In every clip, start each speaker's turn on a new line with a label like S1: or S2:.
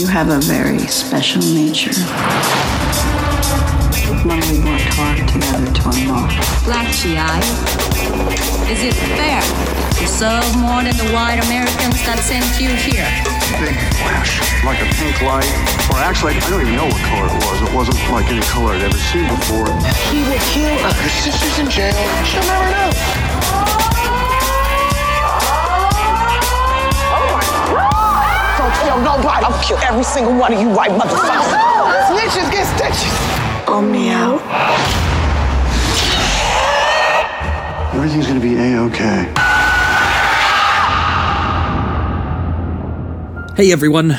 S1: You have a very special nature. One we worked hard together to unlock.
S2: Black GI. Is it fair to serve more than the white Americans that sent you here?
S3: Big flash, like a pink light. Or actually, I don't even know what color it was. It wasn't like any color I'd ever seen before.
S4: He will kill us. Her sister's in jail. She'll never know.
S5: Don't kill nobody. I'll kill every single one of you white motherfuckers.
S4: Snitches get stitches.
S1: Pull me out.
S3: Everything's gonna be a-okay.
S6: Hey everyone,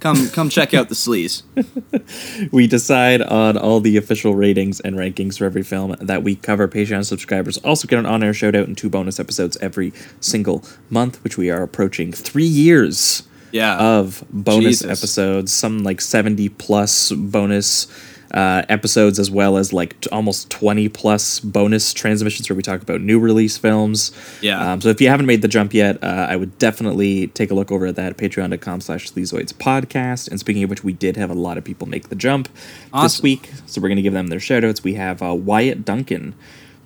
S7: Come come check out the sleaze.
S6: We decide on all the official ratings and rankings for every film that we cover. Patreon subscribers also get an on air shout out and two bonus episodes every single month, which we are approaching three years
S7: Yeah.
S6: of bonus
S7: Jesus.
S6: episodes, some like 70 plus bonus uh, episodes, as well as like t- almost 20 plus bonus transmissions where we talk about new release films.
S7: Yeah.
S6: Um, so if you haven't made the jump yet, uh, I would definitely take a look over at that patreon.com slash sleazoids podcast. And speaking of which, we did have a lot of people make the jump this week. So we're going to give them their shout outs. We have uh, Wyatt Duncan,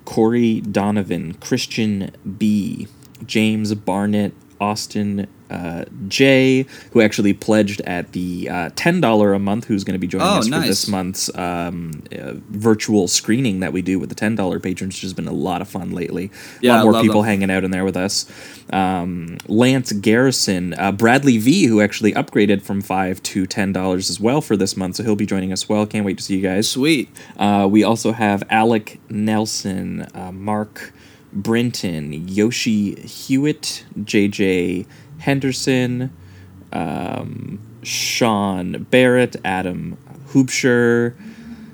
S6: Corey Donovan, Christian B, James Barnett, Austin uh, J, who actually pledged at the uh, ten dollar a month. Who's going to be joining
S7: Oh,
S6: us for this month's um, uh, virtual screening that we do with the ten dollar patrons, which has been a lot of fun lately.
S7: Yeah,
S6: a lot more people
S7: them.
S6: hanging out in there with us. Um, Lance Garrison, uh, Bradley V, who actually upgraded from five to ten dollars as well for this month, so he'll be joining us. Well, can't wait to see you guys.
S7: Sweet.
S6: Uh, we also have Alec Nelson, uh, Mark Brinton, Yoshi Hewitt, JJ Henderson, um, Sean Barrett, Adam Hoopsher,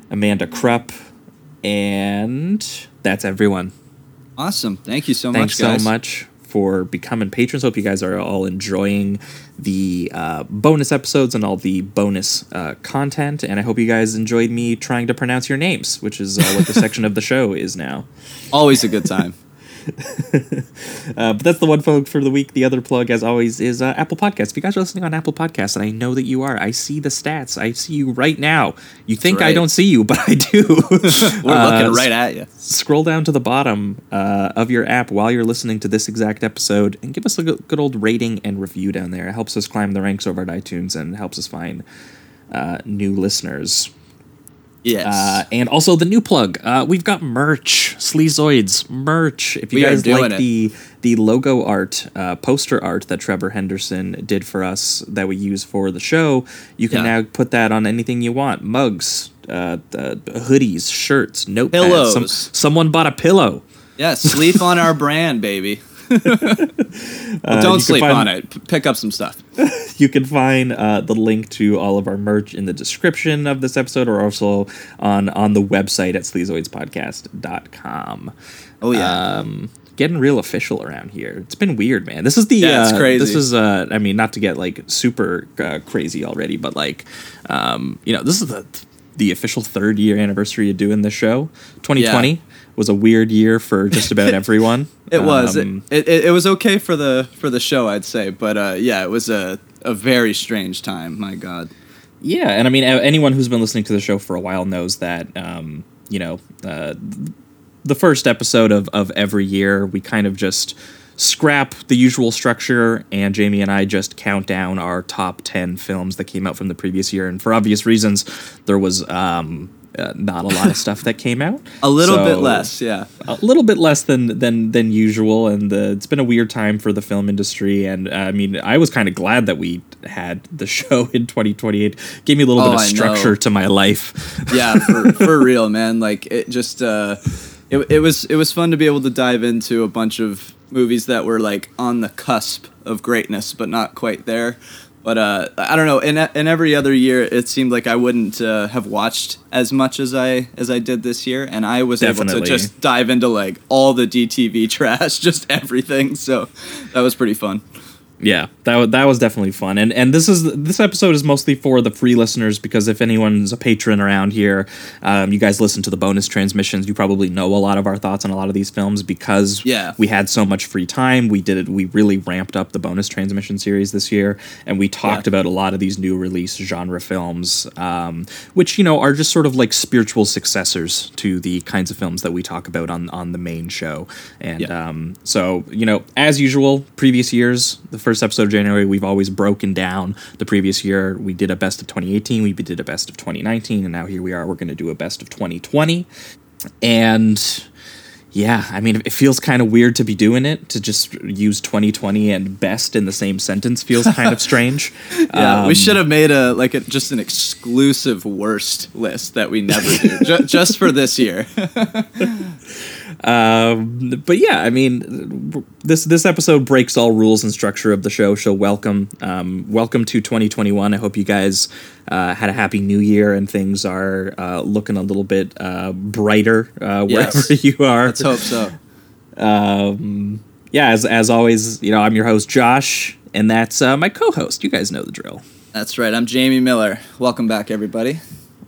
S6: Amanda Krupp, and that's everyone.
S7: Awesome. Thank you so
S6: Thanks
S7: much, guys.
S6: so much for becoming patrons. Hope you guys are all enjoying the uh, bonus episodes and all the bonus uh, content. And I hope you guys enjoyed me trying to pronounce your names, which is uh, what the section of the show is now.
S7: Always a good time.
S6: Uh, but that's the one plug for the week. The other plug, as always, is uh, Apple Podcasts. If you guys are listening on Apple Podcasts, and I know that you are, I see the stats. I see you right now. You think I don't see you, but I do.
S7: We're
S6: Uh,
S7: looking right at you.
S6: scroll down to the bottom uh, of your app while you're listening to this exact episode and give us a good, good old rating and review down there. It helps us climb the ranks over at iTunes and helps us find uh, new listeners.
S7: Yes.
S6: Uh, and also the new plug. Uh, we've got merch, Sleazoids merch. If you
S7: We
S6: guys like
S7: it.
S6: the the logo art, uh, poster art that Trevor Henderson did for us that we use for the show, you can
S7: Yeah.
S6: now put that on anything you want: mugs, uh, uh, hoodies, shirts, notepads.
S7: Pillows.
S6: Some, someone bought a pillow.
S7: yeah, sleep on our brand, baby. Well,
S6: Uh,
S7: don't sleep
S6: find-
S7: on it. P- pick up some stuff.
S6: You can find uh, the link to all of our merch in the description of this episode, or also on on the website at sleazoidspodcast.com.
S7: Oh yeah.
S6: um, getting real official around here. It's been weird, man. This is the
S7: Yeah, it's
S6: uh,
S7: crazy.
S6: This is uh, I mean, not to get like super uh, crazy already, but like, um, you know, this is the the official third year anniversary of doing this show. 2020
S7: Yeah.
S6: Was a weird year for just about everyone.
S7: it was.
S6: Um,
S7: it, it, it was okay for the for the show, I'd say, but uh, yeah, it was a a very strange time. My God.
S6: Yeah, and I mean, anyone who's been listening to the show for a while knows that, um, you know, uh, the first episode of, of every year, we kind of just scrap the usual structure, and Jamie and I just count down our top 10 films that came out from the previous year. And for obvious reasons, there was um, uh, not a lot of stuff that came out.
S7: A little bit less, yeah.
S6: a little bit less than than than usual, and the, it's been a weird time for the film industry. And uh, I mean, I was kind of glad that we had the show in 2028. Gave me a little
S7: Oh,
S6: bit of structure to my life.
S7: yeah, for, for real, man. Like it just uh it, it was it was fun to be able to dive into a bunch of movies that were like on the cusp of greatness but not quite there. But uh, I don't know. In in every other year, it seemed like I wouldn't uh, have watched as much as I as I did this year, and I was able to just dive into like all the DTV trash, just everything. So that was pretty fun.
S6: Yeah, that that was definitely fun, and and this is this episode is mostly for the free listeners because if anyone's a patron around here, um, you guys listen to the bonus transmissions. You probably know a lot of our thoughts on a lot of these films because
S7: Yeah.
S6: we had so much free time. We did it. We really ramped up the bonus transmission series this year, and we talked
S7: Yeah.
S6: about a lot of these new release genre films, um, which you know are just sort of like spiritual successors to the kinds of films that we talk about on on the main show. And
S7: Yeah.
S6: um, so you know, as usual, previous years, the first episode of January, we've always broken down the previous year. We did a best of 2018, we did a best of 2019, and now here we are. We're going to do a best of 2020, and yeah, I mean, it feels kind of weird to be doing it. To just use 2020 and best in the same sentence feels kind of strange.
S7: Yeah, we
S6: Um,
S7: should have made a like a, just an exclusive worst list that we never do, ju- just for this year.
S6: Um, but yeah, I mean, this this episode breaks all rules and structure of the show. So welcome, um, welcome to 2021. I hope you guys uh, had a happy New Year and things are uh, looking a little bit uh, brighter uh, wherever
S7: Yes.
S6: you are.
S7: Let's hope so.
S6: Yeah, as as always, you know, I'm your host Josh, and that's uh, my co-host. You guys know the drill.
S7: That's right. I'm Jamie Miller. Welcome back, everybody.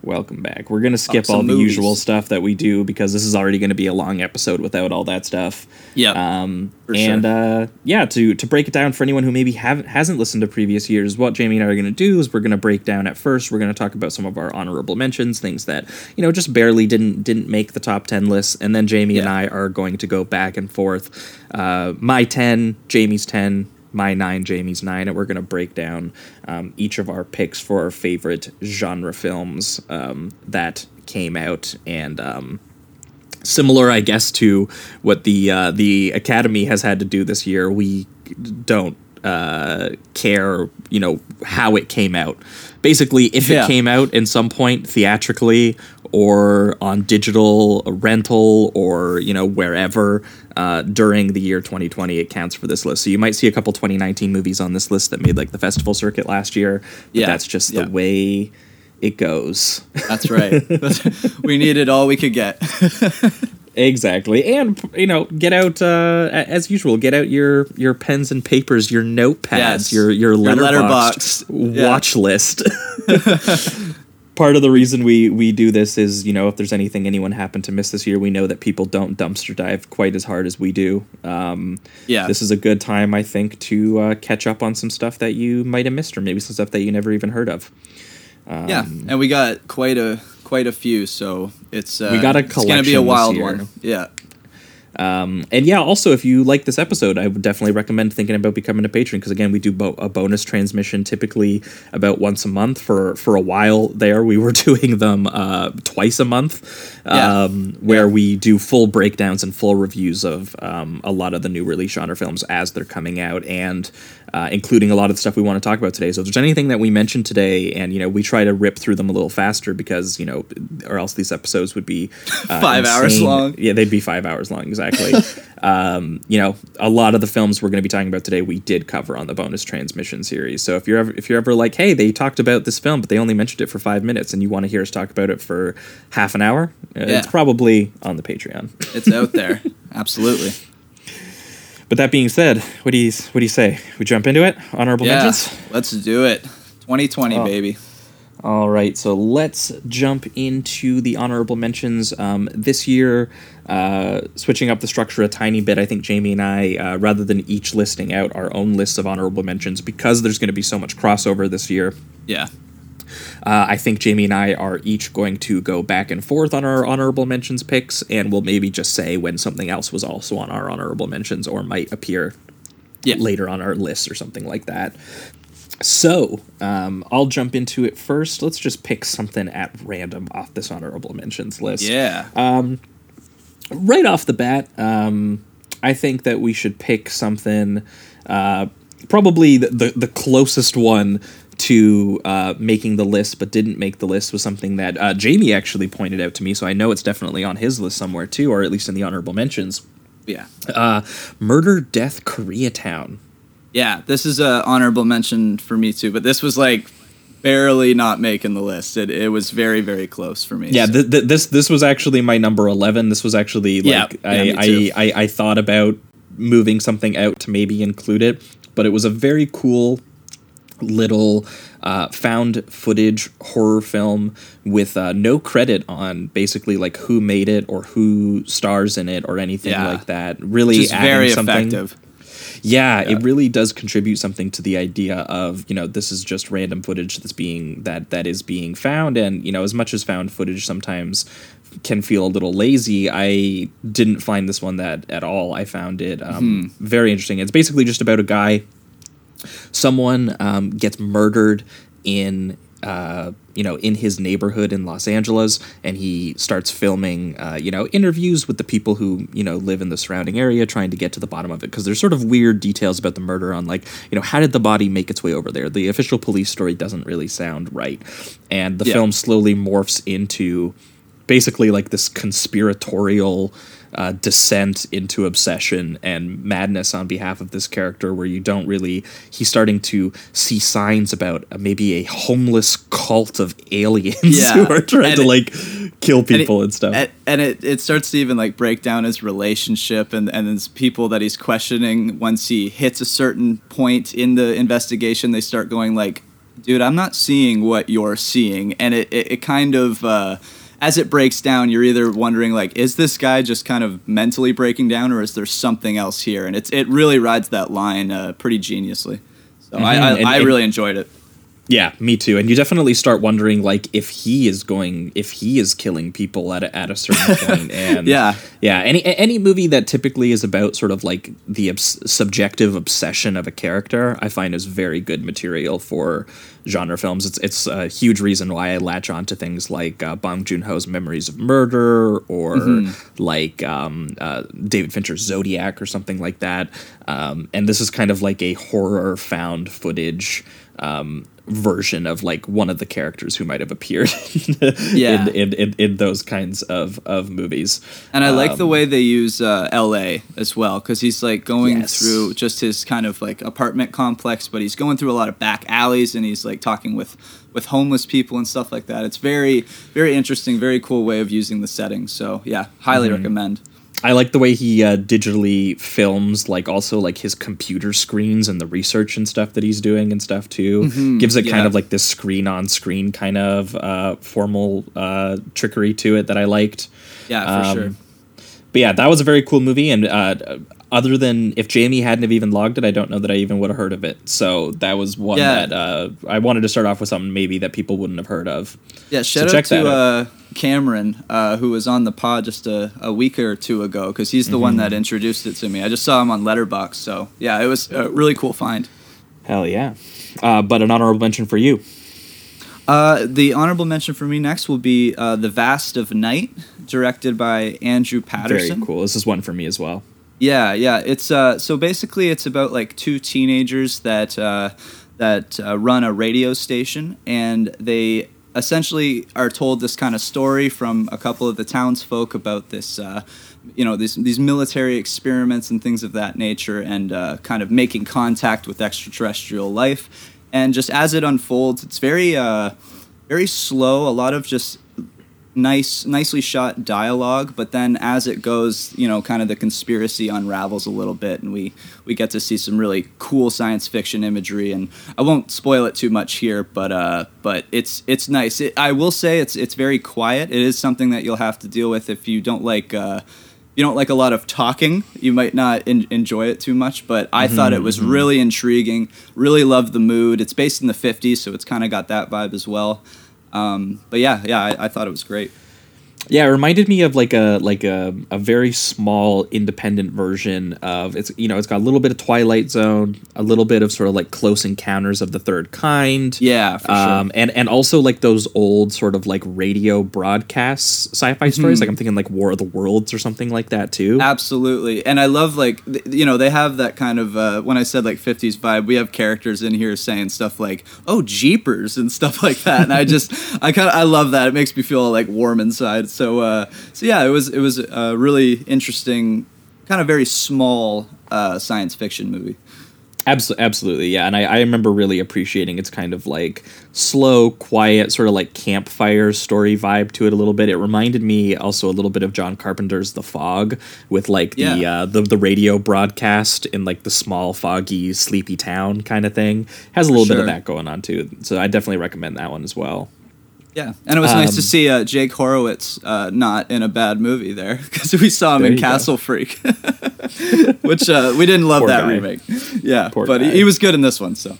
S6: Welcome back. We're gonna skip all the
S7: movies.
S6: usual stuff that we do because this is already gonna be a long episode without all that stuff.
S7: Yeah.
S6: Um, and
S7: sure.
S6: uh, yeah, to to break it down for anyone who maybe haven't hasn't listened to previous years, what Jamie and I are going to do is we're going to break down at first. We're going to talk about some of our honorable mentions, things that you know just barely didn't didn't make the top ten lists, and then Jamie and I are going to go back and forth. Uh, my ten, Jamie's ten. My nine, Jamie's nine, and we're going to break down um, each of our picks for our favorite genre films um, that came out and um, similar, I guess, to what the uh, the Academy has had to do this year. We don't uh, care, you know, how it came out. Basically, if
S7: Yeah.
S6: it came out in some point theatrically or on digital rental or you know wherever uh, during the year 2020, it counts for this list. So you might see a couple 2019 movies on this list that made like the festival circuit last year. But
S7: Yeah,
S6: that's just
S7: yeah.
S6: the way it goes.
S7: That's right. we needed all we could get.
S6: Exactly, and you know, get out uh, as usual. Get out your your pens and papers, your notepads,
S7: Yes.
S6: your your
S7: Your
S6: letterboxd
S7: letterboxd. Yeah.
S6: watch list. Part of the reason we we do this is you know if there's anything anyone happened to miss this year, we know that people don't dumpster dive quite as hard as we do. Um,
S7: Yeah.
S6: this is a good time, I think, to uh, catch up on some stuff that you might have missed, or maybe some stuff that you never even heard of.
S7: yeah, and we got quite a quite a few, so it's uh,
S6: We got a
S7: it's gonna be a wild one. Yeah.
S6: And yeah, also if you like this episode, I would definitely recommend thinking about becoming a patron because again, we do bo- a bonus transmission typically about once a month. For for a while there, we were doing them uh, twice a month,
S7: Yeah.
S6: um, where we do full breakdowns and full reviews of um, a lot of the new release genre films as they're coming out, and uh, including a lot of the stuff we want to talk about today. So if there's anything that we mentioned today, and you know, we try to rip through them a little faster because you know, or else these episodes would be uh,
S7: Five hours long.
S6: Yeah, they'd be five hours long exactly. um, you know, a lot of the films we're going to be talking about today, we did cover on the bonus transmission series. So if you're ever if you're ever like, hey, they talked about this film, but they only mentioned it for five minutes, and you want to hear us talk about it for half an hour, uh,
S7: Yeah.
S6: it's probably on the Patreon.
S7: It's out there. Absolutely.
S6: But that being said, what do you what do you say? We jump into it. Honorable
S7: Yeah.
S6: mentions.
S7: Let's do it. 2020,
S6: Oh.
S7: baby.
S6: All right, so let's jump into the honorable mentions. Um, this year, uh, switching up the structure a tiny bit, I think Jamie and I, uh, rather than each listing out our own lists of honorable mentions, because there's going to be so much crossover this year,
S7: Yeah.
S6: Uh, I think Jamie and I are each going to go back and forth on our honorable mentions picks, and we'll maybe just say when something else was also on our honorable mentions or might appear
S7: Yeah.
S6: later on our list or something like that. So, um, I'll jump into it first. Let's just pick something at random off this honorable mentions list.
S7: Yeah.
S6: Right off the bat, um, I think that we should pick something, uh, probably the, the, the closest one to uh, making the list but didn't make the list was something that uh, Jamie actually pointed out to me, so I know it's definitely on his list somewhere too, or at least in the honorable mentions.
S7: yeah.
S6: Uh, Murder, Death, Koreatown.
S7: Yeah, this is an honorable mention for me too, but this was like barely not making the list. It, it was very very close for me.
S6: Yeah,
S7: so-
S6: th- th- this this was actually my number eleven. This was actually like
S7: yeah,
S6: I,
S7: too.
S6: I, I I thought about moving something out to maybe include it, but it was a very cool little uh, found footage horror film with uh, no credit on basically like who made it or who stars in it or anything
S7: Yeah.
S6: like that. Really
S7: just very
S6: something.
S7: effective.
S6: Yeah, it really does contribute something to the idea of you know this is just random footage that's being that that is being found, and you know as much as found footage sometimes can feel a little lazy. I didn't find this one that at all. I found it um, very interesting. It's basically just about a guy. Someone um, gets murdered in uh, you know in his neighborhood in Los Angeles, and he starts filming uh, you know interviews with the people who you know live in the surrounding area, trying to get to the bottom of it. Because there's sort of weird details about the murder on like you know how did the body make its way over there? The official police story doesn't really sound right, and the
S7: Yeah.
S6: film slowly morphs into basically like this conspiratorial uh, descent into obsession and madness on behalf of this character where you don't really he's starting to see signs about uh, maybe a homeless cult of aliens
S7: Yeah.
S6: who are trying
S7: And
S6: to
S7: it-
S6: like kill
S7: And it-
S6: people and, stuff
S7: And, and it, it starts to even like break down his relationship and and there's people that he's questioning once he hits a certain point in the investigation they start going like dude i'm not seeing what you're seeing and it, it, it kind of uh, as it breaks down you're either wondering like is this guy just kind of mentally breaking down or is there something else here? And it's it really rides that line uh, pretty geniusly. So I, I,
S6: Mhm, and-
S7: I really enjoyed it
S6: Yeah, me too. And you definitely start wondering like if he is going if he is killing people at a, at a certain point. And
S7: Yeah.
S6: yeah. Any any movie that typically is about sort of like the obs- subjective obsession of a character, I find is very good material for genre films. It's it's a huge reason why I latch on to things like uh, Bong Joon Ho's Memories of Murder or like um, uh, David Fincher's Zodiac or something like that. Um, and this is kind of like a horror found footage um, version of like one of the characters who might have appeared
S7: Yeah.
S6: in, in, in, in those kinds of, of movies.
S7: And I like
S6: Um,
S7: the way they use uh, L.A. as well because he's like going
S6: Yes.
S7: through just his kind of like apartment complex, but he's going through a lot of back alleys and he's like talking with with homeless people and stuff like that. It's very very interesting, very cool way of using the setting. So yeah, highly
S6: Mm-hmm.
S7: recommend.
S6: I like the way he uh, digitally films, like also like his computer screens and the research and stuff that he's doing and stuff too. Gives it kind of like this screen on screen kind of uh, formal uh, trickery to it that I liked.
S7: Yeah, for
S6: Um,
S7: sure.
S6: But yeah, that was a very cool movie. And uh, other than if Jamie hadn't have even logged it, I don't know that I even would have heard of it. So that was one
S7: Yeah.
S6: that uh, I wanted to start off with something maybe that people wouldn't have heard of.
S7: Yeah, shout
S6: check
S7: out
S6: that
S7: to
S6: out.
S7: uh, Cameron, uh, who was on the pod just a, a week or two ago, because he's the one
S6: Mm-hmm.
S7: that introduced it to me. I just saw him on Letterboxd, so yeah, it was a really cool find.
S6: Hell yeah. Uh, but an honorable mention for you.
S7: Uh, the honorable mention for me next will be uh, The Vast of Night, directed by Andrew Patterson.
S6: Very cool. This is one for me as well.
S7: Yeah, yeah. It's uh, so basically it's about like two teenagers that uh, that uh, run a radio station, and they essentially are told this kind of story from a couple of the townsfolk about this. Uh, you know these these military experiments and things of that nature, and uh, kind of making contact with extraterrestrial life. And just as it unfolds, it's very uh, very slow. A lot of just nice nicely shot dialogue but then as it goes you know kind of the conspiracy unravels a little bit and we we get to see some really cool science fiction imagery and i won't spoil it too much here but uh but it's it's nice it, i will say it's it's very quiet it is something that you'll have to deal with if you don't like uh you don't like a lot of talking you might not en- enjoy it too much but i thought it was really intriguing really loved the mood. It's based in the 50s so it's kind of got that vibe as well. Um, but yeah, yeah, I, I thought it was great.
S6: Yeah, it reminded me of like a like a, a very small independent version of it's you know it's got a little bit of Twilight Zone, a little bit of sort of like Close Encounters of the Third Kind.
S7: Yeah, for
S6: um,
S7: sure.
S6: and and also like those old sort of like radio broadcasts sci-fi stories. Like I'm thinking like War of the Worlds or something like that too.
S7: Absolutely, and I love like th- you know they have that kind of uh, when I said like '50s vibe, we have characters in here saying stuff like "Oh Jeepers" and stuff like that, and I just I kind of I love that. It makes me feel like warm inside. So uh, so yeah, it was it was a really interesting, kind of very small uh, science fiction movie.
S6: Abso- absolutely, yeah. And I, I remember really appreciating its kind of like slow, quiet, sort of like campfire story vibe to it a little bit. It reminded me also a little bit of John Carpenter's The Fog with like the
S7: Yeah.
S6: uh, the the radio broadcast in like the small, foggy, sleepy town kind of thing. Has a little bit of that going on too. So I definitely recommend that one as well.
S7: Yeah, and it was nice to
S6: Um,
S7: see uh, Jake Horowitz uh, not in a bad movie there because we saw him in
S6: you go.
S7: Castle Freak, which uh, we didn't love that
S6: guy.
S7: remake. Yeah,
S6: Poor
S7: but he, he was good in this one. So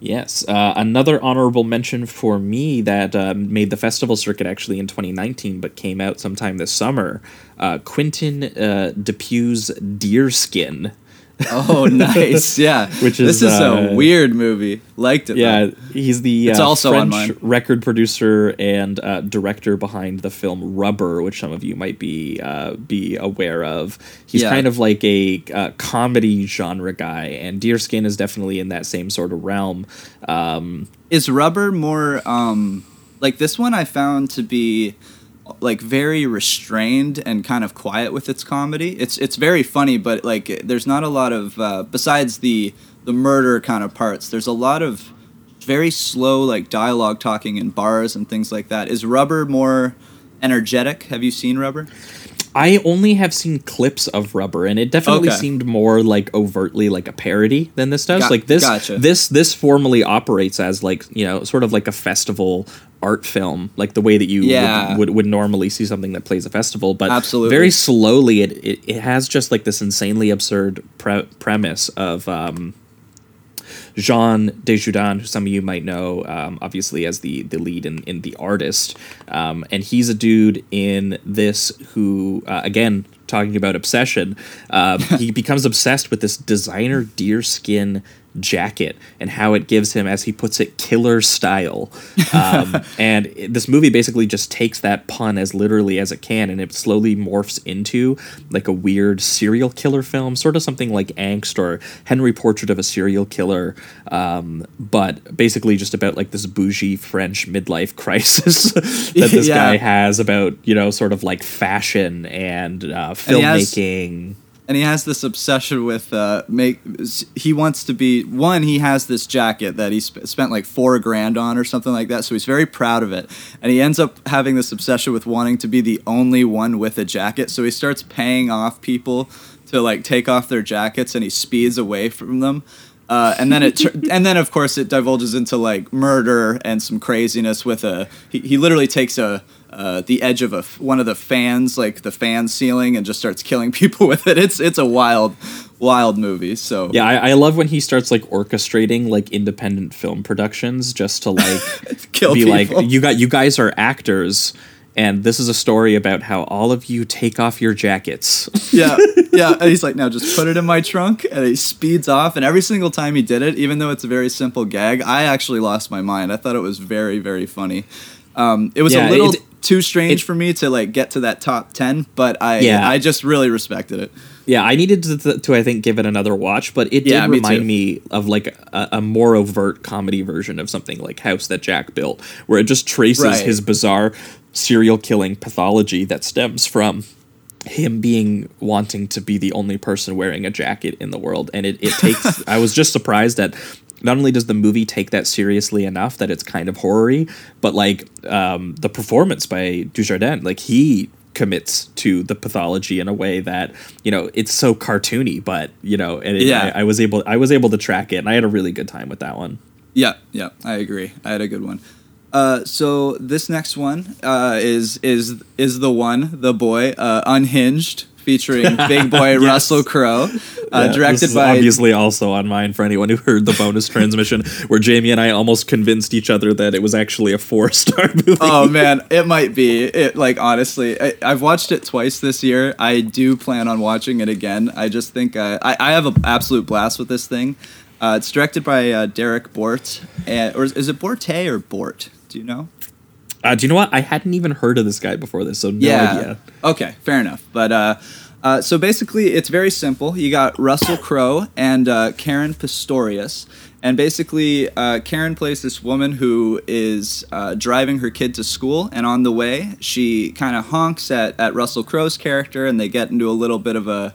S6: Yes, uh, another honorable mention for me that um, made the festival circuit actually in 2019, but came out sometime this summer. Uh, Quentin uh, Dupieux's Deerskin.
S7: oh, nice, yeah.
S6: Which is
S7: this
S6: is, uh,
S7: a weird movie. Liked it.
S6: Yeah,
S7: though.
S6: he's the
S7: It's
S6: uh,
S7: also
S6: French record producer and uh, director behind the film Rubber, which some of you might be uh, be aware of. He's
S7: Yeah.
S6: kind of like a uh, comedy genre guy, and Deerskin is definitely in that same sort of realm. Um,
S7: is Rubber more um, like this one? I found to be like very restrained and kind of quiet with its comedy. It's it's very funny, but like there's not a lot of uh, besides the the murder kind of parts. There's a lot of very slow like dialogue talking in bars and things like that. Is Rubber more energetic? Have you seen Rubber?
S6: I only have seen clips of Rubber, and it definitely
S7: Okay.
S6: seemed more like overtly like a parody than this does.
S7: Got-
S6: like this,
S7: gotcha.
S6: this, this formally operates as like you know, sort of like a festival art film, like the way that you
S7: Yeah.
S6: would, would would normally see something that plays a festival. But
S7: Absolutely.
S6: very slowly, it, it it has just like this insanely absurd pre- premise of. Um, Jean Dujardin, who some of you might know, um, obviously as the the lead in, in the artist, um, and he's a dude in this who, uh, again, talking about obsession, um, he becomes obsessed with this designer deerskin jacket and how it gives him, as he puts it, killer style. Um, and it- this movie basically just takes that pun as literally as it can, and it slowly morphs into like a weird serial killer film, sort of something like Angst or Henry Portrait of a Serial Killer, um, but basically just about like this bougie French midlife crisis that this
S7: Yeah.
S6: guy has about you know sort of like fashion and uh,
S7: And he has-
S6: filmmaking.
S7: and he has this obsession with uh make he wants to be one he has this jacket that he sp- spent like four grand on or something like that so he's very proud of it and he ends up having this obsession with wanting to be the only one with a jacket so he starts paying off people to like take off their jackets and he speeds away from them uh, and then it, tur- and then of course it divulges into like murder and some craziness with a. He, he literally takes a uh, the edge of a one of the fans, like the fan ceiling, and just starts killing people with it. It's it's a wild, wild movie. So
S6: Yeah, I, I love when he starts like orchestrating like independent film productions just to like
S7: Kill
S6: be
S7: people.
S6: like you got you guys are actors and this is a story about how all of you take off your jackets.
S7: yeah, yeah. And he's like, now just put it in my trunk, and he speeds off. And every single time he did it, even though it's a very simple gag, I actually lost my mind. I thought it was very, very funny. Um, it was
S6: Yeah,
S7: a little
S6: it-
S7: too strange
S6: it-
S7: for me to like get to that top ten, but I,
S6: Yeah.
S7: I just really respected it.
S6: yeah, I needed to, to, to I think give it another watch, but it did
S7: Yeah, me
S6: remind
S7: too.
S6: me of like a, a more overt comedy version of something like House that Jack built, where it just traces
S7: Right.
S6: his bizarre serial killing pathology that stems from him being wanting to be the only person wearing a jacket in the world and it, it takes i was just surprised that not only does the movie take that seriously enough that it's kind of horror but like um, the performance by dujardin like he commits to the pathology in a way that you know it's so cartoony but you know and it,
S7: Yeah.
S6: I, I was able i was able to track it and i had a really good time with that one
S7: Yeah, yeah, I agree. I had a good one. Uh, so this next one uh, is is is the one, the boy, uh, Unhinged, featuring Big Boy
S6: Yes.
S7: Russell Crowe, uh,
S6: Yeah, this
S7: directed
S6: is
S7: by
S6: obviously also on mine for anyone who heard the bonus transmission where jamie and i almost convinced each other that it was actually a four star movie
S7: oh man, it might be. It like honestly, I, I've watched it twice this year. I do plan on watching it again. I just think uh, I I have an absolute blast with this thing. Uh, it's directed by uh, Derrick Bort, and, or is, is it Borte or Bort? Do you know?
S6: Uh, do you know what? I hadn't even heard of this guy before this, so no idea.
S7: Okay, fair enough. But uh, uh, so basically, it's very simple. You got Russell Crowe and uh, Caren Pistorius. And basically, uh, Caren plays this woman who is uh, driving her kid to school, and on the way, she kind of honks at, at Russell Crowe's character, and they get into a little bit of a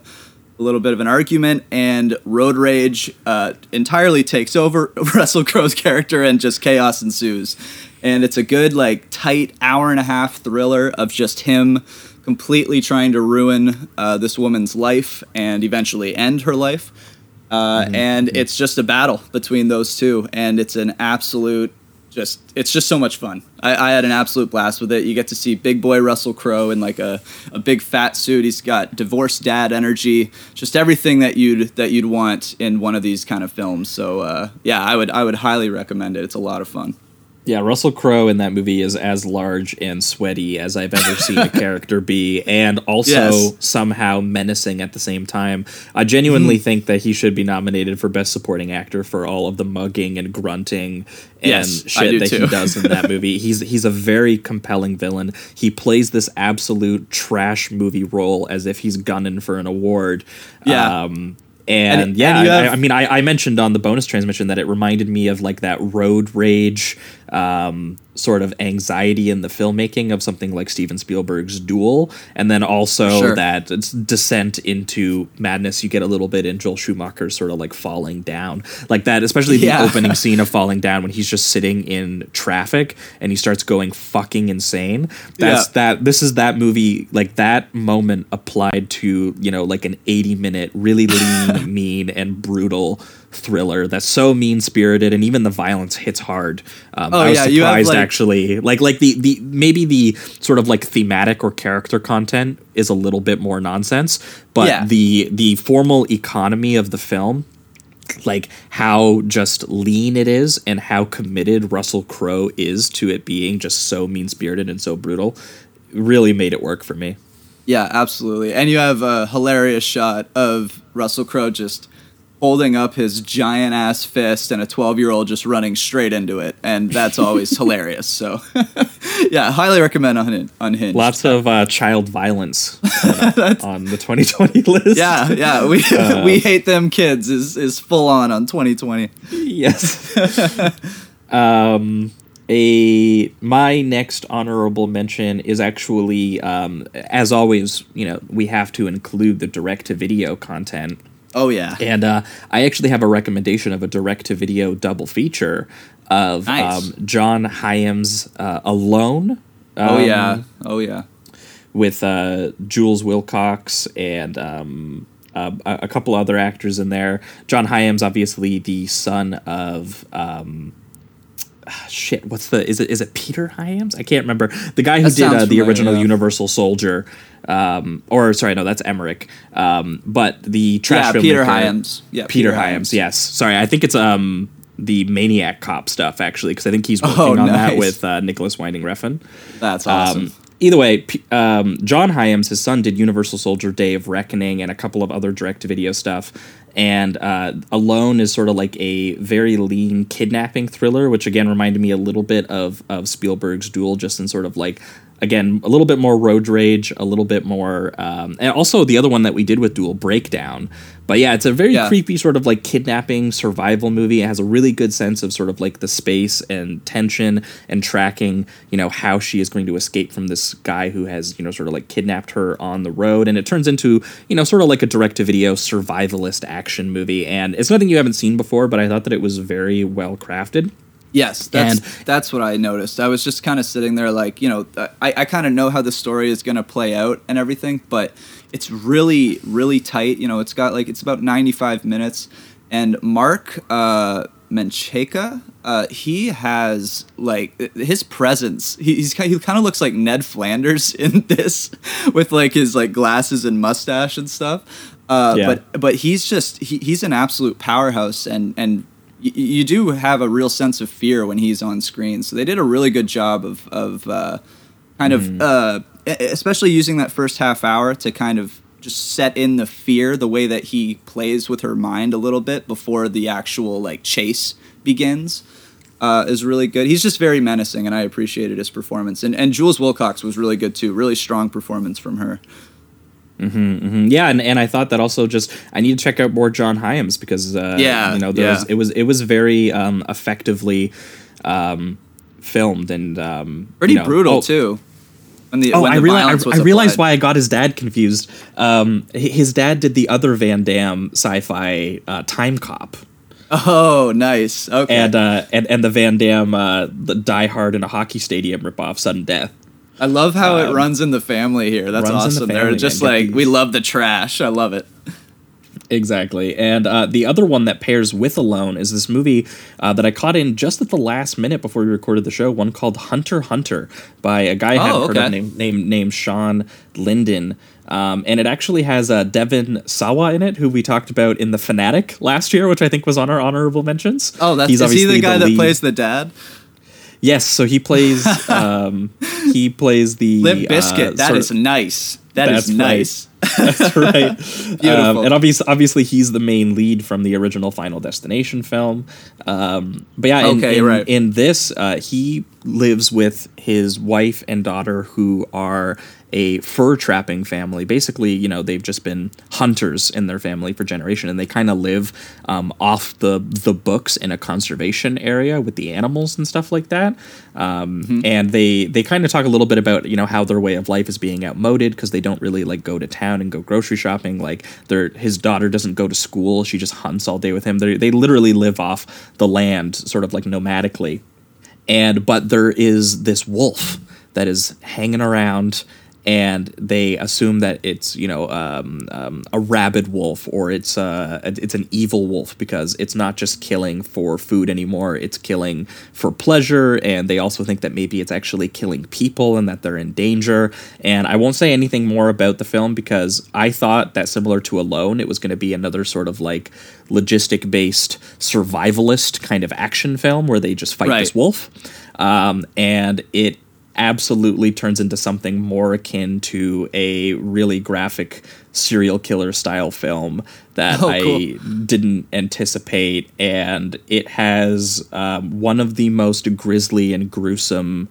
S7: a little bit of an argument, and road rage uh, entirely takes over Russell Crowe's character, and just chaos ensues. And it's a good, like, tight hour and a half thriller of just him completely trying to ruin uh, this woman's life and eventually end her life. Uh, And it's just a battle between those two, and it's an absolute just it's just so much fun. I, I had an absolute blast with it. You get to see big boy Russell Crowe in like a, a big fat suit. He's got divorced dad energy, just everything that you'd that you'd want in one of these kind of films. So uh, yeah, I would I would highly recommend it. It's a lot of fun.
S6: Yeah, Russell Crowe in that movie is as large and sweaty as I've ever seen a character be, and also
S7: Yes.
S6: somehow menacing at the same time. I genuinely think that he should be nominated for Best Supporting Actor for all of the mugging and grunting and
S7: Yes,
S6: shit that he does in that movie. He's he's a very compelling villain. He plays this absolute trash movie role as if he's gunning for an award.
S7: Yeah.
S6: Um, and,
S7: And-
S6: yeah,
S7: and you
S6: I- I, mean, I, I mentioned on the bonus transmission that it reminded me of like that road rage um, sort of anxiety in the filmmaking of something like Steven Spielberg's Duel, and then also
S7: Sure.
S6: that descent into madness you get a little bit in Joel Schumacher's sort of like falling down, like that, especially the
S7: Yeah.
S6: opening scene of falling down when he's just sitting in traffic and he starts going fucking insane. That's
S7: Yeah.
S6: that. This is that movie, like that moment applied to you know like an eighty minute really lean, mean, and brutal thriller that's so mean spirited and even the violence hits hard. Um,
S7: Oh,
S6: I was
S7: yeah, you have,
S6: surprised
S7: like-
S6: actually. Like like the the maybe the sort of like thematic or character content is a little bit more nonsense, but
S7: Yeah.
S6: the the formal economy of the film like how just lean it is and how committed Russell Crowe is to it being just so mean spirited and so brutal really made it work for me.
S7: Yeah, absolutely. And you have a hilarious shot of Russell Crowe just holding up his giant ass fist and a 12 year old just running straight into it. And that's always hilarious. So, yeah, highly recommend Unhinged. Unhinged.
S6: Lots of uh, child violence uh, on the 2020 list.
S7: yeah, yeah. We, we hate them kids is, is full on on 2020.
S6: yes. um, a my next honorable mention is actually, um, as always, you know, we have to include the direct to video content.
S7: Oh, yeah.
S6: And uh, I actually have a recommendation of a direct to video double feature of
S7: Nice.
S6: um, John Hyams' uh, Alone.
S7: oh,
S6: um,
S7: yeah. Oh, yeah.
S6: With uh, Jules Willcox and um, uh, a a couple other actors in there. John Hyams, obviously the son of. Um, ah, Shit, what's the is it is it Peter Hyams? I can't remember the guy who
S7: That
S6: did uh, the
S7: familiar,
S6: original
S7: yeah.
S6: Universal Soldier, um, or sorry, no, that's Emmerich. Um, but the trash
S7: Yeah, Peter Hyams. Yeah,
S6: Peter,
S7: Peter
S6: Hyams.
S7: Hyams.
S6: Yes, sorry, I think it's um the Maniac Cop stuff actually because I think he's working
S7: Oh,
S6: on that with uh, Nicholas Winding Refn.
S7: That's awesome.
S6: Um, either way, P- um, John Hyams, his son, did Universal Soldier: Day of Reckoning and a couple of other direct-to-video stuff. And uh, Alone is sort of like a very lean kidnapping thriller, which again reminded me a little bit of of Spielberg's Duel, just in sort of like again a little bit more road rage, a little bit more, um, and also the other one that we did with Duel, Breakdown. But yeah, it's a very
S7: Yeah.
S6: creepy sort of like kidnapping survival movie. It has a really good sense of sort of like the space and tension and tracking, you know, how she is going to escape from this guy who has, you know, sort of like kidnapped her on the road. And it turns into, you know, sort of like a direct to video survivalist action movie. And it's nothing you haven't seen before, but I thought that it was very well crafted.
S7: Yes, that's
S6: And-
S7: that's what I noticed. I was just kind of sitting there, like you know, I, I kind of know how the story is going to play out and everything, but it's really really tight. You know, it's got like it's about ninety five minutes, and Marc uh, uh, he has like his presence. He, he's he kind of looks like Ned Flanders in this, with like his like glasses and mustache and stuff. Uh,
S6: Yeah.
S7: But but he's just he, he's an absolute powerhouse and and y- you do have a real sense of fear when he's on screen. So they did a really good job of of uh, kind of uh, especially using that first half hour to kind of just set in the fear the way that he plays with her mind a little bit before the actual like chase begins uh, is really good. He's just very menacing and i appreciated his performance. And and jules willcox was really good too. Really strong performance from her
S6: Mm, Yeah, and, and I thought that also just I need to check out more John Hyams because uh,
S7: Yeah,
S6: you know there was, it was it was very um, effectively um, filmed and um,
S7: pretty
S6: you know-
S7: brutal
S6: oh,
S7: too When the
S6: Oh,
S7: when
S6: I,
S7: the
S6: reali- I,
S7: was
S6: I realized why I got his dad confused. Um, his dad did the other Van Damme sci-fi uh, Timecop,
S7: Oh, nice. Okay.
S6: and uh, and and the Van Damme uh, the Die Hard in a hockey stadium ripoff, Sudden Death.
S7: I love how it runs in the family here. That's
S6: um, in the
S7: awesome. They're just like we love the trash. I love it.
S6: Exactly. And uh, the other one that pairs with Alone is this movie uh, that I caught in just at the last minute before we recorded the show, one called Hunter Hunter by a guy I
S7: Oh,
S6: heard of named, named, named Shawn Linden. Um, and it actually has uh, Devon Sawa in it, who we talked about in The Fanatic last year, which I think was on our honorable mentions.
S7: Oh, that's
S6: He's
S7: is he the guy that plays the dad?
S6: Yes, so he plays. um, he plays the
S7: Limp Bizkit.
S6: Uh,
S7: that is nice. That is
S6: right.
S7: nice.
S6: That's right.
S7: Beautiful.
S6: Um, and obviously, obviously, he's the main lead from the original Final Destination film. Um, but yeah, in,
S7: Okay,
S6: in,
S7: right.
S6: in this, uh, he lives with his wife and daughter, who are a fur trapping family. Basically, you know, they've just been hunters in their family for generation, and they kind of live um, off the the books in a conservation area with the animals and stuff like that. Um,
S7: Mm-hmm.
S6: And they they kind of talk a little bit about you know how their way of life is being outmoded because they don't really like go to town and go grocery shopping. Like their his daughter doesn't go to school; she just hunts all day with him. They they literally live off the land, sort of like nomadically and but there is this wolf that is hanging around and they assume that it's you know um, um, a rabid wolf or it's uh, it's an evil wolf because it's not just killing for food anymore it's killing for pleasure and they also think that maybe it's actually killing people and that they're in danger and I won't say anything more about the film because I thought that similar to Alone it was going to be another sort of like logistic based survivalist kind of action film where they just fight
S7: Right.
S6: this wolf um, and it absolutely turns into something more akin to a really graphic serial killer style film that
S7: Oh,
S6: I
S7: cool.
S6: didn't anticipate, and it has um, one of the most grisly and gruesome,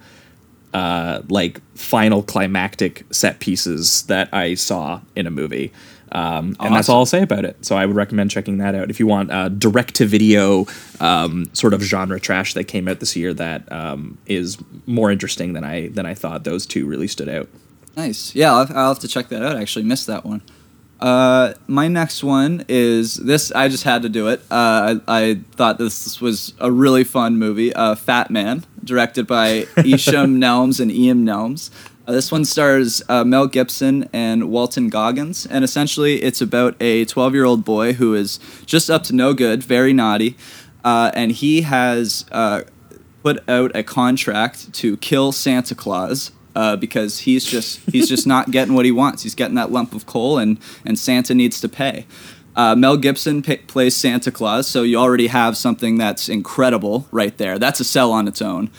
S6: uh, like final climactic set pieces that I saw in a movie. Um, and that's all I'll say about it. So I would recommend checking that out if you want uh, direct to video um, sort of genre trash that came out this year that um, is more interesting than I than I thought. Those two really stood out.
S7: Nice. Yeah, I'll, I'll have to check that out. I actually missed that one. Uh, my next one is this. I just had to do it. Uh, I, I thought this was a really fun movie. Uh, Fat Man, directed by Eshom Nelms and Ian Nelms. Uh, this one stars uh, Mel Gibson and Walton Goggins, and essentially it's about a 12 year old boy who is just up to no good, very naughty, uh, and he has uh, put out a contract to kill Santa Claus uh, because he's just he's just not getting what he wants. He's getting that lump of coal, and and Santa needs to pay. Uh, Mel Gibson pa plays Santa Claus, so you already have something that's incredible right there. That's a sell on its own.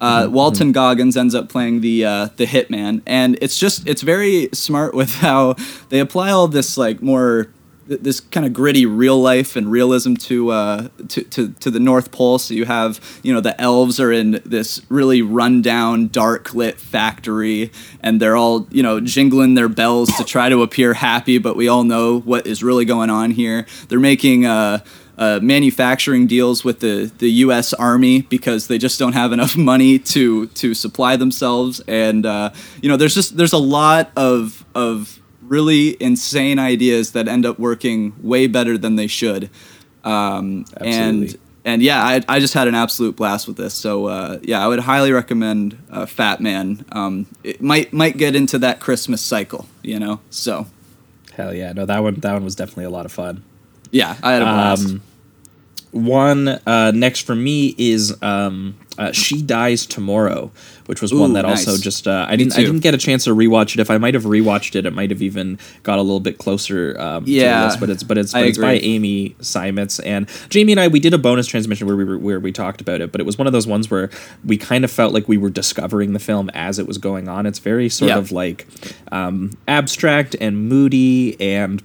S7: Uh, Walton Goggins ends up playing the uh, the hitman, and it's just it's very smart with how they apply all this like more th- this kind of gritty real life and realism to, uh, to to to the North Pole. So you have you know the elves are in this really rundown, dark lit factory, and they're all you know jingling their bells to try to appear happy, but we all know what is really going on here. They're making. Uh, uh, manufacturing deals with the, the U.S. Army because they just don't have enough money to to supply themselves, and uh, you know there's just there's a lot of of really insane ideas that end up working way better than they should, um, and and yeah, I, I just had an absolute blast with this. So uh, yeah, I would highly recommend uh, Fat Man. Um, it might might get into that Christmas cycle, you know. So
S6: Hell yeah, no that one that one was definitely a lot of fun.
S7: Yeah, I had a blast.
S6: Um, one uh, next for me is um, uh, She Dies Tomorrow, which was one
S7: Ooh,
S6: that also just uh, I didn't I didn't get a chance to rewatch it. If I might have rewatched it, it might have even got a little bit closer. Um,
S7: Yeah,
S6: list, but it's but it's but it's by. Amy Seimetz and Jamie and I. We did a bonus transmission where we were, where we talked about it, but it was one of those ones where we kind of felt like we were discovering the film as it was going on. It's very sort
S7: Yeah.
S6: of like um, abstract and moody and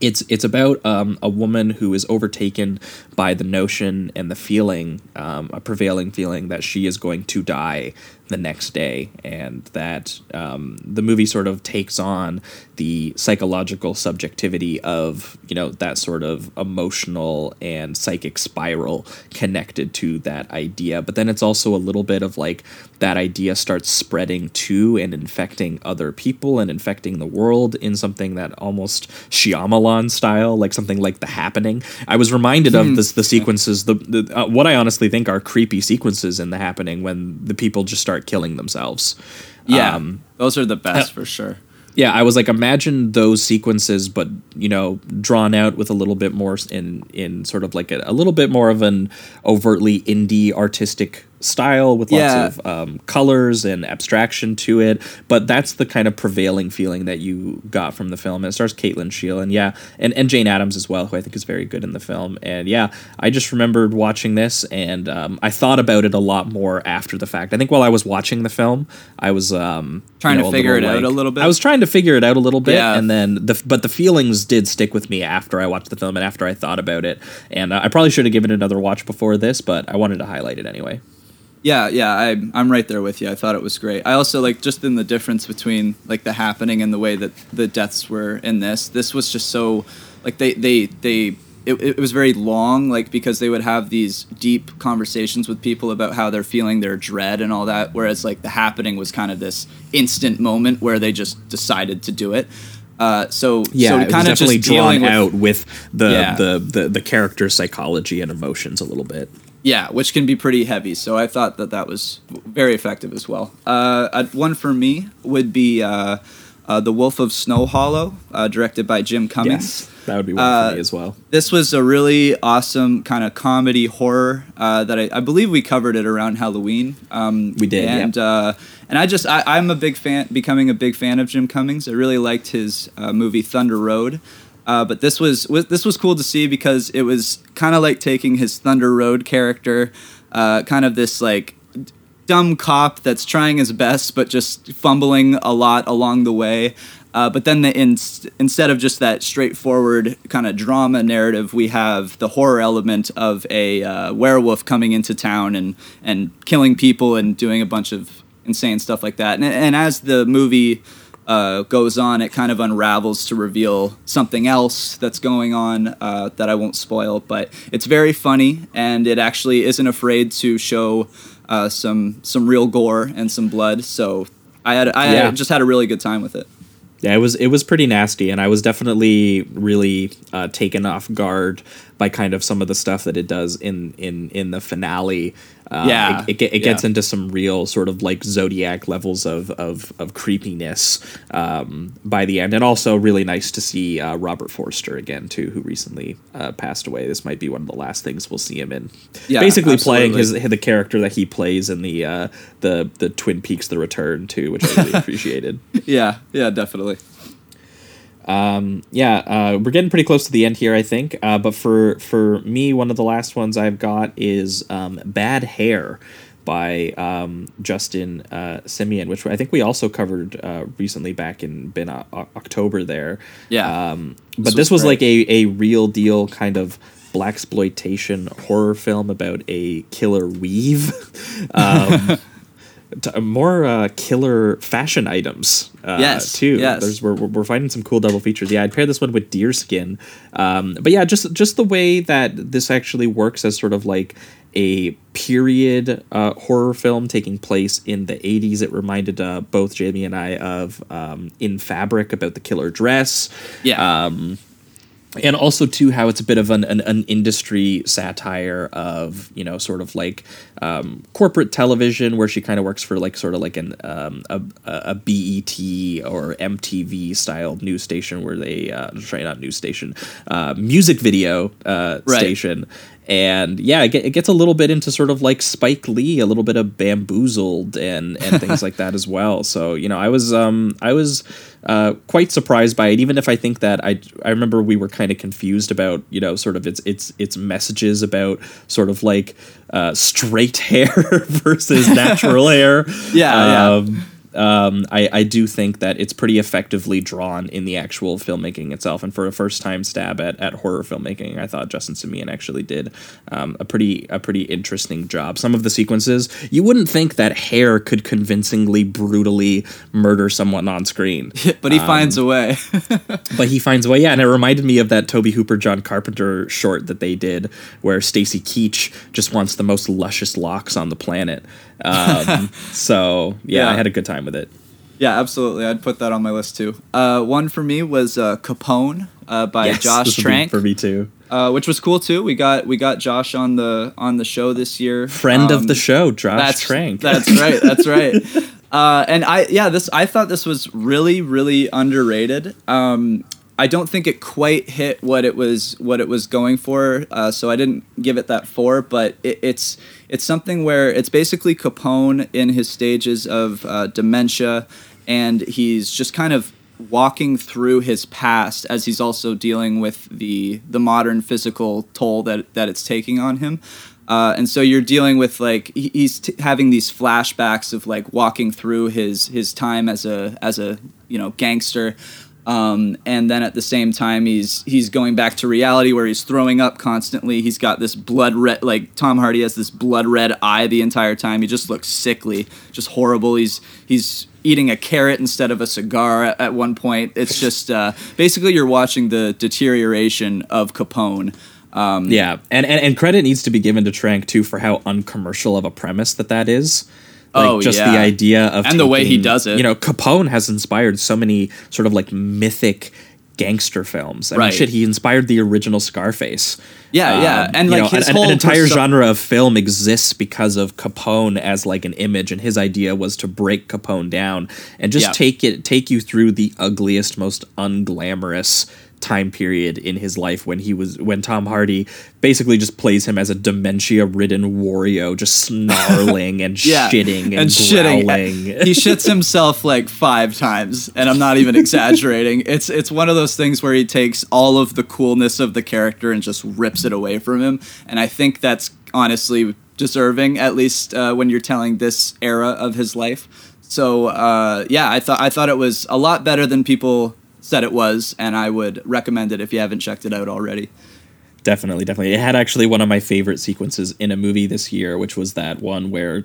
S6: it's it's about um, a woman who is overtaken by the notion and the feeling, um, a prevailing feeling that she is going to die the next day, and that um, the movie sort of takes on the psychological subjectivity of you know that sort of emotional and psychic spiral connected to that idea. But then it's also a little bit of like that idea starts spreading to and infecting other people and infecting the world in something that almost Shyamalan style, like something like The Happening. I was reminded of this the sequences, the, the uh, what I honestly think are creepy sequences in The Happening when the people just start killing themselves.
S7: Yeah,
S6: Um,
S7: those are the best for sure.
S6: Yeah, I was like, imagine those sequences, but you know, drawn out with a little bit more in in sort of like a, a little bit more of an overtly indie artistic style with lots
S7: Yeah.
S6: of um, colors and abstraction to it. But that's the kind of prevailing feeling that you got from the film. And it stars Kate Lyn Sheil and yeah, and, and Jane Adams as well, who I think is very good in the film. And yeah, I just remembered watching this and um, I thought about it a lot more after the fact. I think while I was watching the film, I was um,
S7: Trying
S6: you
S7: to figure it out a little bit?
S6: I was trying to figure it out a little bit,
S7: Yeah.
S6: and then the but the feelings did stick with me after I watched the film and after I thought about it. And uh, I probably should have given it another watch before this, but I wanted to highlight it anyway.
S7: Yeah, yeah, I, I'm right there with you. I thought it was great. I also like just in the difference between like the happening and the way that the deaths were in this. This was just so like they they they. It, it was very long, like because they would have these deep conversations with people about how they're feeling their dread and all that. Whereas like the happening was kind of this instant moment where they just decided to do it. Uh, so
S6: Yeah,
S7: so
S6: it was
S7: kind of
S6: definitely
S7: just
S6: drawn
S7: with,
S6: out with the,
S7: Yeah.
S6: the the the character's psychology and emotions a little bit.
S7: Yeah, which can be pretty heavy. So I thought that that was very effective as well. Uh, uh, one for me would be uh, uh, The Wolf of Snow Hollow, uh, directed by Jim Cummings.
S6: that would be one
S7: Uh,
S6: for me as well.
S7: This was a really awesome kind of comedy horror uh, that I, I believe we covered it around Halloween. Um,
S6: We did,
S7: and uh, and I just I, I'm a big fan, becoming a big fan of Jim Cummings. I really liked his uh, movie Thunder Road. Uh, but this was, was this was cool to see because it was kind of like taking his Thunder Road character, uh, kind of this like dumb cop that's trying his best but just fumbling a lot along the way. Uh, but then the in, instead of just that straightforward kind of drama narrative, we have the horror element of a uh, werewolf coming into town and and killing people and doing a bunch of insane stuff like that. And, and as the movie uh, goes on, it kind of unravels to reveal something else that's going on uh, that I won't spoil. But it's very funny, and it actually isn't afraid to show uh, some some real gore and some blood. So I had I
S6: Yeah.
S7: had, just had a really good time with it.
S6: Yeah, it was it was pretty nasty, and I was definitely really uh, taken off guard by kind of some of the stuff that it does in in in the finale. Uh,
S7: Yeah,
S6: it, it, it gets
S7: yeah.
S6: into some real sort of like zodiac levels of of, of creepiness um, by the end, and also really nice to see uh, Robert Forster again too, who recently uh, passed away. This might be one of the last things we'll see him in.
S7: Yeah,
S6: basically playing his
S7: absolutely.
S6: the character that he plays in the uh, the the Twin Peaks: The Return too, which I really appreciated.
S7: Yeah, yeah, definitely.
S6: Yeah, uh, we're getting pretty close to the end here, I think. Uh, but for for me, one of the last ones I've got is um, "Bad Hair" by um, Justin uh, Simien, which I think we also covered uh, recently back in been uh, O- October there.
S7: Yeah.
S6: Um, but
S7: This
S6: this,
S7: was
S6: was like a a real deal kind of black exploitation horror film about a killer weave. um, t- more uh, killer fashion items. Uh,
S7: Yes,
S6: too.
S7: yes.
S6: There's we're, we're finding some cool double features. Yeah, I'd pair this one with Deerskin. Um, but yeah, just just the way that this actually works as sort of like a period uh, horror film taking place in the 80s. It reminded uh, both Jamie and I of um, In Fabric about the killer dress
S7: Yeah.
S6: And also too how it's a bit of an, an, an industry satire of you know sort of like um, corporate television where she kind of works for like sort of like an um, a, a BET or MTV style news station where they uh, sorry not news station uh, music video uh,
S7: Right.
S6: station and yeah it, gets a little bit into sort of like Spike Lee a little bit of bamboozled and and things like that as well so you know I was um I was uh, quite surprised by it even if I think that I I remember we were kind of confused about you know sort of its its its messages about sort of like uh, straight hair versus natural hair
S7: Yeah, yeah.
S6: Um, um, I, I do think that it's pretty effectively drawn in the actual filmmaking itself. And for a first time stab at, at horror filmmaking, I thought Justin Simien actually did um, a pretty a pretty interesting job. Some of the sequences you wouldn't think that hair could convincingly brutally murder someone on screen,
S7: but he finds a way.
S6: but he finds a way. Yeah, and it reminded me of that Tobe Hooper John Carpenter short that they did, where Stacy Keach just wants the most luscious locks on the planet. Um, so yeah,
S7: Yeah.
S6: I had a good time with it.
S7: yeah, absolutely. I'd put that on my list too. Uh, one for me was uh, Capone uh, by
S6: Yes,
S7: Josh
S6: this would be
S7: Trank.
S6: for me too.
S7: uh, which was cool too. We got we got Josh on the on the show this year.
S6: Friend of
S7: Um,
S6: the show, Josh
S7: that's
S6: Trank.
S7: That's right. That's right. Uh, and I yeah this I thought this was really really underrated. Um, I don't think it quite hit what it was what it was going for, uh, so I didn't give it that four. But it, it's it's something where it's basically Capone in his stages of uh, dementia, and he's just kind of walking through his past as he's also dealing with the the modern physical toll that that it's taking on him. Uh, and so you're dealing with like he's t- having these flashbacks of like walking through his his time as a as a you know gangster, um, and then at the same time he's he's going back to reality where he's throwing up constantly. He's got this blood red like Tom Hardy has this blood red eye the entire time. He just looks sickly, just horrible. He's he's eating a carrot instead of a cigar at, at one point. It's just uh, basically you're watching the deterioration of Capone. Um,
S6: Yeah, and, and and credit needs to be given to Trank too for how uncommercial of a premise that that is. Like
S7: Oh,
S6: just
S7: yeah.
S6: the idea of
S7: And the way he does it.
S6: You know, Capone has inspired so many sort of like mythic gangster films. I mean,
S7: Right.
S6: shit, he inspired the original Scarface.
S7: Yeah, yeah,
S6: Um,
S7: and like
S6: know,
S7: his
S6: an,
S7: whole
S6: an entire
S7: perso-
S6: genre of film exists because of Capone as like an image, and his idea was to break Capone down and just
S7: Yeah.
S6: take it, take you through the ugliest, most unglamorous time period in his life when he was when Tom Hardy basically just plays him as a dementia-ridden Wario, just snarling and
S7: yeah,
S6: shitting and, growling.
S7: he shits himself like five times, and I'm not even exaggerating. It's it's one of those things where he takes all of the coolness of the character and just rips it away from him, and I think that's honestly deserving, at least uh, when you're telling this era of his life. So uh, yeah, I thought I thought it was a lot better than people said it was, and I would recommend it if you haven't checked it out already.
S6: Definitely, definitely. It had actually one of my favorite sequences in a movie this year, which was that one where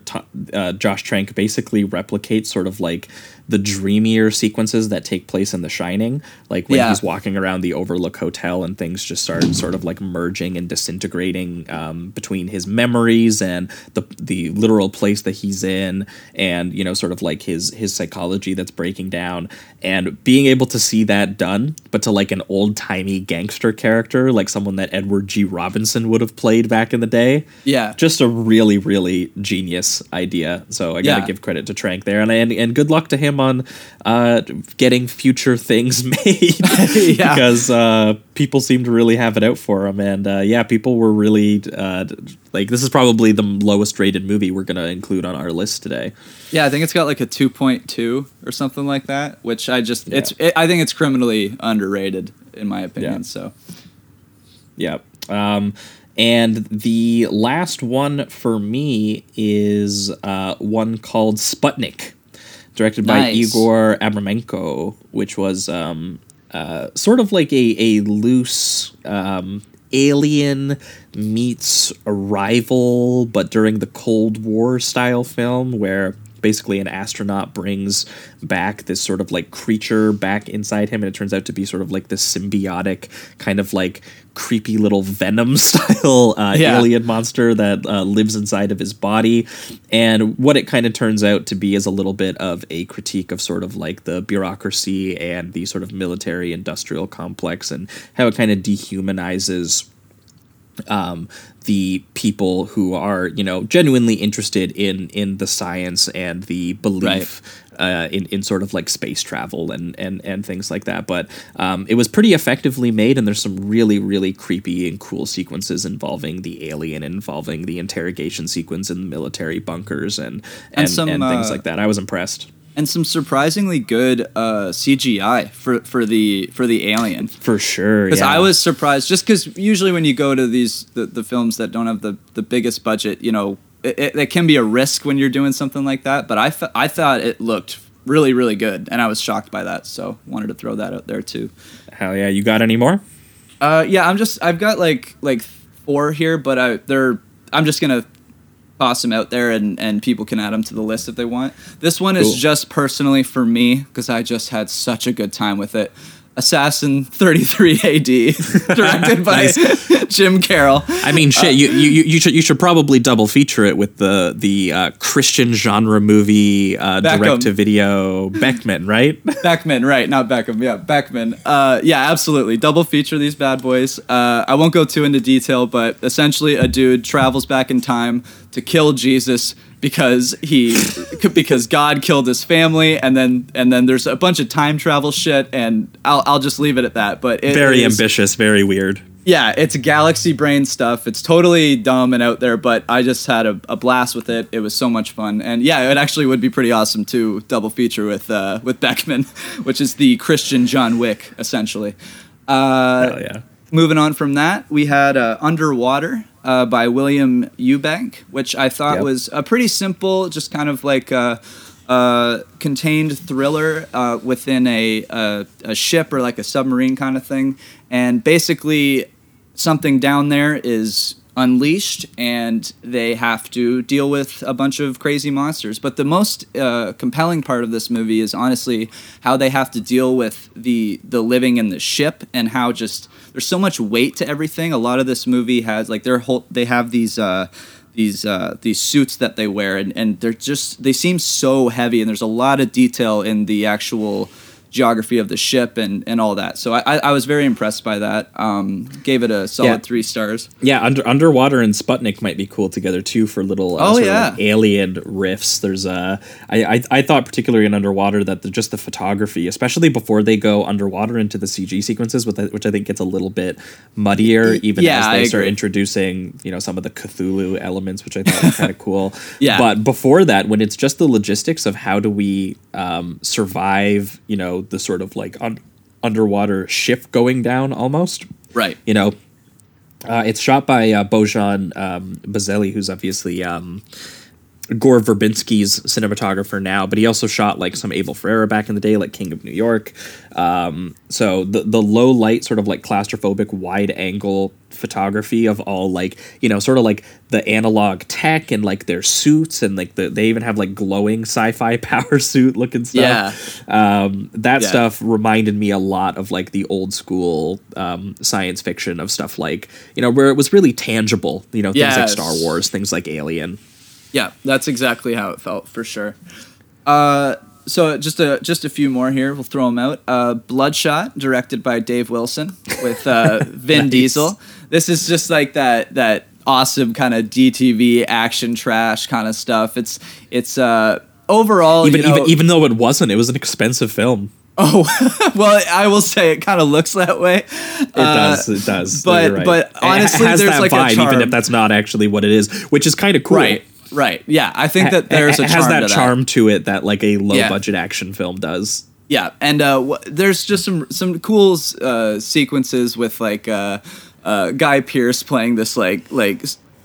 S6: uh, Josh Trank basically replicates sort of like the dreamier sequences that take place in The Shining, like when
S7: Yeah.
S6: he's walking around the Overlook Hotel and things just start sort of like merging and disintegrating um, between his memories and the the literal place that he's in, and you know, sort of like his his psychology that's breaking down, and being able to see that done, but to like an old timey gangster character, like someone that Edward G. Robinson would have played back in the day.
S7: Yeah.
S6: Just a really, really genius idea. So I gotta
S7: Yeah.
S6: give credit to Trank there, and and, and good luck to him on uh, getting future things made.
S7: Yeah.
S6: because uh, people seem to really have it out for him, and uh, yeah, people were really uh, like this is probably the lowest rated movie we're gonna include on our list today.
S7: Yeah, I think it's got like a 2.2 or something like that, which I just it's it, I think it's criminally underrated in my opinion.
S6: Yeah.
S7: So
S6: Yeah. Um, and the last one for me is uh, one called Sputnik, directed by Egor Abramenko, which was um, uh, sort of like a, a loose um, alien meets arrival, but during the Cold War style film where basically an astronaut brings back this sort of like creature back inside him and it turns out to be sort of like this symbiotic kind of like creepy little venom style uh,
S7: Yeah.
S6: alien monster that uh, lives inside of his body and what it kind of turns out to be is a little bit of a critique of sort of like the bureaucracy and the sort of military industrial complex and how it kind of dehumanizes um, the people who are you know genuinely interested in in the science and the belief uh, in in sort of like space travel and and and things like that. But um, it was pretty effectively made, and there's some really really creepy and cool sequences involving the alien, involving the interrogation sequence in the military bunkers, and and
S7: And
S6: and, things
S7: uh,
S6: like that. I was impressed
S7: and some surprisingly good uh, CGI for for the for the alien.
S6: for sure.
S7: Because
S6: yeah.
S7: I was surprised, just because usually when you go to these the, the films that don't have the, the biggest budget, you know, it, it, it can be a risk when you're doing something like that. But I, fe- I thought it looked really really good, and I was shocked by that. So wanted to throw that out there too.
S6: Hell yeah! You got any more?
S7: Uh, yeah, I'm just I've got like like four here, but I they're I'm just gonna them out there and and people can add them to the list if they want. This one is just personally for me because I just had such a good time with it. Assassin 33 AD, directed by Jim Carroll.
S6: I mean, shit. you, you you should you should probably double feature it with the the uh, Christian genre movie uh, direct to video Beckman, right?
S7: Beckman, right? Not Beckham. Yeah, Beckman. Uh, yeah, absolutely. Double feature these bad boys. Uh, I won't go too into detail, but essentially, a dude travels back in time to kill Jesus because he because God killed his family, and then and then there's a bunch of time travel shit, and I'll I'll just leave it at that. But
S6: very
S7: is-
S6: ambitious, very weird.
S7: yeah, it's galaxy brain stuff. It's totally dumb and out there, but I just had a, a blast with it. It was so much fun, and yeah, it actually would be pretty awesome to double feature with uh, with Beckman, which is the Christian John Wick, essentially. Uh,
S6: Hell yeah.
S7: moving on from that, we had uh, Underwater uh, by William Eubank, which I thought
S6: Yep.
S7: was a pretty simple, just kind of like a, uh contained thriller uh, within a, a a ship or like a submarine kind of thing, and basically something down there is unleashed and they have to deal with a bunch of crazy monsters but the most uh, compelling part of this movie is honestly how they have to deal with the the living in the ship and how just there's so much weight to everything. A lot of this movie has like their whole they have these uh these uh, these suits that they wear and, and they're just they seem so heavy and there's a lot of detail in the actual geography of the ship and, and all that so I, I I was very impressed by that um, gave it a solid
S6: Yeah.
S7: three stars
S6: Yeah, under underwater and Sputnik might be cool together too for little uh,
S7: Oh, yeah.
S6: like alien riffs. There's uh, I, I I thought particularly in underwater that the, just the photography, especially before they go underwater into the CG sequences, with which I think gets a little bit muddier, even
S7: yeah,
S6: as
S7: I
S6: they start
S7: agree.
S6: introducing you know some of the Cthulhu elements, which I thought was kind of cool.
S7: Yeah.
S6: but before that, when it's just the logistics of how do we um, survive, you know, the sort of like un- underwater ship going down almost.
S7: Right.
S6: You know uh, it's shot by uh, Bojan um, Bazelli, who's obviously um, Gore Verbinski's cinematographer now, but he also shot like some Abel Ferrara back in the day, like King of New York. Um, so the the low light, sort of like claustrophobic, wide angle photography of all like you know, sort of like the analog tech and like their suits and like the they even have like glowing sci-fi power suit looking stuff. Um, that
S7: Yeah.
S6: stuff reminded me a lot of like the old school um, science fiction of stuff like you know where it was really tangible. You know, things like Star Wars, things like Alien.
S7: Yeah, that's exactly how it felt for sure. Uh, so just a just a few more here. We'll throw them out. Uh, Bloodshot, directed by Dave Wilson with uh, Vin
S6: Nice.
S7: Diesel. This is just like that that awesome kind of DTV action trash kind of stuff. It's it's uh, overall
S6: Even
S7: you know,
S6: even even though it wasn't, it was an expensive film.
S7: Oh well, I will say it kind of looks that way.
S6: It does. It does.
S7: Uh, but-
S6: right.
S7: but
S6: It
S7: honestly,
S6: has
S7: there's
S6: that
S7: like a
S6: vibe, even if that's not actually what it is, which is kind of cool.
S7: Right, right. Yeah, I think that there's a
S6: it
S7: charm
S6: has that
S7: to that.
S6: charm to it that like a low
S7: Yeah.
S6: budget action film does.
S7: Yeah, and uh, wh- there's just some some cool uh, sequences with like uh, uh, Guy Pearce playing this like like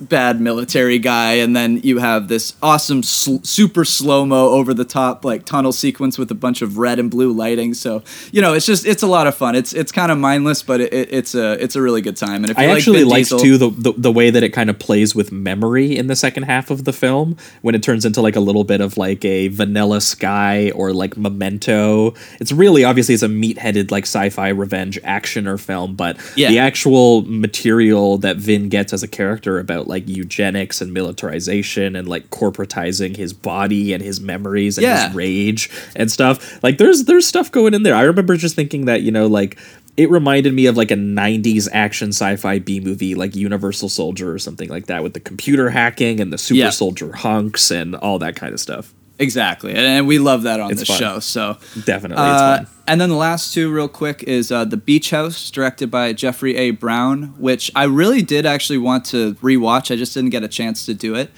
S7: bad military guy, and then you have this awesome sl- super slow mo over the top like tunnel sequence with a bunch of red and blue lighting. So you know, it's just it's a lot of fun. It's it's kind of mindless, but it, it, it's a it's a really good time. And if you
S6: I
S7: like
S6: actually
S7: Diesel-
S6: too the, the the way that it kind of plays with memory in the second half of the film when it turns into like a little bit of like a Vanilla Sky or like Memento. It's really obviously it's a meat-headed like sci-fi revenge actioner film, but
S7: Yeah.
S6: the actual material that Vin gets as a character about like eugenics and militarization and like corporatizing his body and his memories and
S7: Yeah.
S6: his rage and stuff. Like there's there's stuff going in there. I remember just thinking that, you know, like it reminded me of like a 90s action sci-fi B movie like Universal Soldier or something like that with the computer hacking and the super
S7: Yeah.
S6: soldier hunks and all that kind of stuff.
S7: Exactly, and, we love that on
S6: It's
S7: the
S6: fun.
S7: show. So
S6: Definitely
S7: Uh,
S6: it's fun.
S7: and then the last two, real quick, is uh, The Beach House, directed by Jeffrey A. Brown, which I really did actually want to rewatch. I just didn't get a chance to do it.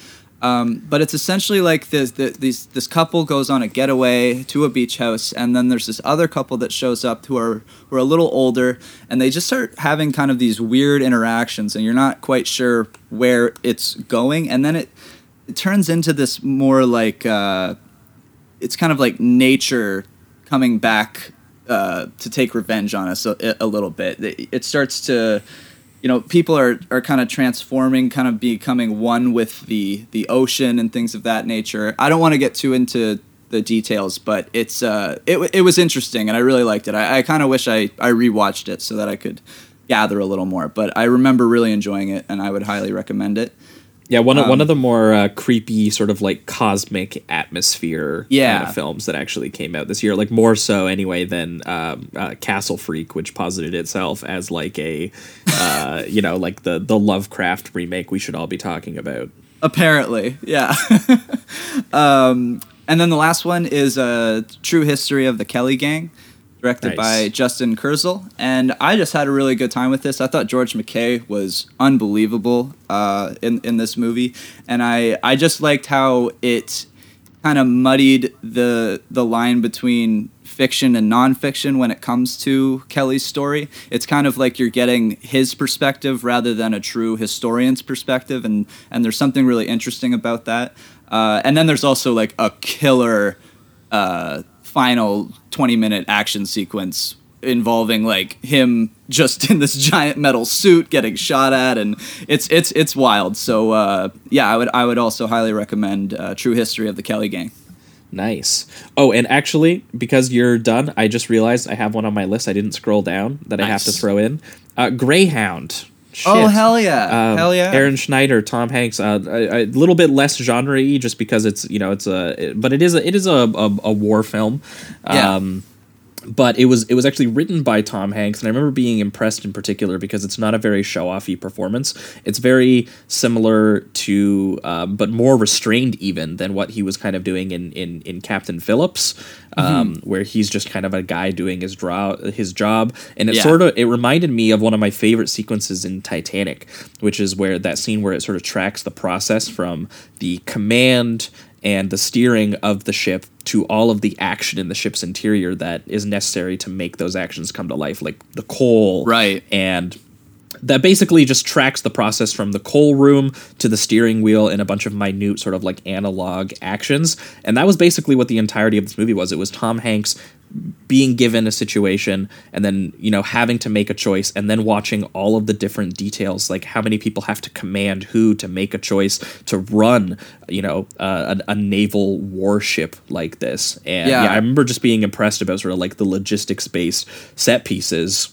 S7: Um, but it's essentially like this, this, these, this couple goes on a getaway to a beach house, and then there's this other couple that shows up who are, who are a little older, and they just start having kind of these weird interactions, and you're not quite sure where it's going. And then it, it turns into this more like. Uh, it's kind of like nature coming back uh, to take revenge on us a, a little bit. It, it starts to, you know, people are, are kind of transforming, kind of becoming one with the the ocean and things of that nature. I don't want to get too into the details, but it's uh, it, it was interesting and I really liked it. I, I kind of wish I, I rewatched it so that I could gather a little more, but I remember really enjoying it and I would highly recommend it.
S6: Yeah, one of one
S7: Um,
S6: of the more uh, creepy, sort of like cosmic atmosphere
S7: Yeah.
S6: kind of films that actually came out this year. Like more so anyway than um, uh, Castle Freak, which posited itself as like a, uh, you know, like the the Lovecraft remake we should all be talking about.
S7: Apparently, yeah. um, and then the last one is a true history of the Kelly Gang, directed
S6: Nice.
S7: by Justin Kurzel. And I just had a really good time with this. I thought George McKay was unbelievable uh, in in this movie, and I I just liked how it kind of muddied the the line between fiction and nonfiction when it comes to Kelly's story. It's kind of like you're getting his perspective rather than a true historian's perspective, and and there's something really interesting about that. Uh, and then there's also like a killer uh, final 20 minute action sequence involving like him just in this giant metal suit getting shot at and it's it's it's wild so uh, yeah i would i would also highly recommend uh, true history of the kelly gang
S6: Nice. Oh, and actually, because you're done, I just realized I have one on my list. I didn't scroll down that I have to throw in. Uh, Greyhound.
S7: Oh, hell yeah.
S6: Um,
S7: Hell yeah.
S6: Aaron Schneider, Tom Hanks, uh, a, a little bit less genre-y just because it's you know it's a but it is a it is a a, a war film.
S7: Yeah.
S6: Um, but it was it was actually written by Tom Hanks, and I remember being impressed in particular because it's not a very show-offy performance. It's very similar to, um, but more restrained even than what he was kind of doing in in, in Captain Phillips, um, where he's just kind of a guy doing his draw his job, and it
S7: Yeah.
S6: sort of it reminded me of one of my favorite sequences in Titanic, which is where that scene where it sort of tracks the process from the command and the steering of the ship to all of the action in the ship's interior that is necessary to make those actions come to life, like the coal,
S7: Right.
S6: and that basically just tracks the process from the coal room to the steering wheel in a bunch of minute sort of like analog actions. And that was basically what the entirety of this movie was. It was tom hanks being given a situation and then you know having to make a choice and then watching all of the different details like how many people have to command who to make a choice to run you know uh, a, a naval warship like this. And
S7: Yeah.
S6: yeah i remember just being impressed about sort of like the logistics based set pieces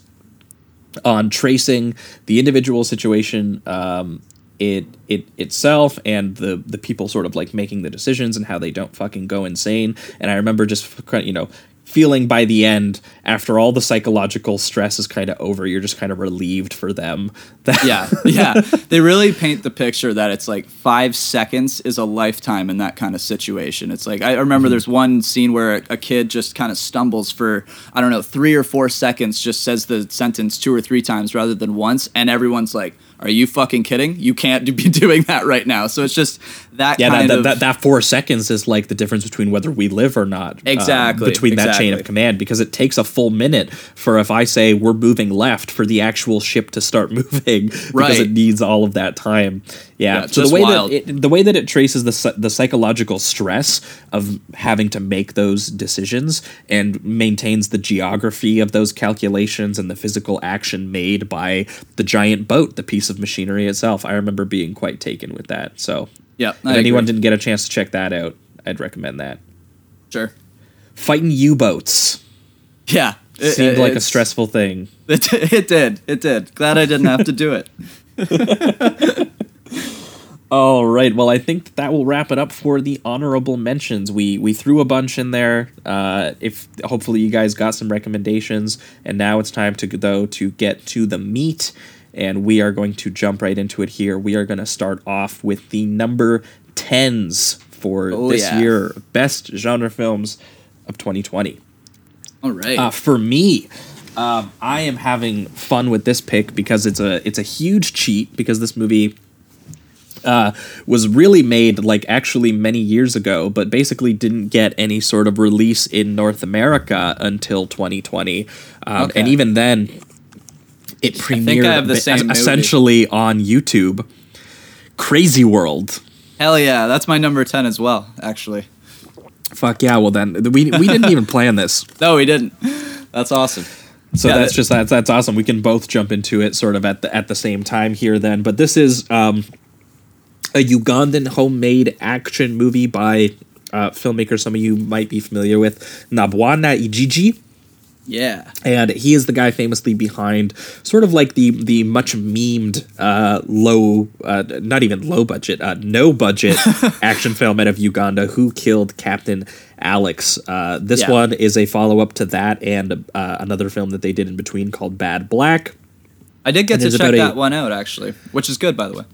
S6: on tracing the individual situation um, it it itself and the the people sort of like making the decisions and how they don't fucking go insane. And i remember just you know feeling by the end after all the psychological stress is kind of over you're just kind of relieved for them. That
S7: yeah yeah. They really paint the picture that it's like five seconds is a lifetime in that kind of situation. It's like i remember
S6: Mm-hmm.
S7: there's one scene where a, a kid just kind of stumbles for i don't know three or four seconds just says the sentence two or three times rather than once and everyone's like are you fucking kidding? You can't be doing that right now. So it's just that
S6: yeah, that, that, that, that four seconds is like the difference between whether we live or not. um,
S7: Exactly,
S6: between that chain of command, because it takes a full minute for if I say we're moving left for the actual ship to start moving, because it needs all of that time. Yeah.
S7: Yeah,
S6: so the way
S7: wild.
S6: that it, the way that it traces the the psychological stress of having to make those decisions and maintains the geography of those calculations and the physical action made by the giant boat, the piece of machinery itself. I remember being quite taken with that. So
S7: yeah
S6: if anyone didn't get a chance to check that out, I'd recommend that.
S7: sure
S6: Fighting U-boats
S7: yeah it-
S6: seemed
S7: it-
S6: like a stressful thing.
S7: it, it did it did glad i didn't have to do it
S6: All right. Well, I think that, that will wrap it up for the honorable mentions. We we threw a bunch in there. Uh, if hopefully you guys got some recommendations, and now it's time to go to get to the meat, and we are going to jump right into it here. We are going to start off with the number tens for
S7: Oh,
S6: this
S7: yeah.
S6: year best genre films of 2020.
S7: all right
S6: Uh, for me, um, I am having fun with this pick because it's a it's a huge cheat because this movie uh, was really made like actually many years ago, but basically didn't get any sort of release in North America until 2020, um,
S7: Okay.
S6: and even then, it premiered
S7: I have the
S6: ba-
S7: same movie.
S6: essentially on YouTube. Crazy World.
S7: hell yeah that's my number 10 as well actually
S6: Fuck yeah! Well then, we we didn't even plan this,
S7: No, we didn't. That's awesome.
S6: so
S7: Yeah,
S6: that's
S7: that-
S6: just that's that's awesome. We can both jump into it sort of at the at the same time here then. But this is um, a Ugandan homemade action movie by uh, filmmaker some of you might be familiar with, Nabwana Ijiji.
S7: Yeah.
S6: and he is the guy famously behind sort of like the the much memed uh, low uh, not even low budget uh, no budget action film out of Uganda who killed Captain Alex uh, this
S7: Yeah.
S6: one is a follow-up to that and uh, another film that they did in between called Bad Black
S7: I did get
S6: And
S7: to check
S6: about a-
S7: that one out actually, which is good by the way.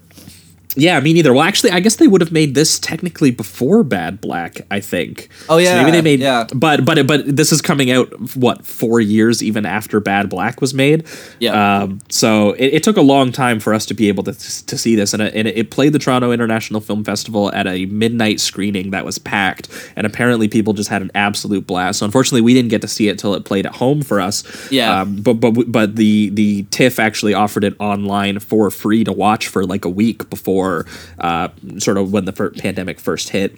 S6: Yeah, me neither. Well, actually, I guess they would have made this technically before Bad Black. I think.
S7: Oh,
S6: So
S7: yeah,
S6: maybe they made.
S7: yeah.
S6: But but but this is coming out what four years even after Bad Black was made.
S7: Yeah.
S6: Um, so it, it took a long time for us to be able to to see this, and it, and it played the Toronto International Film Festival at a midnight screening that was packed, and apparently people just had an absolute blast. So unfortunately, we didn't get to see it till it played at home for us.
S7: Yeah.
S6: Um, but but but the the TIFF actually offered it online for free to watch for like a week before uh, sort of when the fir- pandemic first hit.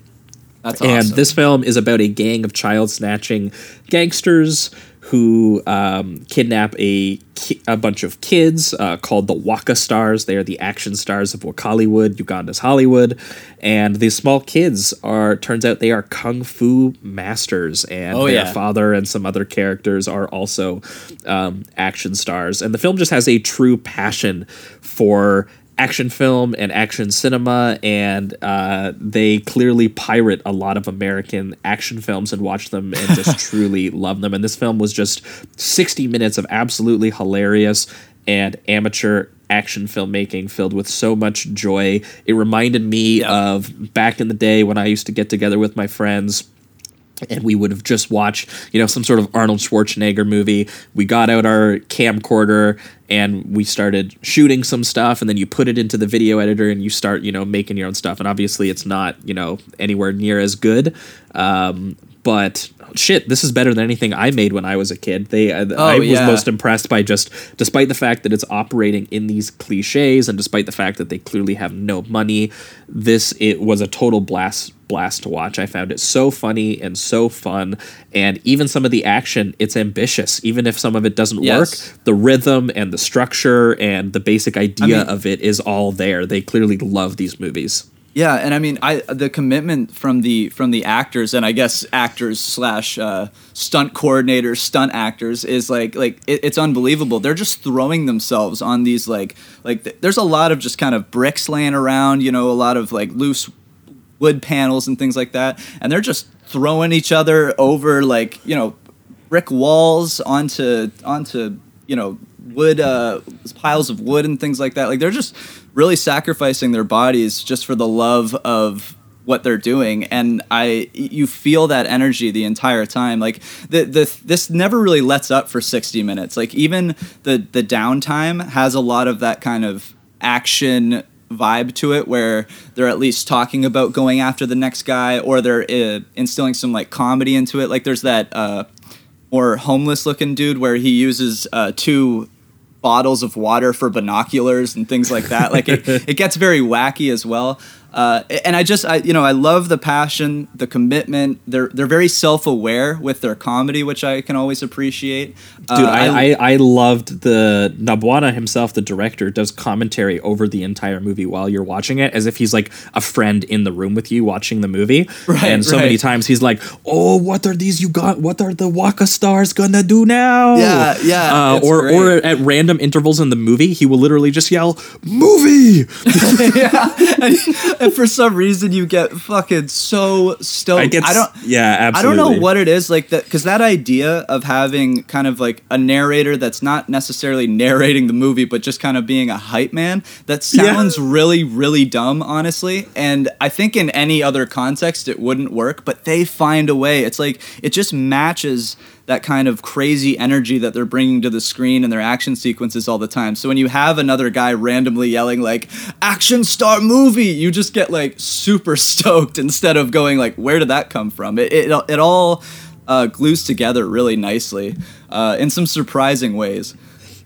S7: That's awesome.
S6: And this film is about a gang of child snatching gangsters who um, kidnap a ki- a bunch of kids uh, called the Waka Stars. They are the action stars of Wakaliwood, Uganda's Hollywood, and these small kids are turns out they are kung fu masters, and
S7: Oh,
S6: their
S7: yeah.
S6: father and some other characters are also um, action stars. And the film just has a true passion for action film and action cinema, and uh, they clearly pirate a lot of American action films and watch them and just truly love them. And this film was just 60 minutes of absolutely hilarious and amateur action filmmaking filled with so much joy. It reminded me
S7: Yeah.
S6: of back in the day when I used to get together with my friends and we would have just watched, you know, some sort of Arnold Schwarzenegger movie. We got out our camcorder and we started shooting some stuff, and then you put it into the video editor and you start, you know, making your own stuff. And obviously, it's not, you know, anywhere near as good. Um, but shit, this is better than anything I made when I was a kid. They, I, I was
S7: yeah.
S6: most impressed by just, despite the fact that it's operating in these cliches, and despite the fact that they clearly have no money, this it was a total blast blast to watch. I found it so funny and so fun, and even some of the action, it's ambitious. Even if some of it doesn't
S7: Yes.
S6: work, the rhythm and the structure and the basic idea
S7: mean-
S6: of it is all there. They clearly love these movies.
S7: Yeah, and I mean, I the commitment from the from the actors and I guess actors slash uh, stunt coordinators, stunt actors is like like it, it's unbelievable. They're just throwing themselves on these like like th- there's a lot of just kind of bricks laying around, you know, a lot of like loose wood panels and things like that, and they're just throwing each other over like you know brick walls onto onto you know wood uh, piles of wood and things like that. Like they're just really sacrificing their bodies just for the love of what they're doing. And i you feel that energy the entire time. Like the, the this never really lets up for 60 minutes. Like even the the downtime has a lot of that kind of action vibe to it where they're at least talking about going after the next guy or they're uh, instilling some like comedy into it like there's that uh more homeless looking dude where he uses uh, two bottles of water for binoculars and things like that. Like it, it gets very wacky as well. Uh, and I just, I, you know, I love the passion, the commitment. They're they're very self aware with their comedy, which I can always appreciate.
S6: Dude,
S7: Uh,
S6: I, I, I loved the Nabwana himself, the director, does commentary over the entire movie while you're watching it, as if he's like a friend in the room with you watching the movie.
S7: Right,
S6: and so
S7: right.
S6: many times he's like, "Oh, what are these? You got? What are the Waka stars gonna do now?"
S7: Yeah, yeah,
S6: Uh, or
S7: great.
S6: or at random intervals in the movie, he will literally just yell, "Movie!"
S7: and for some reason you get fucking so stoked.
S6: I get.
S7: I don't.
S6: Yeah, absolutely.
S7: I don't know what it is like that because that idea of having kind of like a narrator that's not necessarily narrating the movie but just kind of being a hype man that
S6: Yeah.
S7: sounds really really dumb honestly and I think in any other context it wouldn't work but they find a way it's like it just matches that kind of crazy energy that they're bringing to the screen and their action sequences all the time. So when you have another guy randomly yelling like "action star movie," you just get like super stoked instead of going like "where did that come from?" It it, it all uh, glues together really nicely uh, in some surprising ways.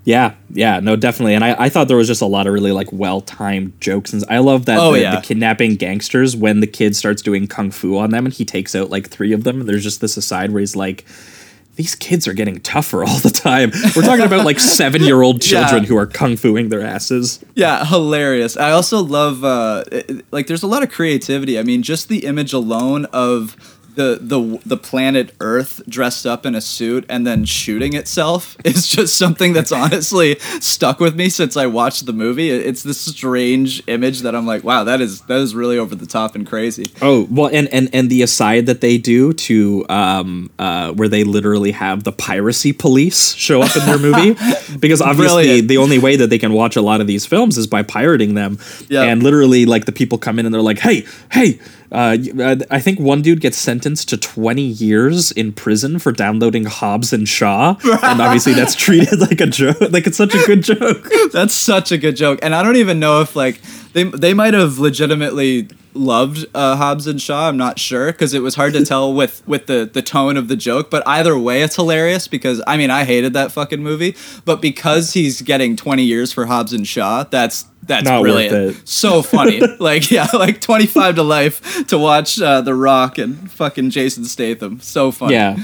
S6: Yeah, yeah, no, definitely. And I, I thought there was just a lot of really like well timed jokes. And I love that
S7: Oh,
S6: the,
S7: yeah.
S6: the kidnapping gangsters when the kid starts doing kung fu on them and he takes out like three of them. There's just this aside where he's like, these kids are getting tougher all the time. We're talking about like seven year old children
S7: Yeah.
S6: who are kung fuing their asses.
S7: Yeah, hilarious. I also love uh, it- like there's a lot of creativity. I mean, just the image alone of the the the planet Earth dressed up in a suit and then shooting itself is just something that's honestly stuck with me since I watched the movie. It's this strange image that I'm like, wow, that is that is really over the top and crazy.
S6: Oh well, and and and the aside that they do to um uh where they literally have the piracy police show up in their movie because obviously
S7: Brilliant.
S6: the only way that they can watch a lot of these films is by pirating them.
S7: Yeah.
S6: And literally, like the people come in and they're like, "Hey, hey." Uh, uh, I think one dude gets sentenced to 20 years in prison for downloading Hobbs and Shaw, and obviously that's treated like a joke. Like it's such a good joke.
S7: That's such a good joke, and I don't even know if like they they might have legitimately loved uh, Hobbs and Shaw. I'm not sure because it was hard to tell with with the the tone of the joke. But either way, it's hilarious because I mean I hated that fucking movie, but because he's getting 20 years for Hobbs and Shaw, that's that's
S6: Not
S7: brilliant. So funny, like yeah, like 25 to life to watch uh, The Rock and fucking Jason Statham. So funny,
S6: Yeah.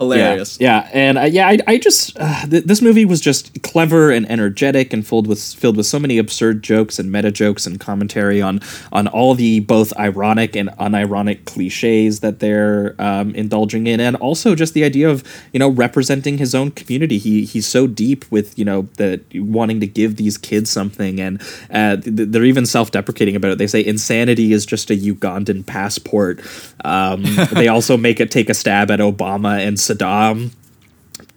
S7: Hilarious.
S6: Yeah, yeah, and uh, yeah, I, I just uh, th- this movie was just clever and energetic and filled with filled with so many absurd jokes and meta jokes and commentary on on all the both ironic and unironic cliches that they're um, indulging in, and also just the idea of you know representing his own community. He he's so deep with you know the wanting to give these kids something, and uh, th- they're even self deprecating about it. They say insanity is just a Ugandan passport. Um, they also make it take a stab at Obama and Saddam.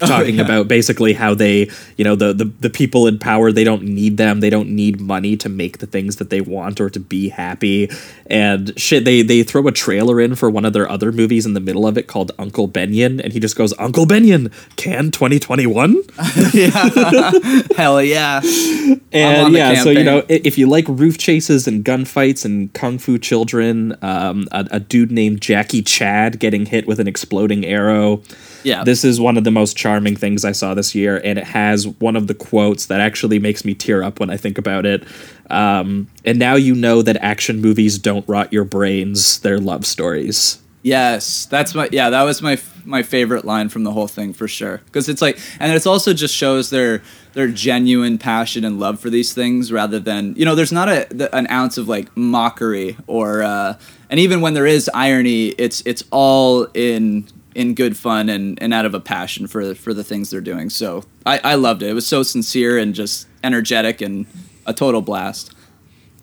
S6: Talking
S7: yeah.
S6: about basically how they, you know, the, the the people in power, they don't need them. They don't need money to make the things that they want or to be happy. And shit, they they throw a trailer in for one of their other movies in the middle of it called Uncle Benyon, and he just goes, Uncle Benyon, can 2021?
S7: yeah, Hell yeah.
S6: And yeah, so you know, if you like roof chases and gunfights and kung fu children, um, a, a dude named Jackie Chad getting hit with an exploding arrow.
S7: Yeah.
S6: This is one of the most charming things I saw this year, and it has one of the quotes that actually makes me tear up when I think about it. Um, and now you know that action movies don't rot your brains; they're love stories.
S7: Yes, that's my yeah. That was my my favorite line from the whole thing for sure. Because it's like, and it's also just shows their their genuine passion and love for these things, rather than you know, there's not a the, an ounce of like mockery or, uh, and even when there is irony, it's it's all in in good fun and, and out of a passion for for the things they're doing. So I I loved it. It was so sincere and just energetic and a total blast.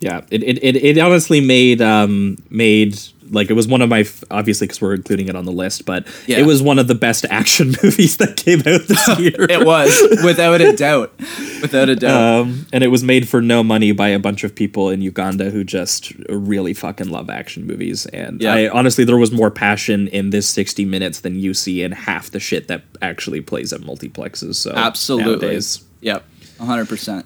S6: Yeah, it it, it, it honestly made um made like it was one of my f- obviously because we're including it on the list, but
S7: Yeah.
S6: it was one of the best action movies that came out this year.
S7: It was without a doubt, without a doubt.
S6: Um, and it was made for no money by a bunch of people in Uganda who just really fucking love action movies. And
S7: Yeah.
S6: I honestly, there was more passion in this 60 minutes than you see in half the shit that actually plays at multiplexes. So
S7: Absolutely.
S6: nowadays.
S7: Yep. 100%.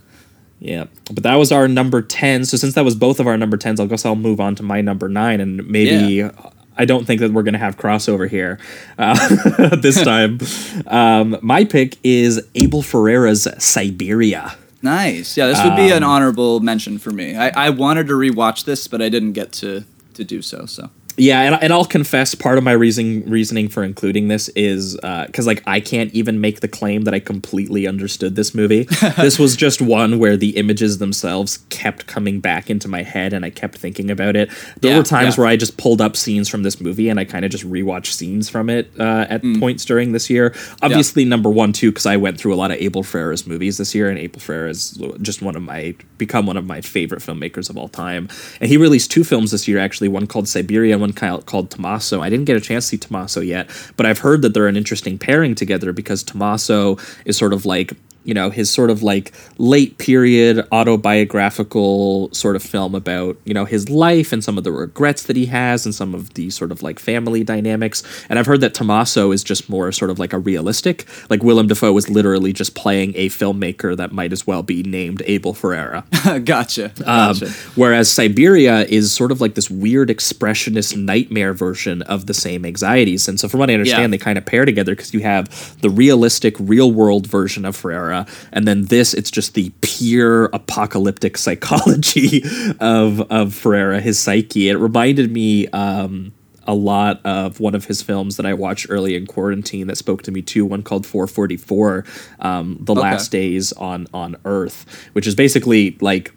S6: Yeah, but that was our number 10. So since that was both of our number 10s, I guess I'll move on to my number 9 and maybe I don't think that we're going to have crossover here uh, this time. um, my pick is Abel Ferrara's Siberia.
S7: Nice. Yeah, this would be
S6: Um,
S7: an honourable mention for me. I, I wanted to rewatch this, but I didn't get to, to do so. So
S6: Yeah, and, and I'll confess part of my reasoning reasoning for including this is because like I can't even make the claim that I completely understood this movie. this was just one where the images themselves kept coming back into my head, and I kept thinking about it. There
S7: Yeah,
S6: were times
S7: yeah.
S6: where I just pulled up scenes from this movie, and I kind of just rewatched scenes from it uh, at
S7: Mm.
S6: points during this year. Obviously, number one too, because I went through a lot of Abel Ferrara's movies this year, and Abel Ferrara is just one of my become one of my favorite filmmakers of all time. And he released two films this year, actually, one called Siberia, called Tommaso. I didn't get a chance to see Tommaso yet, but I've heard that they're an interesting pairing together because Tommaso is sort of like you know his sort of like late period autobiographical sort of film about you know his life and some of the regrets that he has and some of the sort of like family dynamics and i've heard that tommaso is just more sort of like a realistic like willem dafoe was literally just playing a filmmaker that might as well be named abel ferrara
S7: gotcha.
S6: um,
S7: Gotcha.
S6: whereas Siberia is sort of like this weird expressionist nightmare version of the same anxieties. And so, from what I understand,
S7: Yeah.
S6: they kind of pair together because you have the realistic, real world version of Ferrara, and then this it's just the pure apocalyptic psychology of of Ferrara, his psyche. It reminded me. Um, a lot of one of his films that I watched early in quarantine that spoke to me too. One called 444, um, The Last Days on on Earth, which is basically like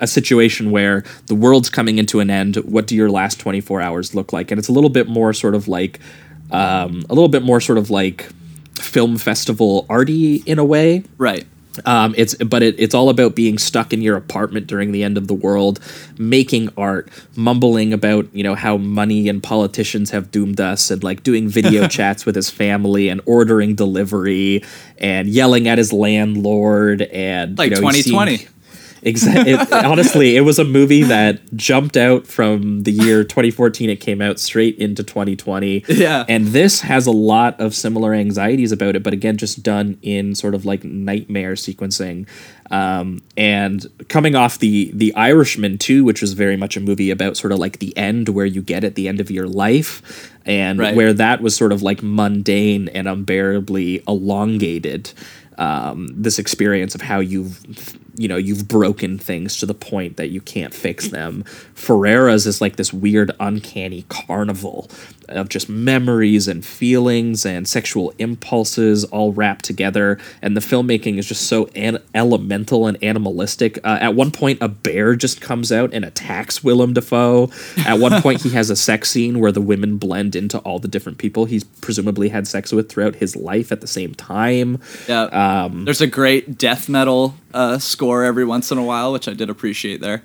S6: a situation where the world's coming into an end. What do your last 24 hours look like? And it's a little bit more sort of like um, a little bit more sort of like film festival arty in a way.
S7: Right.
S6: Um, it's but it, it's all about being stuck in your apartment during the end of the world, making art, mumbling about you know how money and politicians have doomed us, and like doing video chats with his family and ordering delivery and yelling at his landlord and
S7: Like
S6: you know,
S7: 2020.
S6: seeing- Exactly. honestly, it was a movie that jumped out from the year 2014 it came out straight into 2020.
S7: Yeah.
S6: And this has a lot of similar anxieties about it, but again, just done in sort of like nightmare sequencing. Um, and coming off the the Irishman too, which was very much a movie about sort of like the end where you get at the end of your life, and
S7: Right.
S6: where that was sort of like mundane and unbearably elongated. Um, this experience of how you've you know you've broken things to the point that you can't fix them. Ferrara's is like this weird, uncanny carnival of just memories and feelings and sexual impulses all wrapped together, and the filmmaking is just so an- elemental and animalistic. Uh, at one point, a bear just comes out and attacks Willem Dafoe. At one point, he has a sex scene where the women blend into all the different people he's presumably had sex with throughout his life at the same time.
S7: Yeah.
S6: Um,
S7: There's a great death metal uh, score every once in a while, which I did appreciate there.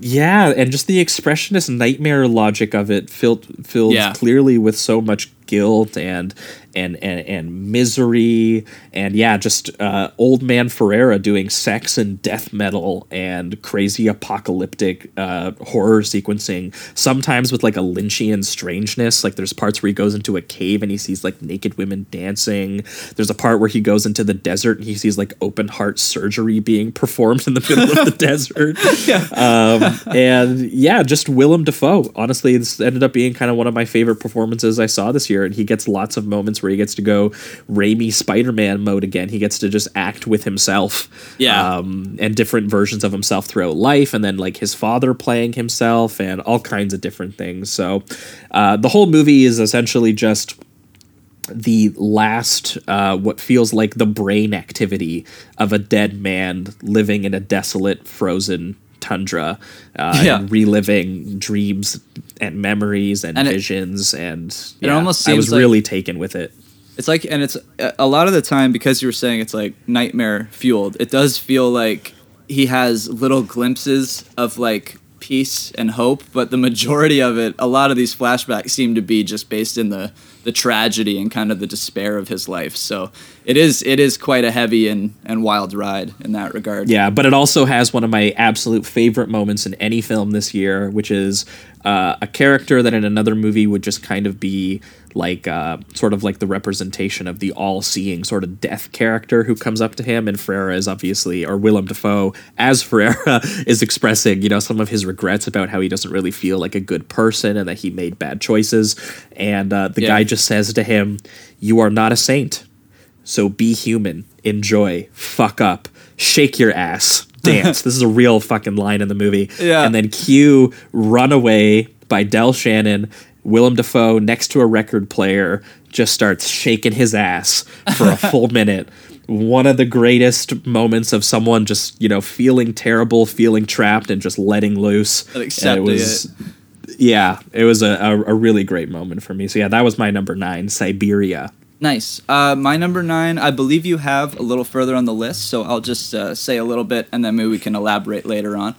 S6: Yeah, and just the expressionist nightmare logic of it filled filled
S7: Yeah.
S6: clearly with so much guilt and and and, and misery and yeah, just uh, old man Ferrara doing sex and death metal and crazy apocalyptic uh, horror sequencing. Sometimes with like a Lynchian strangeness, like there's parts where he goes into a cave and he sees like naked women dancing. There's a part where he goes into the desert and he sees like open heart surgery being performed in the middle of the desert. Um, and yeah, just Willem Dafoe. Honestly, this ended up being kind of one of my favorite performances I saw this year. And he gets lots of moments where he gets to go Raimi Spider Man mode again. He gets to just act with himself.
S7: Yeah.
S6: Um, and different versions of himself throughout life. And then like his father playing himself and all kinds of different things. So uh, the whole movie is essentially just the last uh, what feels like the brain activity of a dead man living in a desolate frozen tundra uh,
S7: Yeah.
S6: and reliving dreams and memories and,
S7: And it-
S6: visions and
S7: it
S6: yeah,
S7: almost
S6: I was
S7: like-
S6: really taken with it
S7: It's like, and it's a- a lot of the time because you were saying it's like nightmare fueled. It does feel like he has little glimpses of like peace and hope, but the majority of it, a lot of these flashbacks seem to be just based in the the tragedy and kind of the despair of his life. So it is it is quite a heavy and and wild ride in that regard.
S6: Yeah, but it also has one of my absolute favorite moments in any film this year, which is uh, a character that in another movie would just kind of be like uh, sort of like the representation of the all-seeing sort of death character who comes up to him, and Ferrara is obviously, or Willem Dafoe as Ferrara is expressing, you know, some of his regrets about how he doesn't really feel like a good person and that he made bad choices, and uh, the
S7: Yeah.
S6: guy just says to him, "You are not a saint." So be human, enjoy, fuck up, shake your ass, dance. this is a real fucking line in the movie.
S7: Yeah.
S6: And then cue Runaway by Del Shannon. Willem Dafoe next to a record player just starts shaking his ass for a full minute. One of the greatest moments of someone just, you know, feeling terrible, feeling trapped, and just letting loose.
S7: And accepting it.
S6: Yeah, it was a, a, a really great moment for me. So, yeah, that was my number nine, Siberia.
S7: Nice. Uh, my number nine, I believe you have a little further on the list, so I'll just uh, say a little bit and then maybe we can elaborate later on.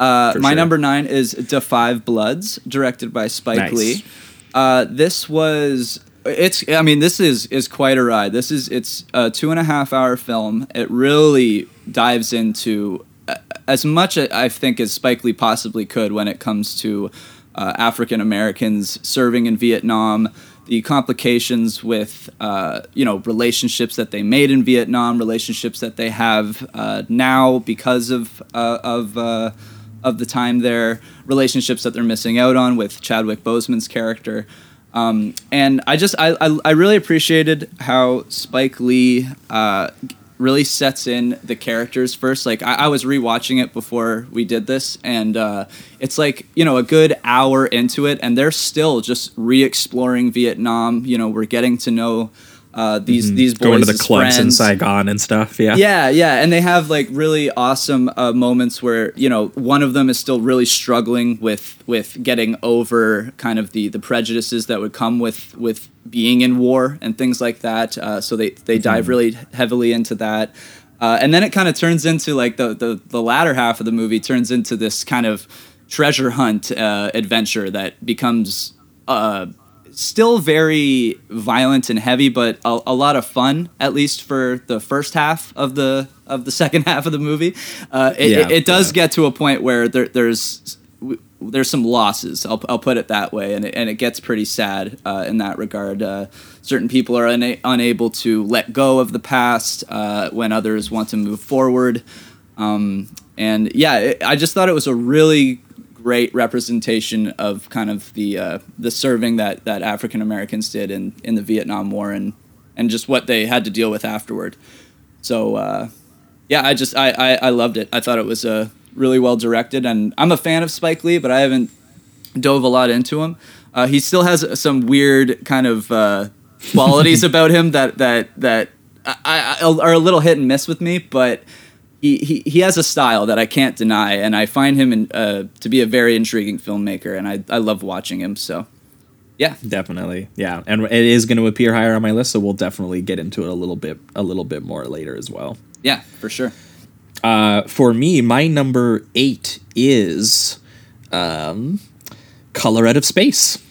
S7: Uh, my
S6: sure.
S7: number nine is Five Bloods, directed by Spike
S6: Nice.
S7: Lee. Uh, this was. It's. I mean, this is is quite a ride. This is. It's a two and a half hour film. It really dives into uh, as much I think as Spike Lee possibly could when it comes to uh, African Americans serving in Vietnam, the complications with uh, you know relationships that they made in Vietnam, relationships that they have uh, now because of uh, of uh, of the time there, relationships that they're missing out on with Chadwick Boseman's character. Um, and I just I, I, I really appreciated how Spike Lee uh, really sets in the characters first. Like I, I was rewatching it before we did this, and uh, it's like you know a good hour into it, and they're still just re-exploring Vietnam. You know, we're getting to know uh, these these boys
S6: Mm-hmm. Going to the clubs in. Saigon and stuff. Yeah.
S7: Yeah, yeah, and they have like really awesome uh, moments where you know one of them is still really struggling with with getting over kind of the the prejudices that would come with with being in war and things like that. Uh, so they they dive really heavily into that, uh, and then it kind of turns into like the, the the latter half of the movie turns into this kind of treasure hunt uh, adventure that becomes. Still very violent and heavy, but a, a lot of fun. At least for the first half of the of the second half of the movie, uh, it,
S6: Yeah,
S7: it, it does
S6: yeah.
S7: get to a point where there, there's there's some losses. I'll, I'll put it that way, and it, and it gets pretty sad uh, in that regard. Uh, certain people are una- unable to let go of the past uh, when others want to move forward. Um, and yeah, I just thought it was a really great representation of kind of the uh, the serving that, that African Americans did in, in the Vietnam War and and just what they had to deal with afterward. So uh, yeah, I just I, I, I loved it. I thought it was uh, really well directed, and I'm a fan of Spike Lee, but I haven't dove a lot into him. Uh, he still has some weird kind of uh, qualities about him that that that I, I, are a little hit and miss with me, but he, he, he has a style that I can't deny, and I find him in, uh, to be a very intriguing filmmaker, and I, I love watching him. So, yeah,
S6: Definitely, yeah, and it is going to appear higher on my list, so we'll definitely get into it a little bit, a little bit more later as well.
S7: yeah, for sure.
S6: Uh, for me, my number eight is um, "Color Out of Space"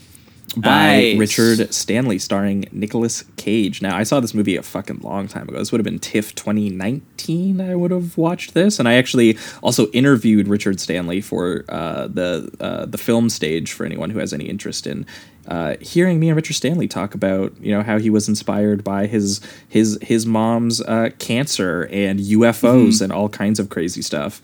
S6: by
S7: Nice.
S6: Richard Stanley, starring Nicolas Cage. Now, I saw this movie a fucking long time ago. This would have been TIFF 2019. I would have watched this, and I actually also interviewed Richard Stanley for uh, the uh, the film stage. For anyone who has any interest in uh, hearing me and Richard Stanley talk about, you know, how he was inspired by his his his mom's uh, cancer and UFOs and all kinds of crazy stuff.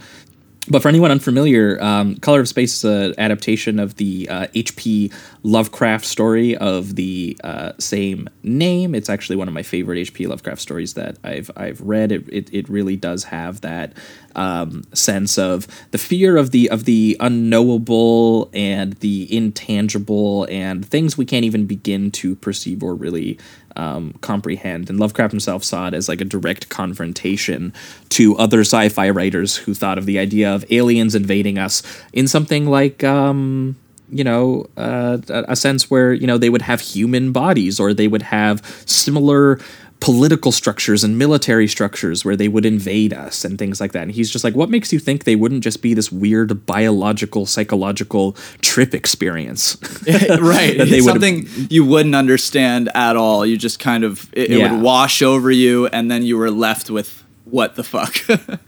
S6: But for anyone unfamiliar, um, Color of Space is an adaptation of the uh, H.P. Lovecraft story of the uh, same name. It's actually one of my favorite H.P. Lovecraft stories that I've I've read. It, it, it really does have that um, sense of the fear of the of the unknowable and the intangible and things we can't even begin to perceive or really um, comprehend. And Lovecraft himself saw it as like a direct confrontation to other sci-fi writers who thought of the idea of aliens invading us in something like. Um, you know, uh, a sense where you know they would have human bodies, or they would have similar political structures and military structures where they would invade us and things like that. And he's just like, what makes you think they wouldn't just be this weird biological, psychological trip experience?
S7: right.
S6: That they
S7: It's something you wouldn't understand at all. You just kind of, it, it
S6: Yeah.
S7: would wash over you, and then you were left with what the fuck.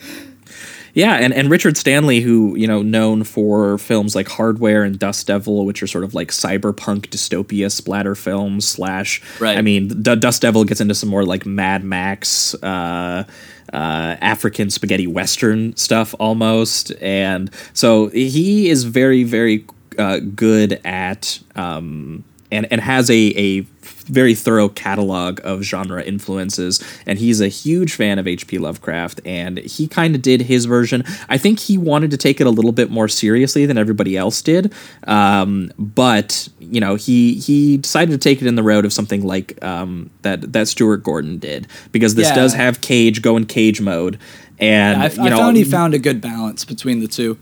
S6: Yeah, and, and Richard Stanley, who, you know, known for films like Hardware and Dust Devil, which are sort of like cyberpunk dystopia splatter films, slash,
S7: Right.
S6: I mean, D- Dust Devil gets into some more like Mad Max, uh, uh, African spaghetti western stuff almost. And so he is very, very uh, good at, um, and, and has a, a very thorough catalog of genre influences and he's a huge fan of hp lovecraft and he kind of did his version i think he wanted to take it a little bit more seriously than everybody else did um, but you know he he decided to take it in the road of something like um, that that stuart gordon did because this
S7: Yeah.
S6: does have cage go in cage mode and
S7: I,
S6: you
S7: I found he found a good balance between the two.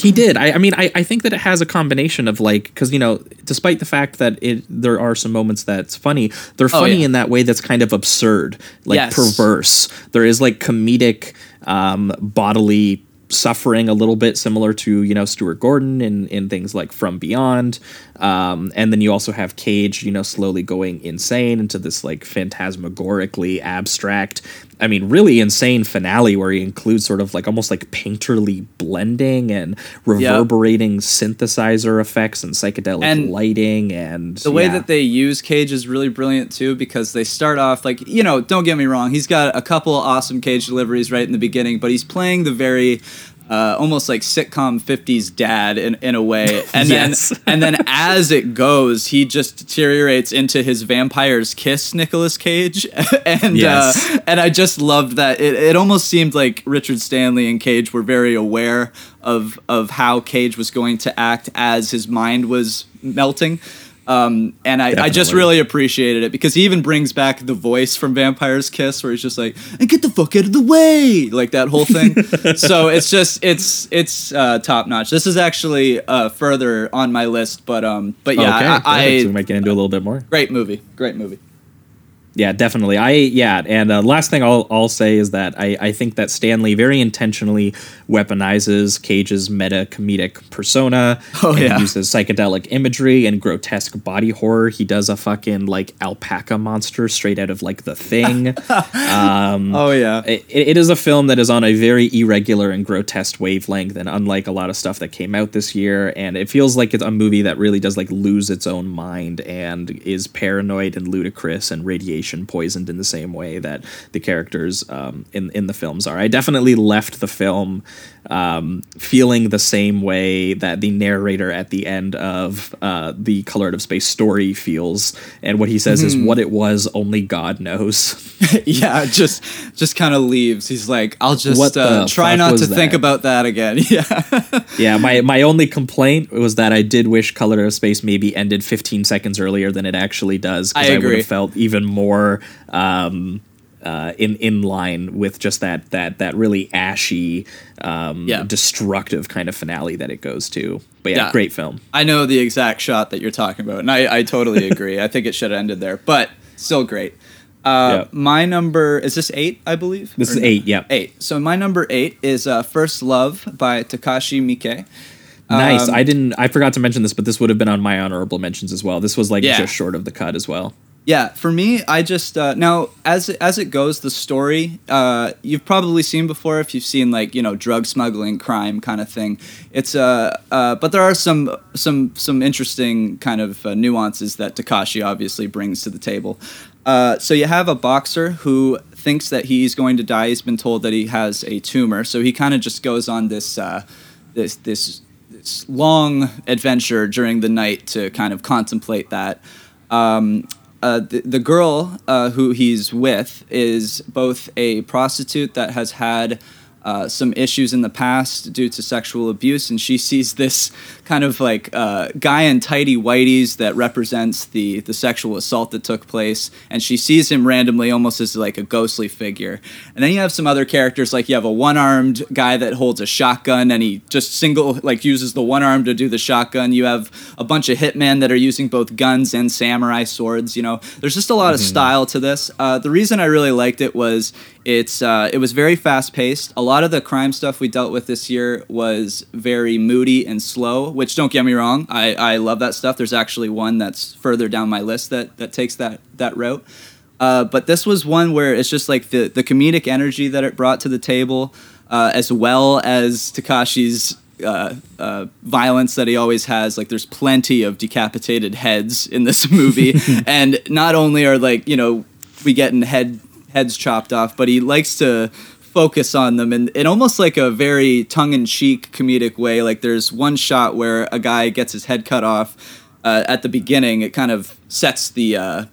S6: He did. I, I mean, I, I think that it has a combination of like, because you know, despite the fact that it there are some moments that's funny, they're
S7: Oh,
S6: funny
S7: yeah.
S6: in that way that's kind of absurd, like
S7: Yes.
S6: perverse. There is like comedic, um, bodily suffering a little bit similar to you know Stuart Gordon in in things like From Beyond, um, and then you also have Cage, you know, slowly going insane into this like phantasmagorically abstract. I mean, really insane finale where he includes sort of like almost like painterly blending and reverberating synthesizer effects and psychedelic
S7: And
S6: lighting and
S7: The way
S6: yeah.
S7: that they use Cage is really brilliant too because they start off like you know don't get me wrong he's got a couple awesome Cage deliveries right in the beginning but he's playing the very uh, almost like sitcom 50s dad in, in a way and
S6: Yes.
S7: then and then as it goes he just deteriorates into his vampire's kiss Nicolas Cage and
S6: Yes.
S7: uh, and I just loved that it, it almost seemed like Richard Stanley and Cage were very aware of of how Cage was going to act as his mind was melting um, and I, I just really appreciated it because he even brings back the voice from Vampire's Kiss, where he's just like, "And get the fuck out of the way," like that whole thing. so it's just it's it's uh, top notch. This is actually uh, further on my list, but um, but yeah,
S6: okay,
S7: I,
S6: perfect. so we
S7: I
S6: might get into a little bit more.
S7: great movie, great movie.
S6: Yeah, definitely. I yeah, and uh, last thing I'll I'll say is that I I think that Stanley very intentionally weaponizes Cage's meta comedic persona.
S7: Oh,
S6: and
S7: yeah.
S6: uses psychedelic imagery and grotesque body horror. He does a fucking like alpaca monster straight out of like The Thing.
S7: Oh yeah,
S6: it, it is a film that is on a very irregular and grotesque wavelength and unlike a lot of stuff that came out this year and it feels like it's a movie that really does like lose its own mind and is paranoid and ludicrous and radiation poisoned in the same way that the characters um, in in the films are i definitely left the film um, feeling the same way that the narrator at the end of uh, the color out of space story feels and what he says is what it was only god knows
S7: yeah, just just kind of leaves. He's like, "I'll just uh, try not to think about that again." Yeah,
S6: Yeah, my, my only complaint was that I did wish Color of Space maybe ended 15 seconds earlier than it actually does.
S7: I
S6: Because I, would have felt even more um, uh, in in line with just that that that really ashy, um,
S7: Yeah.
S6: destructive kind of finale that it goes to. But yeah,
S7: Yeah.
S6: great film.
S7: I know the exact shot that you're talking about, and I, I totally agree. I think it should have ended there, but still great. Uh,
S6: Yeah.
S7: My number is this eight, I believe.
S6: This
S7: Or
S6: is
S7: no?
S6: eight, yeah.
S7: Eight. So my number eight is uh, "First Love" by Takashi Miike.
S6: Nice.
S7: Um,
S6: I didn't. I forgot to mention this, but this would have been on my honorable mentions as well. This was like
S7: Yeah.
S6: just short of the cut as well.
S7: Yeah, for me, I just uh, now as as it goes, the story uh, you've probably seen before if you've seen like you know drug smuggling, crime kind of thing. It's uh, uh but there are some some some interesting kind of uh, nuances that Takashi obviously brings to the table. Uh, so you have a boxer who thinks that he's going to die. He's been told that he has a tumor, so he kind of just goes on this uh, this this this long adventure during the night to kind of contemplate that. Um, uh, the, the girl uh, who he's with is both a prostitute that has had uh, some issues in the past due to sexual abuse, and she sees this kind of like uh, guy in tidy whities that represents the the sexual assault that took place, and she sees him randomly, almost as like a ghostly figure. And then you have some other characters, like you have a one armed guy that holds a shotgun, and he just single like uses the one arm to do the shotgun. You have a bunch of hitmen that are using both guns and samurai swords. You know, there's just a lot of style to this. Uh, the reason I really liked it was it's uh, it was very fast paced. A lot of the crime stuff we dealt with this year was very moody and slow. Which don't get me wrong, I, I love that stuff. There's actually one that's further down my list that that takes that that route. Uh, but this was one where it's just like the the comedic energy that it brought to the table, uh, as well as Takashi's uh, uh, violence that he always has. Like, there's plenty of decapitated heads in this movie, and not only are like you know we getting head heads chopped off, but he likes to focus on them in, in almost like a very tongue-in-cheek comedic way. Like, there's one shot where a guy gets his head cut off. Uh, at the beginning, it kind of sets the uh,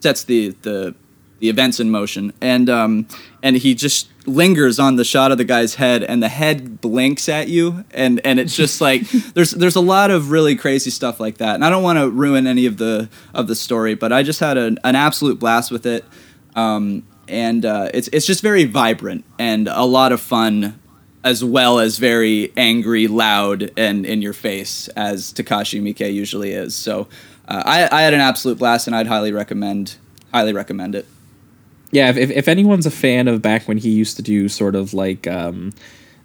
S7: sets the the the events in motion and um and he just lingers on the shot of the guy's head and the head blinks at you and and it's just like there's there's a lot of really crazy stuff like that and I don't want to ruin any of the of the story but I just had an, an absolute blast with it um and uh, it's it's just very vibrant and a lot of fun as well as very angry, loud, and in your face as Takashi Miike usually is. So uh, I, I had an absolute blast, and I'd highly recommend highly recommend it.
S6: Yeah, if, if, anyone's a fan of back when he used to do sort of like um,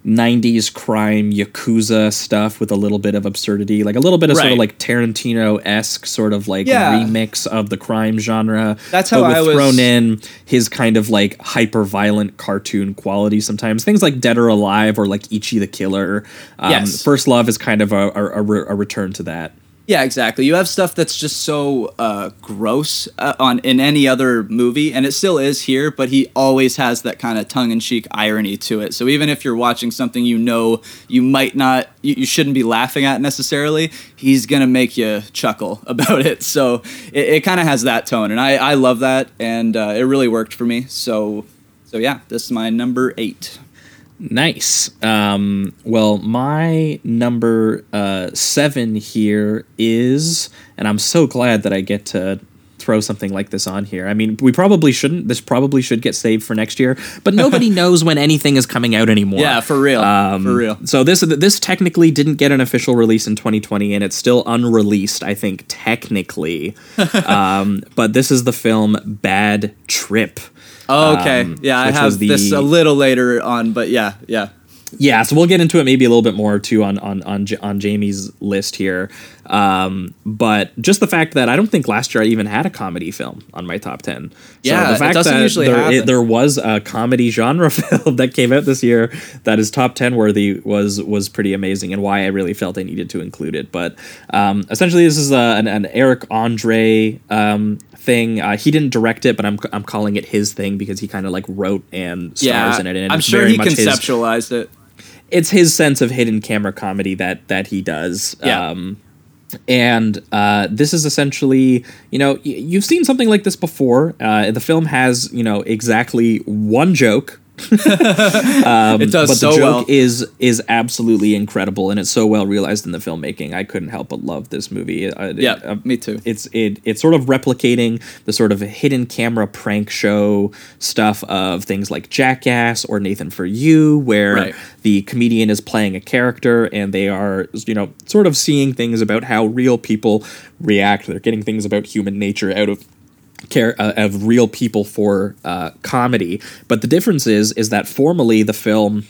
S6: 90s crime yakuza stuff with a little bit of absurdity, like a little bit of sort of like Tarantino esque sort of like
S7: Yeah.
S6: remix of the crime genre.
S7: That's
S6: but
S7: how
S6: with
S7: I was-
S6: thrown in his kind of like hyper violent cartoon quality sometimes. Things like Dead or Alive or like Ichi the Killer. Um,
S7: Yes.
S6: First Love is kind of a, a, a return to that.
S7: Yeah, exactly. You have stuff that's just so uh, gross uh, on in any other movie, and it still is here. But he always has that kind of tongue-in-cheek irony to it. So even if you're watching something you know you might not, you, you shouldn't be laughing at necessarily, he's gonna make you chuckle about it. So it, it kind of has that tone, and I, I love that, and uh, it really worked for me. So so yeah, this is my number eight.
S6: Nice. Um, well, my number uh, seven here is, and I'm so glad that I get to throw something like this on here. I mean, we probably shouldn't. This probably should get saved for next year, but nobody knows when anything is coming out anymore.
S7: Yeah, for real.
S6: Um,
S7: for real.
S6: So this this technically didn't get an official release in 2020, and it's still unreleased. I think technically, um, but this is the film Bad Trip.
S7: Oh, okay.
S6: um,
S7: yeah, I have
S6: the-
S7: this a little later on, but yeah, yeah.
S6: Yeah, so we'll get into it maybe a little bit more too on on on, J- on Jamie's list here. Um, but just the fact that I don't think last year I even had a comedy film on my top ten.
S7: Yeah,
S6: so the
S7: it
S6: fact
S7: doesn't
S6: that
S7: usually
S6: there,
S7: happen.
S6: there was a comedy genre film that came out this year that is top ten worthy was was pretty amazing, and why I really felt I needed to include it. But um, essentially, this is a, an, an Eric Andre um, thing. Uh, he didn't direct it, but I'm I'm calling it his thing because he kind of like wrote and stars
S7: Yeah,
S6: in it. And
S7: I'm sure
S6: very
S7: he
S6: much his-
S7: conceptualized it.
S6: it's his sense of hidden camera comedy that that he does.
S7: Yeah.
S6: Um, and uh, this is essentially, you know, y- you've seen something like this before. Uh, the film has, you know, exactly one joke.
S7: it does
S6: but
S7: so
S6: the joke
S7: well.
S6: is is absolutely incredible, and it's so well realized in the filmmaking. I couldn't help but love this movie. Uh,
S7: Yeah,
S6: uh,
S7: me too.
S6: It's it it's sort of replicating the sort of hidden camera prank show stuff of things like Jackass or Nathan for You, where
S7: Right.
S6: the comedian is playing a character and they are you know sort of seeing things about how real people react. They're getting things about human nature out of care uh, of real people for uh, comedy. But the difference is is that formally the film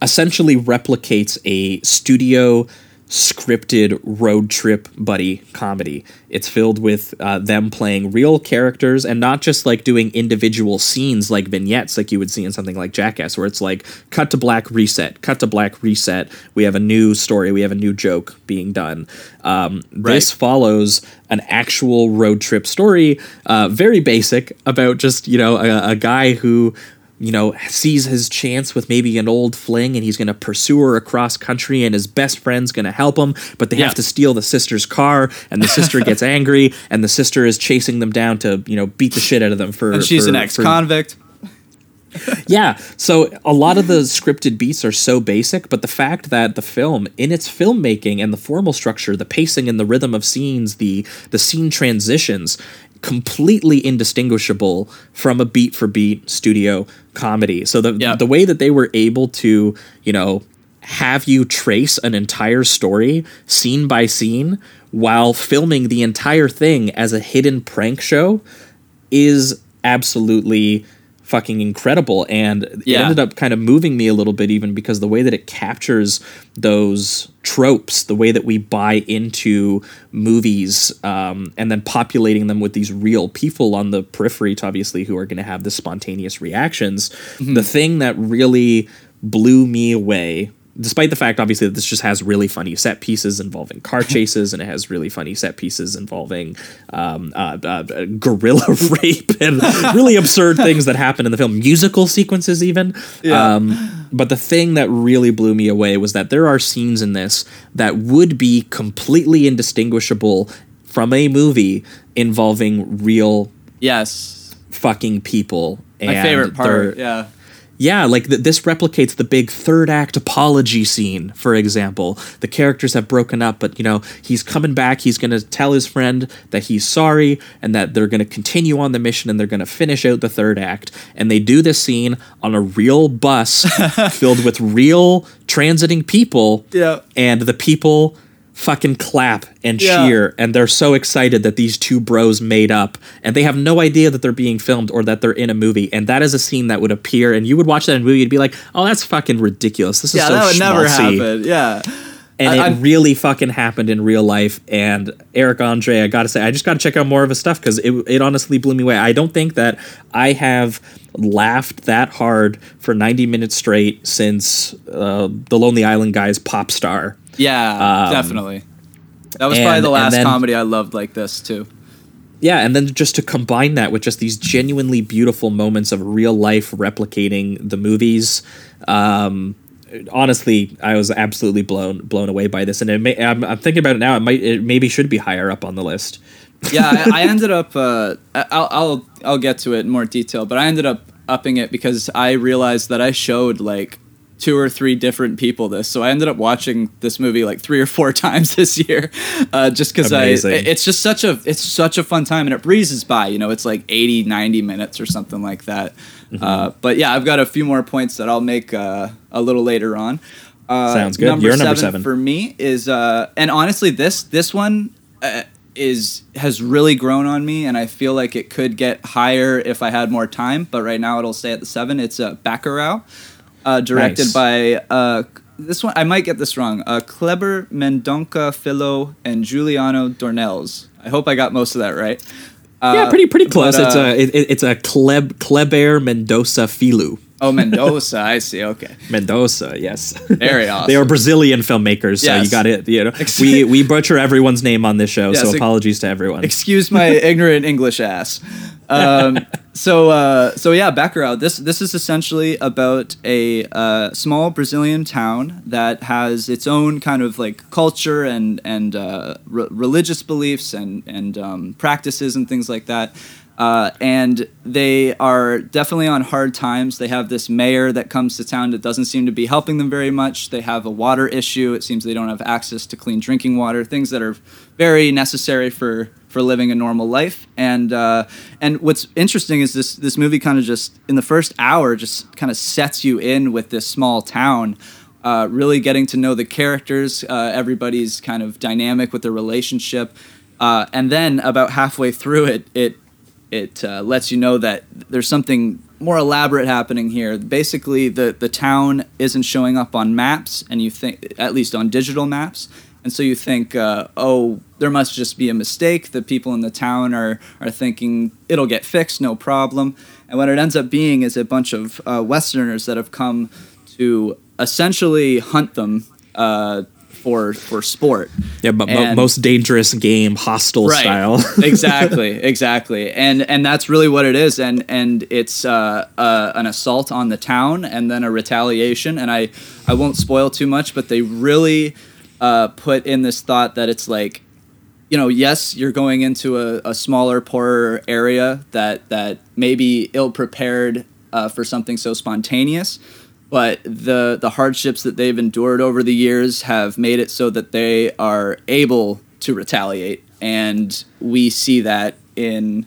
S6: essentially replicates a studio scripted road trip buddy comedy. It's filled with uh, them playing real characters and not just like doing individual scenes like vignettes like you would see in something like Jackass where it's like cut to black reset, cut to black reset. We have a new story, we have a new joke being done. Um, This follows an actual road trip story, uh, very basic about just you know a, a guy who you know sees his chance with maybe an old fling and he's going to pursue her across country and his best friend's going to help him but they
S7: Yeah.
S6: have to steal the sister's car and the sister gets angry and the sister is chasing them down to you know beat the shit out of them for
S7: And she's
S6: for-
S7: an ex-convict.
S6: yeah. So a lot of the scripted beats are so basic, but the fact that the film, in its filmmaking and the formal structure, the pacing and the rhythm of scenes, the the scene transitions, completely indistinguishable from a beat for beat studio comedy. So the the way that they were able to, you know, have you trace an entire story scene by scene while filming the entire thing as a hidden prank show is absolutely fucking incredible and it
S7: Yeah.
S6: ended up kind of moving me a little bit even because the way that it captures those tropes the way that we buy into movies um, and then populating them with these real people on the periphery to obviously who are going to have the spontaneous reactions the thing that really blew me away despite the fact obviously that this just has really funny set pieces involving car chases and it has really funny set pieces involving um, uh, uh, gorilla rape and really absurd things that happen in the film musical sequences even um, but the thing that really blew me away was that there are scenes in this that would be completely indistinguishable from a movie involving real
S7: Yes.
S6: fucking people
S7: My favorite part. Yeah.
S6: Yeah, like th- this replicates the big third act apology scene, for example. The characters have broken up, but you know, he's coming back. He's going to tell his friend that he's sorry and that they're going to continue on the mission and they're going to finish out the third act. And they do this scene on a real bus filled with real transiting people.
S7: Yeah.
S6: And the people fucking clap and
S7: Yeah.
S6: cheer and they're so excited that these two bros made up and they have no idea that they're being filmed or that they're in a movie and that is a scene that would appear and you would watch that in a movie you'd be like oh that's fucking ridiculous this is
S7: Yeah,
S6: so
S7: that would never
S6: schmaltzy."
S7: happen. Yeah.
S6: and
S7: I-
S6: it
S7: I'm-
S6: really fucking happened in real life and eric andre i gotta say i just gotta check out more of his stuff because it, it honestly blew me away i don't think that i have laughed that hard for 90 minutes straight since uh, the lonely island guy's pop star
S7: Yeah,
S6: Um,
S7: definitely. That was probably the last
S6: then-
S7: comedy I loved like this too.
S6: Yeah, and then just to combine that with just these genuinely beautiful moments of real life replicating the movies. Um, honestly, I was absolutely blown blown away by this, and it may, I'm, I'm thinking about it now. It might it maybe should be higher up on the list.
S7: yeah, I, I ended up. Uh, I'll, I'll I'll get to it in more detail, but I ended up upping it because I realized that I showed like two or three different people this, so I ended up watching this movie like three or four times this year, uh, just because I. It's just such a it's such a fun time and it breezes by. You know, it's like 80, 90 minutes or something like that.
S6: Mm-hmm.
S7: Uh, but yeah, I've got a few more points that I'll make uh, a little later on. Uh,
S6: Sounds good. You're number seven.
S7: for me is uh and honestly this this one uh, is has really grown on me and i feel like it could get higher if i had more time but right now it'll stay at the seven it's uh, Bacurau uh, directed
S6: Nice.
S7: by uh, this one i might get this wrong uh, kleber mendonca philo and giuliano dornelles i hope i got most of that right
S6: yeah, pretty pretty close.
S7: but,
S6: it's
S7: uh,
S6: a it, it- it's a Kleb Kleber Mendoza Filho.
S7: oh mendoza i see okay
S6: Mendoza, yes.
S7: Very awesome.
S6: they are Brazilian filmmakers, so you got it. You know, we we butcher everyone's name on this show,
S7: Yes,
S6: so
S7: ex-
S6: apologies to everyone.
S7: excuse my ignorant English ass. Um, so uh, so yeah, Bacurau. This this is essentially about a uh, small Brazilian town that has its own kind of like culture and and uh, re- religious beliefs and and um, practices and things like that. Uh, and they are definitely on hard times. They have this mayor that comes to town that doesn't seem to be helping them very much. They have a water issue. It seems they don't have access to clean drinking water, things that are very necessary for for living a normal life. And uh, and what's interesting is this this movie kind of just in the first hour just kind of sets you in with this small town. Uh, really getting to know the characters, uh, everybody's kind of dynamic with their relationship, uh, and then about halfway through it, it it uh, lets you know that there's something more elaborate happening here. Basically, the the town isn't showing up on maps, and you think at least on digital maps, and so you think, uh, oh, there must just be a mistake. The people in the town are are thinking it'll get fixed, no problem. And what it ends up being is a bunch of uh, Westerners that have come to essentially hunt them uh, for for sport.
S6: yeah, but
S7: and-
S6: most dangerous game, hostile style.
S7: exactly, exactly, and and that's really what it is, and and it's uh, uh, an assault on the town, and then a retaliation, and I I won't spoil too much, but they really uh, put in this thought that it's like. You know, yes, you're going into a, a smaller, poorer area that that may be ill prepared uh, for something so spontaneous, but the the hardships that they've endured over the years have made it so that they are able to retaliate. And we see that in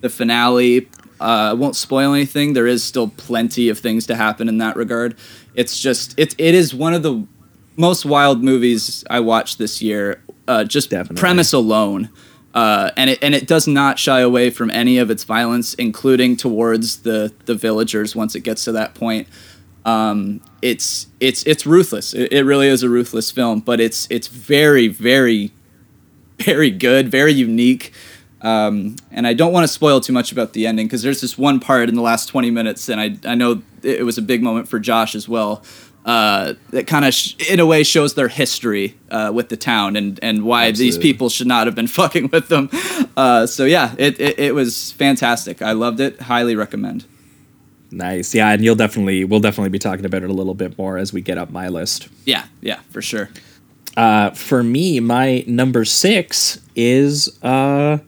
S7: the finale. Uh, I won't spoil anything. There is still plenty of things to happen in that regard. It's just it, it is one of the most wild movies I watched this year uh, just
S6: Definitely.
S7: premise alone uh, and it and it does not shy away from any of its violence, including towards the the villagers. Once it gets to that point, um, it's it's it's ruthless. It, it really is a ruthless film, but it's it's very very very good, very unique. Um, and I don't want to spoil too much about the ending because there's this one part in the last 20 minutes, and I I know it it was a big moment for Josh as well. Uh, that kind of, sh- in a way, shows their history uh, with the town and and why these people should not have been fucking with them. Uh, so yeah, it, it it was fantastic. I loved it. Highly recommend.
S6: nice, yeah, and you'll definitely we'll definitely be talking about it a little bit more as we get up my list.
S7: Yeah, yeah, for sure.
S6: Uh, for me, my number six is uh,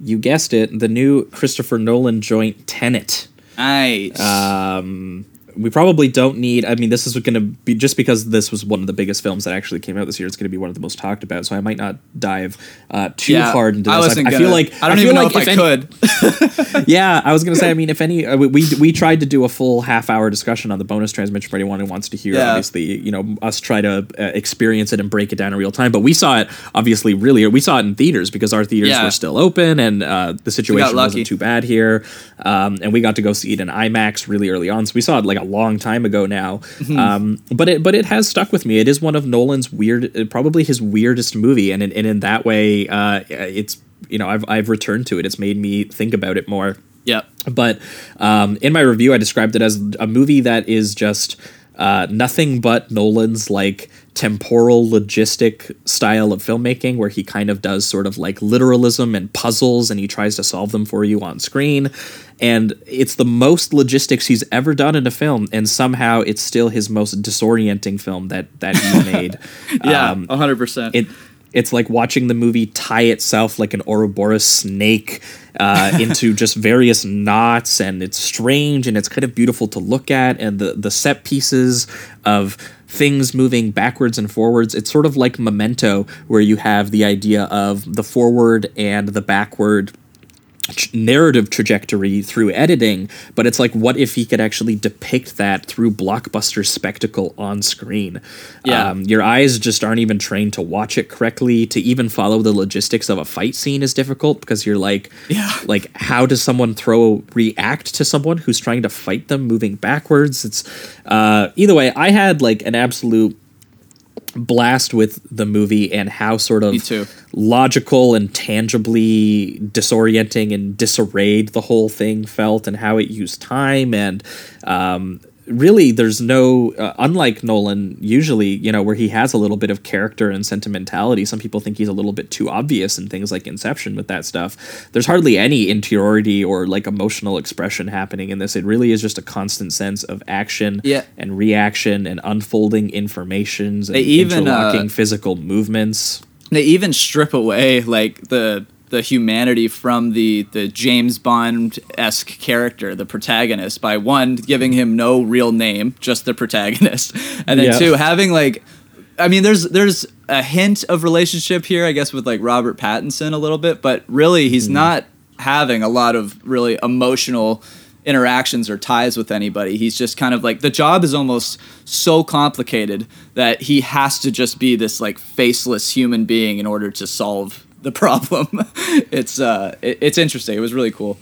S6: you guessed it, the new Christopher Nolan joint Tenet.
S7: Nice.
S6: Um, we probably don't need. I mean, this is going to be just because this was one of the biggest films that actually came out this year. It's going to be one of the most talked about. So I might not dive uh, too
S7: yeah,
S6: hard into this.
S7: I wasn't
S6: I,
S7: gonna,
S6: feel like
S7: I don't
S6: feel
S7: even know
S6: like
S7: if, I
S6: any-
S7: could.
S6: yeah, I was gonna say. I mean, if any, uh, we we we tried to do a full half hour discussion on the bonus transmission for anyone who wants to hear.
S7: Yeah.
S6: Obviously, you know, us try to uh, experience it and break it down in real time. But we saw it obviously really. We saw it in theaters because our theaters
S7: Yeah.
S6: were still open and uh, the situation wasn't too bad here. Um, and we got to go see it in IMAX really early on. So we saw it like a long time ago now.
S7: Mm-hmm.
S6: Um, but it but it has stuck with me. It is one of Nolan's weird, uh, probably his weirdest movie, and in, and in that way, uh, it's you know I've I've returned to it. It's made me think about it more.
S7: yep.
S6: But um, in my review, I described it as a movie that is just uh, nothing but Nolan's like temporal logistic style of filmmaking where he kind of does sort of like literalism and puzzles and he tries to solve them for you on screen and it's the most logistics he's ever done in a film and somehow it's still his most disorienting film that that he made
S7: Yeah,
S6: Um,
S7: hundred percent.
S6: it it's like watching the movie tie itself like an Ouroboros snake uh, into just various knots, and it's strange and it's kind of beautiful to look at, and the the set pieces of things moving backwards and forwards. It's sort of like Memento, where you have the idea of the forward and the backward narrative trajectory through editing, but it's like, what if he could actually depict that through blockbuster spectacle on screen?
S7: Yeah.
S6: Um, your eyes just aren't even trained to watch it correctly. To even follow the logistics of a fight scene is difficult because you're like,
S7: Yeah.
S6: like how does someone throw react to someone who's trying to fight them moving backwards? It's uh, either way. I had like an absolute blast with the movie and how sort of logical and tangibly disorienting and disarrayed the whole thing felt and how it used time and um, really there's no uh, unlike nolan usually you know where he has a little bit of character and sentimentality some people think he's a little bit too obvious in things like inception with that stuff. There's hardly any interiority or like emotional expression happening in this. It really is just a constant sense of action
S7: Yeah.
S6: and reaction and unfolding informations and
S7: They even, uh,
S6: physical movements.
S7: they even strip away like the the humanity from the the James Bond esque character, the protagonist, by one giving him no real name, just the protagonist, and then
S6: Yeah.
S7: two having like, I mean, there's there's a hint of relationship here, I guess, with like Robert Pattinson a little bit, but really he's hmm. not having a lot of really emotional interactions or ties with anybody. He's just kind of like the job is almost so complicated that he has to just be this like faceless human being in order to solve the problem. it's uh it- it's interesting. It was really cool.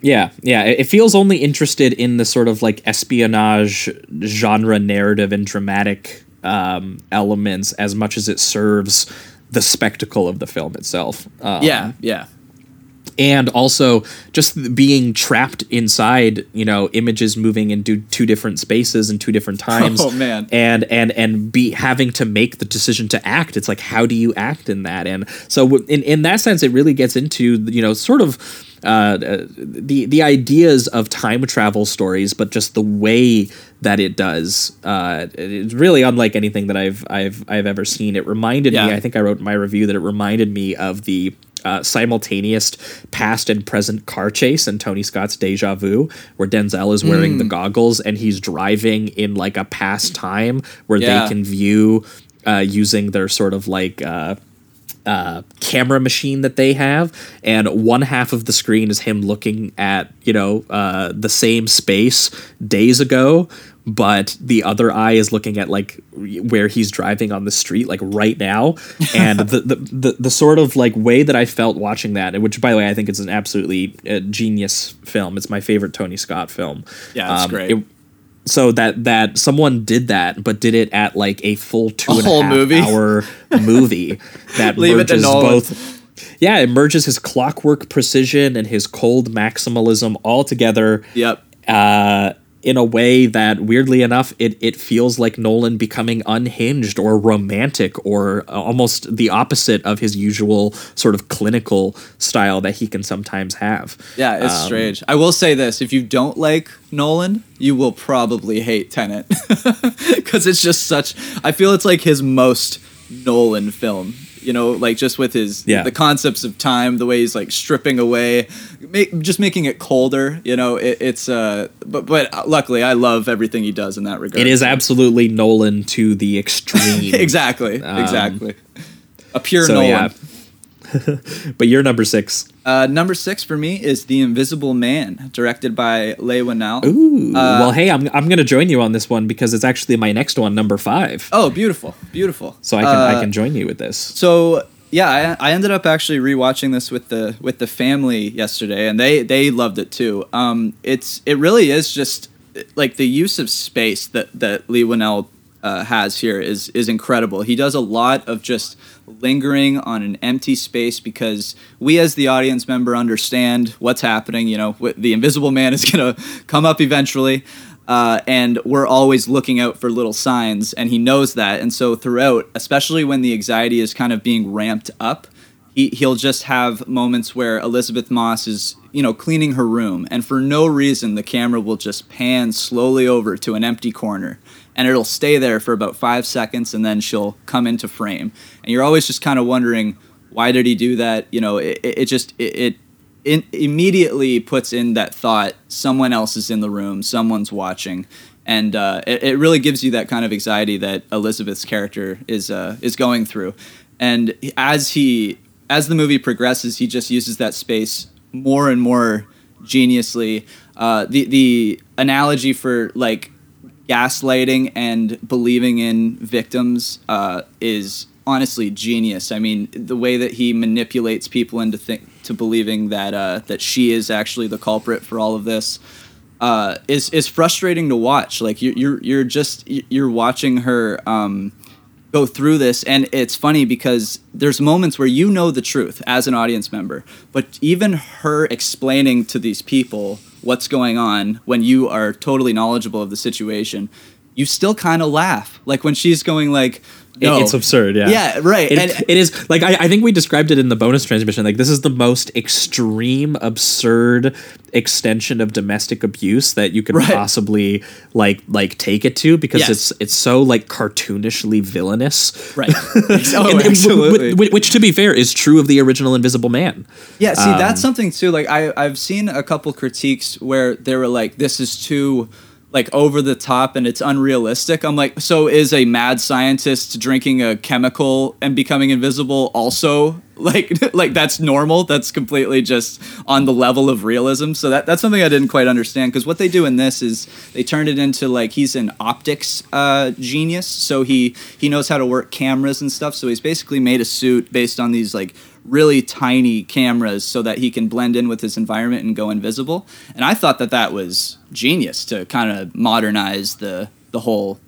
S6: Yeah, yeah. It feels only interested in the sort of like espionage genre narrative and dramatic um, elements as much as it serves the spectacle of the film itself. Um,
S7: Yeah, yeah.
S6: And also just being trapped inside you know images moving into two different spaces and two different times
S7: Oh, man.
S6: and and and be having to make the decision to act it's like how do you act in that and so in, in that sense it really gets into you know sort of uh, uh, the the ideas of time travel stories, but just the way that it does, uh, it's really unlike anything that I've I've I've ever seen. It reminded
S7: Yeah.
S6: me. I think I wrote in my review that it reminded me of the uh, simultaneous past and present car chase in Tony Scott's Deja Vu, where Denzel is wearing
S7: Mm.
S6: the goggles and he's driving in like a past time where
S7: Yeah.
S6: they can view uh, using their sort of like. Uh, uh, camera machine that they have, and one half of the screen is him looking at you know uh, the same space days ago, but the other eye is looking at like where he's driving on the street like right now, and the, the the the sort of like way that I felt watching that, which by the way I think is an absolutely uh, genius film. It's my favorite Tony Scott film.
S7: Yeah, that's
S6: Um,
S7: great.
S6: it- so that that someone did that, but did it at like a full two and a half
S7: movie?
S6: hour movie that
S7: Leave it to
S6: merges both. Yeah, it merges his clockwork precision and his cold maximalism all together
S7: Yep.
S6: uh, in a way that, weirdly enough, it, it feels like Nolan becoming unhinged or romantic or uh, almost the opposite of his usual sort of clinical style that he can sometimes have.
S7: Yeah, it's
S6: Um,
S7: strange. I will say this: if you don't like Nolan, you will probably hate Tenet because it's just such. I feel it's like his most Nolan film. You know, like just with his
S6: Yeah.
S7: the concepts of time, the way he's like stripping away, make, just making it colder. You know, it, it's uh, but but luckily I love everything he does in that regard.
S6: It is absolutely Nolan to the extreme.
S7: exactly, exactly. A pure
S6: Um, so,
S7: Nolan.
S6: yeah. but you're number six.
S7: Uh, number six for me is The Invisible Man, directed by Leigh Whannell.
S6: Ooh.
S7: Uh,
S6: well, hey, I'm, I'm going to join you on this one because it's actually my next one, number five.
S7: Oh, beautiful, beautiful.
S6: So I can I
S7: Uh,
S6: can join you with this.
S7: So yeah, I, I ended up actually rewatching this with the with the family yesterday, and they they loved it too. Um, it's it really is just like the use of space that that Leigh Whannell uh, has here is is incredible. He does a lot of just lingering on an empty space because we as the audience member understand what's happening. You know, the Invisible Man is gonna come up eventually. Uh, and we're always looking out for little signs, and he knows that. And so throughout, especially when the anxiety is kind of being ramped up, he, he'll just have moments where Elisabeth Moss is, you know, cleaning her room, and for no reason, the camera will just pan slowly over to an empty corner, and it'll stay there for about five seconds, and then she'll come into frame, and you're always just kind of wondering why did he do that? You know, it, it just it, it immediately puts in that thought someone else is in the room, someone's watching. And uh, it, it really gives you that kind of anxiety that Elizabeth's character is uh, is going through. And as he as the movie progresses, he just uses that space more and more geniusly. Uh, the the analogy for like gaslighting and believing in victims uh, is honestly genius. I mean, the way that he manipulates people into think to believing that uh, that she is actually the culprit for all of this uh, is is frustrating to watch. Like you're you're, you're just you're watching her. Um, go through this and it's funny because there's moments where you know the truth as an audience member but even her explaining to these people what's going on when you are totally knowledgeable of the situation you still kind of laugh. Like when she's going like no.
S6: It's absurd, yeah.
S7: Yeah, right.
S6: It,
S7: and,
S6: it is like I, I think we described it in the bonus transmission. Like this is the most extreme, absurd extension of domestic abuse that you could
S7: Right.
S6: possibly like like take it to because
S7: Yes.
S6: it's it's so like cartoonishly villainous.
S7: right. oh,
S6: And-
S7: absolutely.
S6: w- which, to be fair, is true of the original Invisible Man.
S7: Yeah, see,
S6: Um,
S7: that's something too. Like I, I've seen a couple critiques where they were like, "This is too." Like over the top and it's unrealistic. I'm like, so is a mad scientist drinking a chemical and becoming invisible also like like that's normal? That's completely just on the level of realism. So that that's something I didn't quite understand because what they do in this is they turned it into like he's an optics uh, genius. So he he knows how to work cameras and stuff. So he's basically made a suit based on these like really tiny cameras so that he can blend in with his environment and go invisible. And I thought that that was genius to kind of modernize the the whole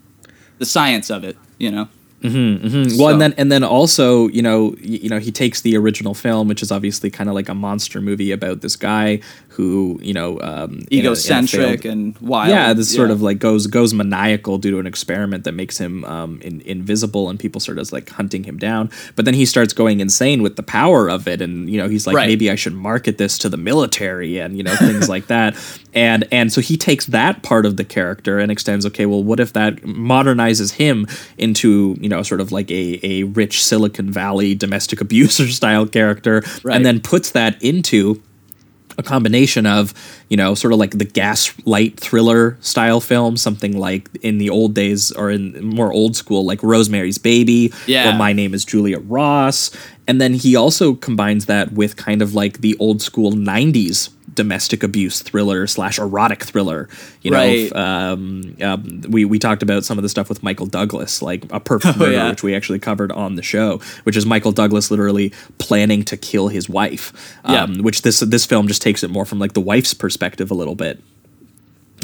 S7: the science of it, you know. Mm-hmm, mm-hmm.
S6: Well,
S7: So-
S6: and then and then also, you know, y- you know, he takes the original film, which is obviously kind of like a monster movie about this guy who, you know, um, in a- in a
S7: Egocentric
S6: failed-
S7: and wild.
S6: yeah, this sort of like goes goes maniacal due to an experiment that makes him um, in, invisible, and people sort of like hunting him down. But then he starts going insane with the power of it, and you know he's like,
S7: Right.
S6: maybe I should market this to the military, and you know things like that. And and so he takes that part of the character and extends. Okay, well, what if that modernizes him into you know sort of like a a rich Silicon Valley domestic abuser style character,
S7: Right.
S6: and then puts that into a combination of you know sort of like the gaslight thriller style film something like in the old days or in more old school like rosemary's baby
S7: Yeah.
S6: or my name is julia ross and then he also combines that with kind of like the old school 90s domestic abuse thriller slash erotic thriller you
S7: Right.
S6: know um, um, we, we talked about some of the stuff with michael douglas like a perfect murder
S7: Oh, yeah.
S6: which we actually covered on the show which is michael douglas literally planning to kill his wife
S7: Yeah.
S6: um, which this this film just takes it more from like the wife's perspective a little bit.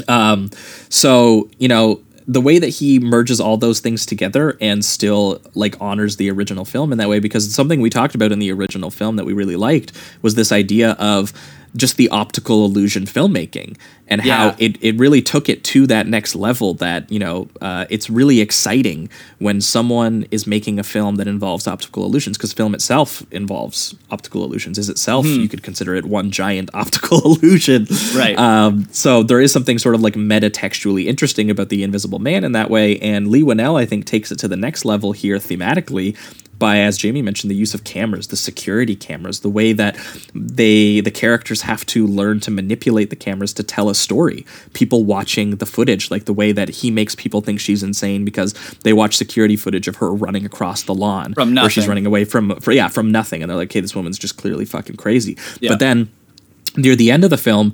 S6: Um, so you know the way that he merges all those things together and still like honors the original film in that way because something we talked about in the original film that we really liked was this idea of just the optical illusion filmmaking and how it, it really took it to that next level that you know uh, it's really exciting when someone is making a film that involves optical illusions because film itself involves optical illusions. Is itself you could consider it one giant optical illusion.
S7: Right.
S6: um, so there is something sort of like metatextually interesting about the invisible man in that way and Leigh Whannell i think takes it to the next level here thematically by as jamie mentioned the use of cameras the security cameras the way that they the characters have to learn to manipulate the cameras to tell a story. People watching the footage like the way that he makes people think she's insane because they watch security footage of her running across the lawn
S7: From
S6: where she's running away from for, yeah from nothing. And they're like okay this woman's just clearly fucking crazy.
S7: Yeah.
S6: but then near the end of the film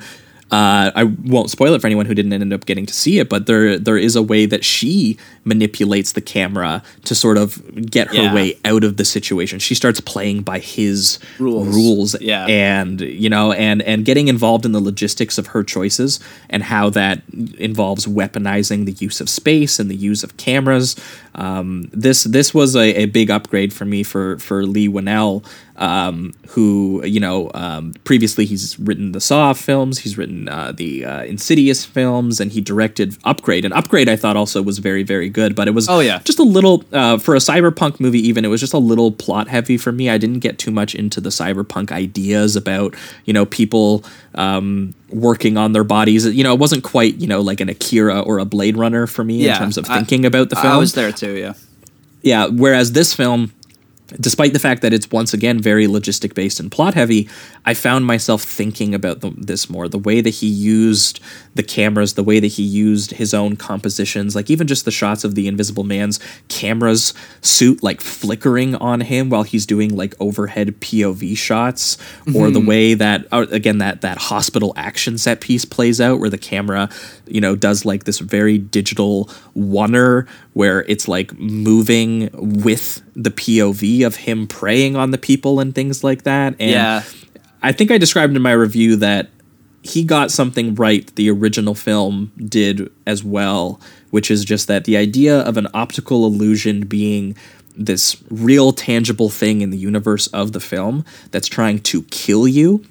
S6: uh, I won't spoil it for anyone who didn't end up getting to see it, but there there is a way that she manipulates the camera to sort of get her
S7: Yeah.
S6: way out of the situation. She starts playing by his
S7: Rules.
S6: rules,
S7: Yeah.
S6: and you know, and and getting involved in the logistics of her choices and how that involves weaponizing the use of space and the use of cameras. Um, this this was a, a big upgrade for me for for Leigh Whannell um, who you know um, previously he's written the Saw films, he's written uh, the uh, Insidious films, and he directed Upgrade. And Upgrade I thought also was very very good, but it was
S7: Oh, yeah.
S6: just a little uh, for a cyberpunk movie. Even it was just a little plot heavy for me. I didn't get too much into the cyberpunk ideas about you know people um, working on their bodies. You know, it wasn't quite you know like an Akira or a Blade Runner for me in terms of
S7: I-
S6: thinking about the film.
S7: I was there too. Yeah.
S6: Yeah, whereas this film, despite the fact that it's once again very logistic based and plot heavy, I found myself thinking about the, this more. The way that he used the cameras, the way that he used his own compositions, like even just the shots of the Invisible Man's camera's suit like flickering on him while he's doing like overhead POV shots, or the mm-hmm. way that or again that that hospital action set piece plays out, where the camera, you know, does like this very digital oneer where it's like moving with the POV of him preying on the people and things like that. And
S7: Yeah.
S6: I think I described in my review that he got something right the original film did as well, which is just that the idea of an optical illusion being this real tangible thing in the universe of the film that's trying to kill you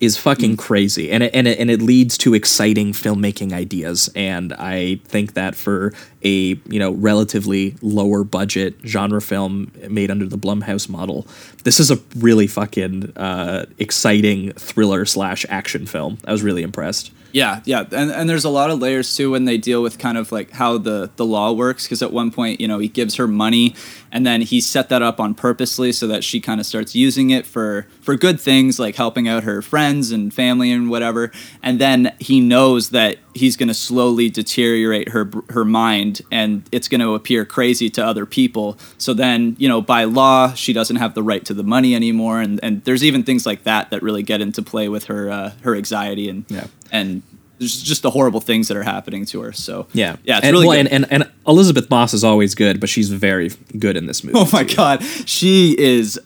S6: is fucking crazy. And it, and it and it leads to exciting filmmaking ideas. And I think that for a you know relatively lower budget genre film made under the Blumhouse model this is a really fucking uh, exciting thriller slash action film. I was really impressed.
S7: Yeah, yeah, and and there's a lot of layers too when they deal with kind of like how the the law works. Because at one point, you know, he gives her money, and then he set that up on purposely so that she kind of starts using it for for good things like helping out her friends and family and whatever. And then he knows that he's going to slowly deteriorate her her mind, and it's going to appear crazy to other people. So then, you know, by law, she doesn't have the right to the money anymore, and and there's even things like that that really get into play with her uh, her anxiety and
S6: Yeah.
S7: and there's just the horrible things that are happening to her. So
S6: yeah
S7: yeah, it's
S6: and,
S7: really
S6: well,
S7: good.
S6: and, and and Elisabeth Moss is always good but she's very good in this movie
S7: oh my
S6: too.
S7: god, she is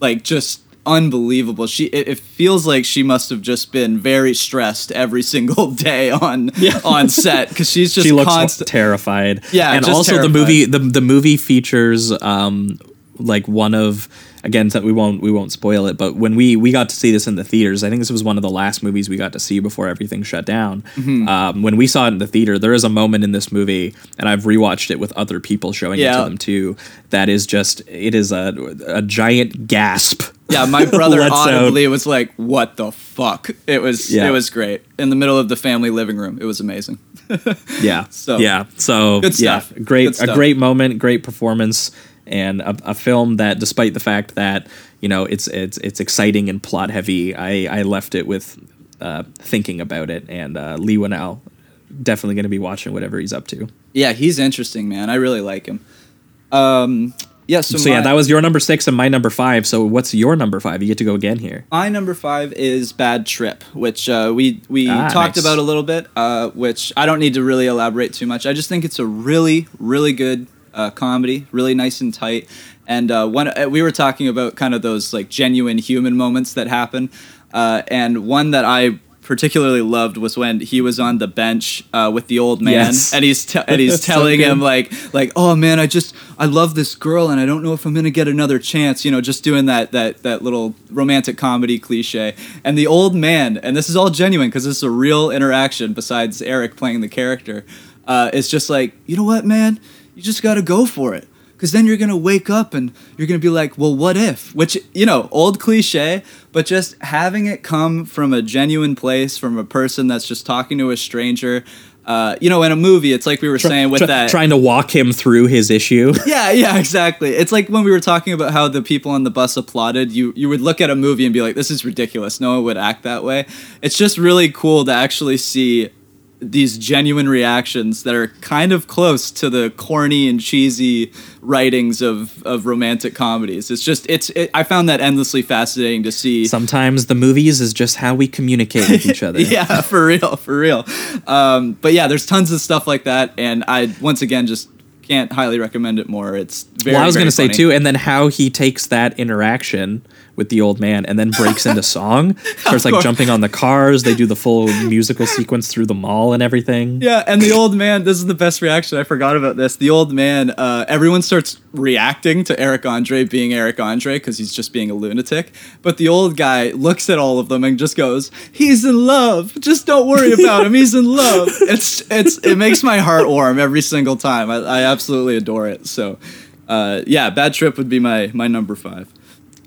S7: like just unbelievable. She it, it feels like she must have just been very stressed every single day on on set because she's just
S6: she looks
S7: constant.
S6: terrified.
S7: Yeah,
S6: and also the movie the the movie features um like one of again we won't we won't spoil it but when we we got to see this in the theaters i think this was one of the last movies we got to see before everything shut down
S7: Mm-hmm.
S6: um, when we saw it in the theater there is a moment in this movie and i've rewatched it with other people showing it to them too that is just it is a a giant gasp
S7: Yeah, my brother
S6: lets out.
S7: audibly was like, "What the fuck?" It was
S6: Yeah.
S7: it was great in the middle of the family living room. It was amazing.
S6: yeah
S7: So-
S6: yeah so
S7: Good stuff.
S6: yeah great
S7: Good stuff.
S6: a great moment great performance and a, a film that despite the fact that you know it's it's it's exciting and plot heavy i i left it with uh thinking about it and uh Leigh Whannell definitely going to be watching whatever he's up to
S7: Yeah, he's interesting, man. I really like him. Um, yeah. So,
S6: so, yeah that was your number six and my number five so what's your number five you get to go again here
S7: My number five is Bad Trip, which uh, we we
S6: Ah,
S7: talked
S6: nice.
S7: about a little bit. Uh, which I don't need to really elaborate too much. I just think it's a really really good uh, comedy, really nice and tight. And uh, one uh, we were talking about kind of those like genuine human moments that happen, uh, and one that I particularly loved was when he was on the bench uh, with the old man
S6: Yes.
S7: and he's te- and he's
S6: So
S7: telling him like like oh man I just I love this girl and I don't know if I'm gonna get another chance you know just doing that that that little romantic comedy cliche and the old man and this is all genuine because this is a real interaction besides Eric playing the character uh, is just like you know what man you just gotta go for it because then you're gonna wake up and you're gonna be like, well, what if? Which you know, old cliche, but just having it come from a genuine place, from a person that's just talking to a stranger. Uh, you know, in a movie, it's like we were saying with
S6: Try-
S7: that.
S6: trying to walk him through his issue
S7: yeah, yeah, exactly. It's like when we were talking about how the people on the bus applauded. You you would look at a movie and be like, "This is ridiculous." No one would act that way. It's just really cool to actually see these genuine reactions that are kind of close to the corny and cheesy writings of, of romantic comedies. It's just it's it, I found that endlessly fascinating to see.
S6: sometimes the movies is just how we communicate with each other
S7: yeah, for real, for real. Um, but yeah, there's tons of stuff like that, and I once again just can't highly recommend it more. It's very.
S6: well, I was going to say too, and then how he takes that interaction with the old man and then breaks into song. Starts like jumping on the cars. They do the full musical sequence through the mall and everything.
S7: Yeah, and the old man, this is the best reaction. I forgot about this. The old man, uh, everyone starts reacting to Eric Andre being Eric Andre because he's just being a lunatic. But the old guy looks at all of them and just goes, "He's in love. Just don't worry about him. He's in love." It's it's it makes my heart warm every single time. I, I absolutely adore it. So, uh, yeah, Bad Trip would be my my number five.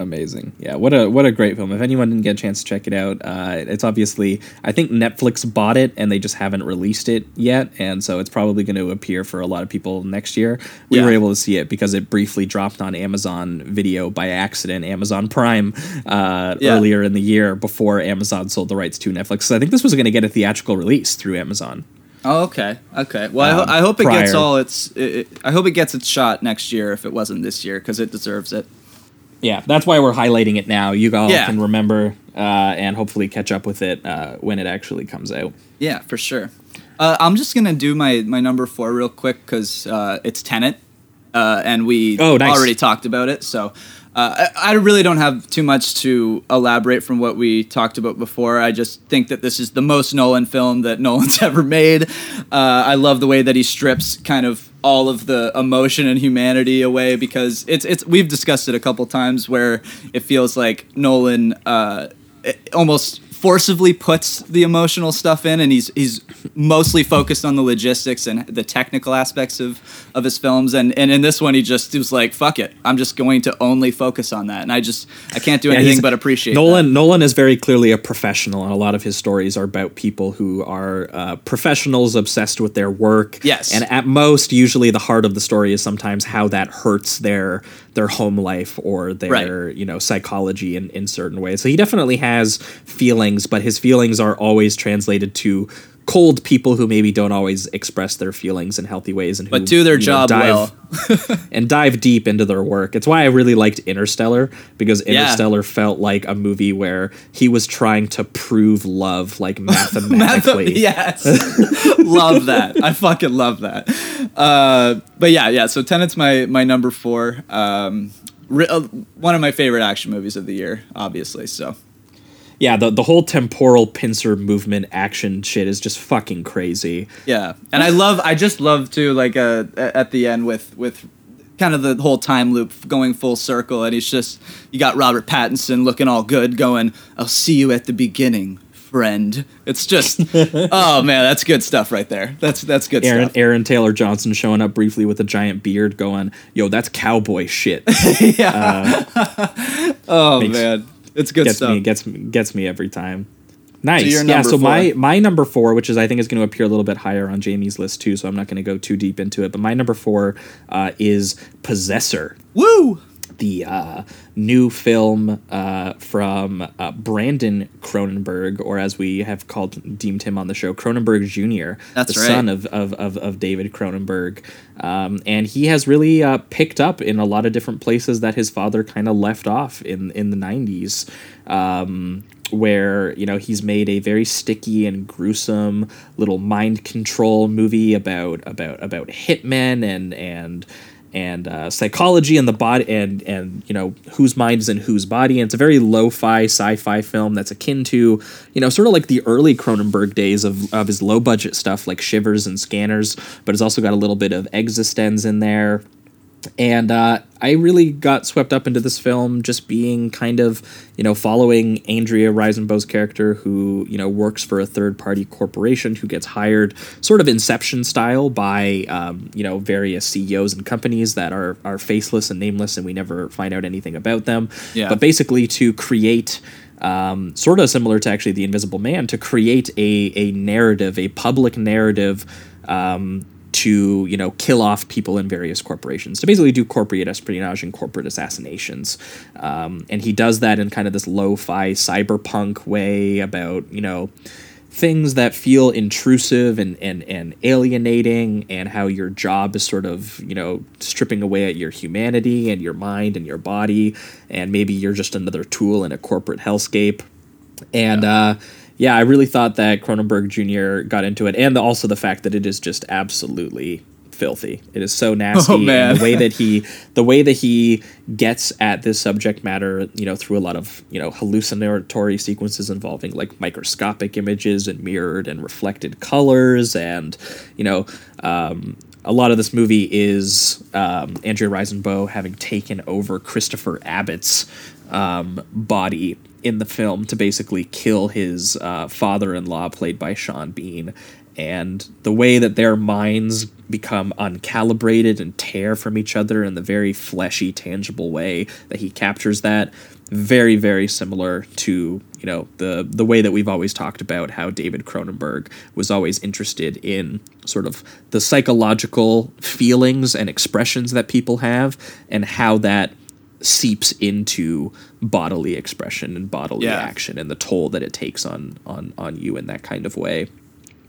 S6: Amazing. Yeah, what a what a great film. If anyone didn't get a chance to check it out, uh, it's obviously I think Netflix bought it and they just haven't released it yet, and so it's probably going to appear for a lot of people next year. We
S7: Yeah.
S6: were able to see it because it briefly dropped on Amazon Video by accident, Amazon Prime, uh,
S7: Yeah.
S6: earlier in the year before Amazon sold the rights to Netflix. So I think this was going to get a theatrical release through Amazon.
S7: Oh, okay, okay. Well, I,
S6: Um,
S7: ho- I hope it gets all its. It, it- I hope it gets its shot next year if it wasn't this year because it deserves it.
S6: Yeah, that's why we're highlighting it now. You all
S7: Yeah.
S6: can remember uh, and hopefully catch up with it uh, when it actually comes out.
S7: Yeah, for sure. Uh, I'm just gonna do my my number four real quick because uh, it's Tenet, uh, and we
S6: Oh, nice.
S7: already talked about it. So uh, I, I really don't have too much to elaborate from what we talked about before. I just think that this is the most Nolan film that Nolan's ever made. Uh, I love the way that he strips kind of all of the emotion and humanity away because it's it's we've discussed it a couple times where it feels like Nolan uh, almost forcibly puts the emotional stuff in and he's he's mostly focused on the logistics and the technical aspects of of his films and and in this one he just was like fuck it I'm just going to only focus on that and I just I can't do anything but appreciate
S6: Nolan.
S7: that.
S6: Nolan is very clearly a professional, and a lot of his stories are about people who are uh, professionals obsessed with their work.
S7: Yes.
S6: and at most, usually the heart of the story is sometimes how that hurts their their home life or their
S7: Right.
S6: you know psychology in in certain ways. So he definitely has feelings, but his feelings are always translated to. Cold people who maybe don't always express their feelings in healthy ways, and who,
S7: But do their
S6: you know,
S7: job
S6: dive-
S7: well.
S6: and dive deep into their work. It's why I really liked Interstellar because
S7: Yeah.
S6: Interstellar felt like a movie where he was trying to prove love like mathematically.
S7: yes, love that. I fucking love that. Uh, but yeah, yeah. So Tenet's my my number four. Um, re- uh, one of my favorite action movies of the year, obviously. So
S6: Yeah, the, the whole temporal pincer movement action shit is just fucking crazy.
S7: yeah, and I love. I just love to like uh, at the end with with kind of the whole time loop going full circle, and he's just you got Robert Pattinson looking all good, going, "I'll see you at the beginning." Friend, it's just, oh man, that's good stuff right there. That's that's good
S6: Aaron
S7: stuff.
S6: Aaron Taylor Johnson showing up briefly with a giant beard going, yo, that's cowboy shit. Yeah.
S7: Oh
S6: Makes-
S7: man, it's good
S6: gets
S7: stuff.
S6: me gets me gets me every time. Nice.
S7: your
S6: yeah, so my my number 4, which is I think is going to appear a little bit higher on Jamie's list too, so I'm not going to go too deep into it, but my number 4 uh, is Possessor.
S7: Woo!
S6: The uh, new film uh, from uh, Brandon Cronenberg, or as we have called deemed him on the show, Cronenberg Jr.,
S7: That's
S6: the
S7: right.
S6: son of, of, of, of David Cronenberg. Um, and he has really uh, picked up in a lot of different places that his father kind of left off in, in the 90s. Um, where you know he's made a very sticky and gruesome little mind control movie about about about hitmen and and and uh, psychology and the body and and you know whose mind is in whose body. And it's a very lo-fi sci-fi film that's akin to you know sort of like the early Cronenberg days of, of his low budget stuff like Shivers and Scanners but it's also got a little bit of Existenz in there and uh, I really got swept up into this film just being kind of, you know, following Andrea Riseborough's character who, you know, works for a third party corporation who gets hired sort of Inception style by, um, you know, various CEOs and companies that are, are faceless and nameless and we never find out anything about them.
S7: Yeah.
S6: But basically to create um, sort of similar to actually the Invisible Man, to create a a narrative, a public narrative. Um, to you know kill off people in various corporations to basically do corporate espionage and corporate assassinations. Um, and he does that in kind of this lo-fi cyberpunk way about you know things that feel intrusive and, and, and alienating and how your job is sort of you know stripping away at your humanity and your mind and your body and maybe you're just another tool in a corporate hellscape. And uh, yeah, I really thought that Cronenberg Jr. got into it, and also the fact that it is just absolutely filthy. It is so nasty.
S7: Oh, man.
S6: The way that he the way that he gets at this subject matter, you know, through a lot of, you know, hallucinatory sequences involving like microscopic images and mirrored and reflected colors and, you know, um, a lot of this movie is um, Andrea Riseborough having taken over Christopher Abbott's um, body in the film to basically kill his uh, father-in-law, played by Sean Bean. And the way that their minds become uncalibrated and tear from each other in the very fleshy, tangible way that he captures that, very, very similar to you know the the way that we've always talked about how David Cronenberg was always interested in sort of the psychological feelings and expressions that people have and how that seeps into bodily expression and bodily
S7: Yeah.
S6: action and the toll that it takes on on on you in that kind of way.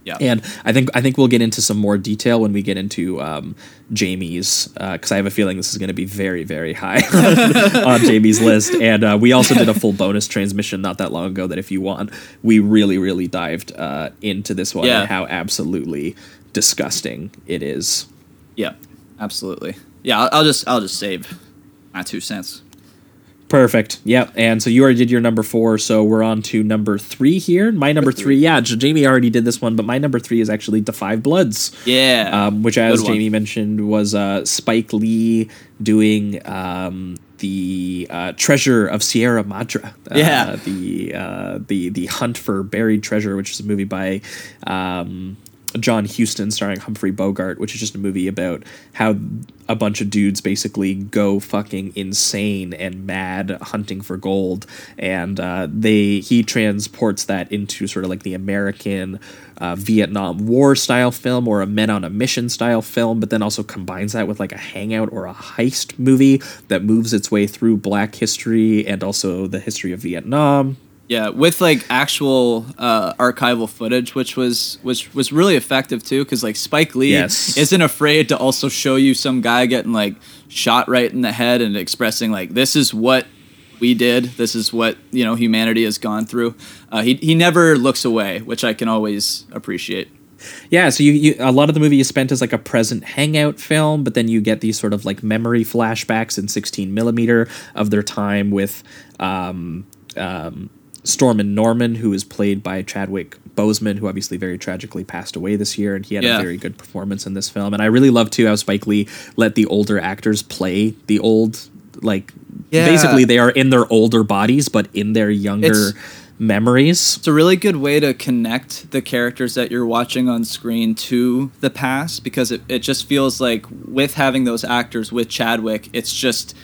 S7: Yeah.
S6: And I think I think we'll get into some more detail when we get into um, Jamie's because I have a feeling this is going to be very very high on, on Jamie's list. And uh, we also did a full bonus transmission not that long ago that if you want, we really really dived uh, into this one
S7: Yeah.
S6: and how absolutely disgusting it is.
S7: Yeah, absolutely. Yeah, I'll, I'll just I'll just save my two cents.
S6: Perfect. Yep. And so you already did your number four, so we're on to number three here. My number three, yeah, Jamie already did this one, but my number three is actually The Five Bloods.
S7: Yeah,
S6: um, which, as. Jamie mentioned, was uh, Spike Lee doing um, the uh, Treasure of Sierra Madre. Uh,
S7: Yeah.
S6: the uh, the the Hunt for Buried Treasure, which is a movie by. Um, John Huston starring Humphrey Bogart, which is just a movie about how a bunch of dudes basically go fucking insane and mad hunting for gold, and uh, they he transports that into sort of like the American uh, Vietnam War style film or a Men on a Mission style film, but then also combines that with like a hangout or a heist movie that moves its way through Black history and also the history of Vietnam.
S7: Yeah, with like actual uh, archival footage, which was which was really effective too, because like Spike Lee
S6: Yes.
S7: isn't afraid to also show you some guy getting like shot right in the head and expressing like this is what we did, this is what you know humanity has gone through. Uh, he he never looks away, which I can always appreciate.
S6: Yeah, so you, you a lot of the movie is spent as like a present hangout film, but then you get these sort of like memory flashbacks in 16 millimeter of their time with um, um, Stormin Norman, who is played by Chadwick Boseman, who obviously very tragically passed away this year, and he had
S7: Yeah.
S6: a very good performance in this film. And I really love too how Spike Lee let the older actors play the old like
S7: Yeah.
S6: basically they are in their older bodies, but in their younger
S7: It's-
S6: memories.
S7: It's a really good way to connect the characters that you're watching on screen to the past because it, it just feels like with having those actors with Chadwick, it's just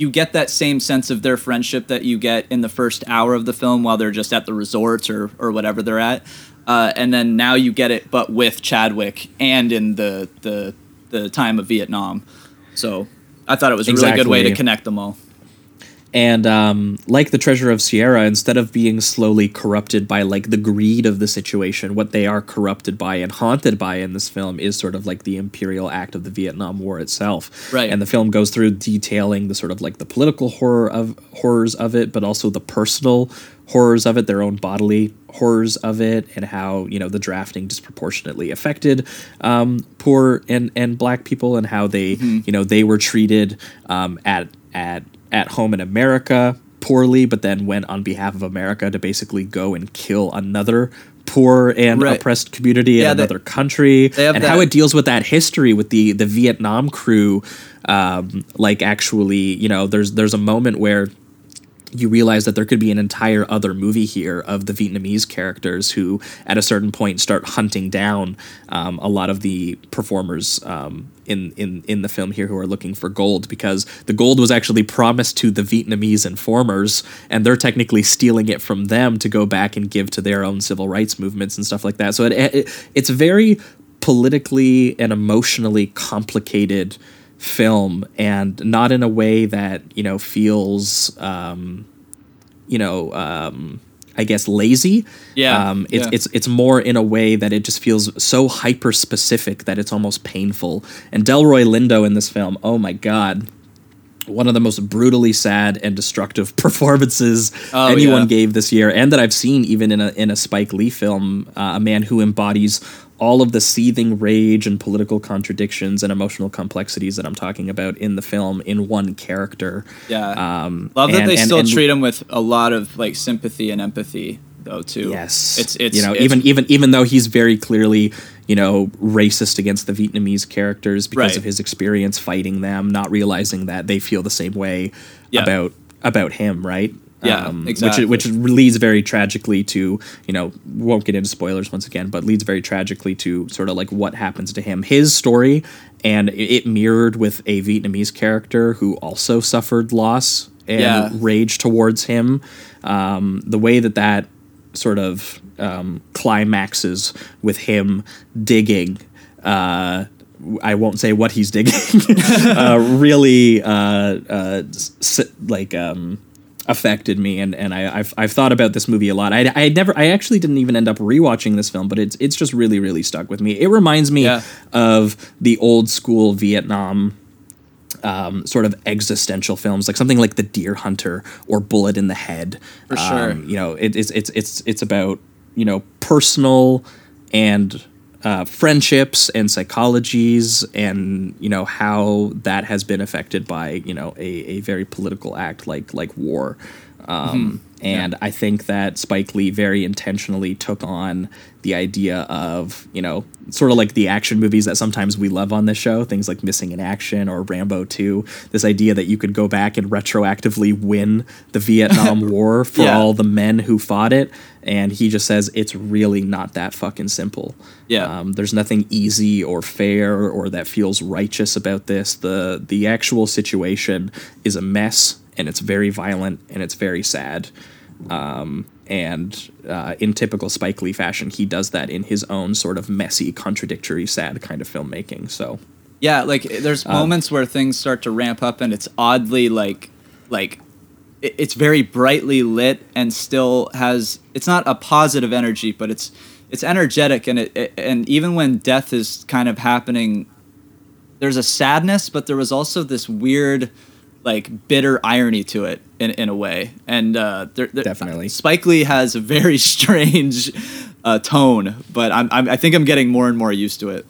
S7: you get that same sense of their friendship that you get in the first hour of the film while they're just at the resorts or, or whatever they're at. Uh, and then now you get it, but with Chadwick and in the, the, the time of Vietnam. So I thought it was a really good way to connect them all.
S6: And um, like the Treasure of Sierra, instead of being slowly corrupted by like the greed of the situation, what they are corrupted by and haunted by in this film is sort of like the imperial act of the Vietnam War itself.
S7: Right.
S6: And the film goes through detailing the sort of like the political horror of horrors of it, but also the personal horrors of it, their own bodily horrors of it, and how you know the drafting disproportionately affected um, poor and and black people, and how they you know they were treated um, at at at home in America poorly, but then went on behalf of America to basically go and kill another poor and
S7: Right.
S6: oppressed community
S7: Yeah,
S6: in
S7: they-
S6: another country,
S7: they
S6: and how it deals with that history with the the Vietnam crew. Um, like actually, you know, there's there's a moment where you realize that there could be an entire other movie here of the Vietnamese characters who, at a certain point, start hunting down um, a lot of the performers um, in, in in the film here who are looking for gold because the gold was actually promised to the Vietnamese informers, and they're technically stealing it from them to go back and give to their own civil rights movements and stuff like that. So it, it it's very politically and emotionally complicated film and not in a way that you know feels um, you know um, I guess lazy.
S7: Yeah,
S6: Um, it's
S7: yeah.
S6: it's it's more in a way that it just feels so hyper specific that it's almost painful. And Delroy Lindo in this film, oh my god. One of the most brutally sad and destructive performances
S7: Oh,
S6: anyone
S7: yeah.
S6: gave this year, and that I've seen even in a in a Spike Lee film. Uh, a man who embodies all of the seething rage and political contradictions and emotional complexities that I'm talking about in the film in one character.
S7: Yeah.
S6: Um,
S7: Love that
S6: and-
S7: they
S6: and-
S7: still
S6: and-
S7: treat him with a lot of like sympathy and empathy though too.
S6: Yes,
S7: It's it's
S6: you know
S7: it's-
S6: even even even though he's very clearly you know racist against the Vietnamese characters because
S7: Right.
S6: of his experience fighting them, not realizing that they feel the same way
S7: Yeah.
S6: about about him, right?
S7: Yeah, exactly.
S6: Which which leads very tragically to you know won't get into spoilers once again, but leads very tragically to sort of like what happens to him, his story, and it, mirrored with a Vietnamese character who also suffered loss and
S7: Yeah.
S6: rage towards him. Um, the way that that sort of um, climaxes with him digging. Uh, I won't say what he's digging. uh, really, uh, uh, s- like um, affected me, and and I, I've I've thought about this movie a lot. I I never I actually didn't even end up rewatching this film, but it's it's just really really stuck with me. It reminds me
S7: Yeah.
S6: of the old school Vietnam um, sort of existential films, like something like The Deer Hunter or Bullet in the Head.
S7: For sure.
S6: Um, you know, it, it's it's it's it's about you know personal and uh, friendships and psychologies, and you know how that has been affected by you know a, a very political act like like war. Um, And I think that Spike Lee very intentionally took on the idea of, you know, sort of like the action movies that sometimes we love on this show, things like Missing in Action or Rambo 2. This idea that you could go back and retroactively win the Vietnam War for
S7: Yeah.
S6: all the men who fought it. And he just says it's really not that fucking simple.
S7: Yeah.
S6: Um, there's nothing easy or fair or that feels righteous about this. The the actual situation is a mess and it's very violent and it's very sad. Um, and uh, in typical Spike Lee fashion, he does that in his own sort of messy, contradictory, sad kind of filmmaking. So
S7: Yeah, like there's
S6: Um,
S7: moments where things start to ramp up and it's oddly like like it's very brightly lit and still has it's not a positive energy, but it's it's energetic and it, it and even when death is kind of happening there's a sadness, but there was also this weird like bitter irony to it in, in a way. And uh, there, there-
S6: Definitely.
S7: Spike Lee has a very strange uh, tone, but I'm, I'm I think I'm getting more and more used to it.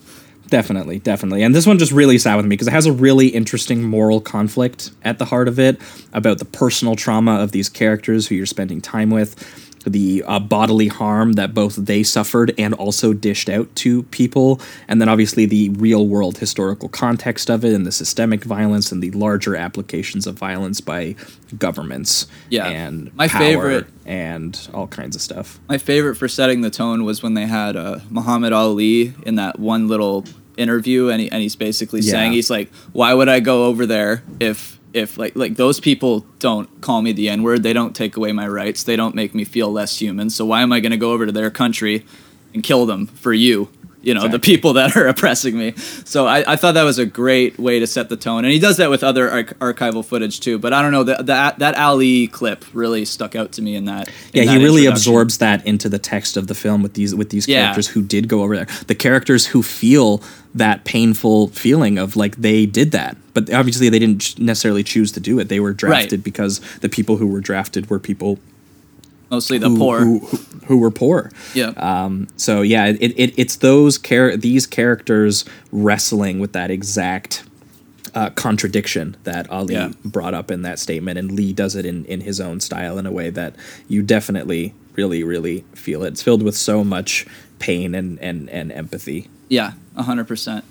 S6: Definitely, definitely. And this one just really sat with me because it has a really interesting moral conflict at the heart of it about the personal trauma of these characters who you're spending time with, the uh, bodily harm that both they suffered and also dished out to people, and then obviously the real world historical context of it and the systemic violence and the larger applications of violence by governments
S7: Yeah.
S6: and
S7: My
S6: power
S7: favorite-
S6: and all kinds of stuff.
S7: My favorite for setting the tone was when they had uh, Muhammad Ali in that one little interview, and, he, and he's basically
S6: Yeah.
S7: saying he's like, "Why would I go over there if if like like those people don't call me the N word? They don't take away my rights. They don't make me feel less human. So why am I going to go over to their country and kill them for you?" You know, the people that are oppressing me. So I, I thought that was a great way to set the tone. And he does that with other arch- archival footage too. But I don't know, that that that Ali clip really stuck out to me in that. in
S6: yeah, he really absorbs that into the text of the film with these with these
S7: Yeah.
S6: characters who did go over there. The characters who feel that painful feeling of like they did that, but obviously they didn't necessarily choose to do it. They were drafted because the people who were drafted were people
S7: mostly the
S6: who,
S7: poor.
S6: who, who, who were poor.
S7: yeah.
S6: Um, so yeah, it, it it's those char- these characters wrestling with that exact uh, contradiction that Ali
S7: Yeah.
S6: brought up in that statement, and Lee does it in in his own style in a way that you definitely really really feel it. It's filled with so much pain and and and empathy.
S7: Yeah, hundred percent.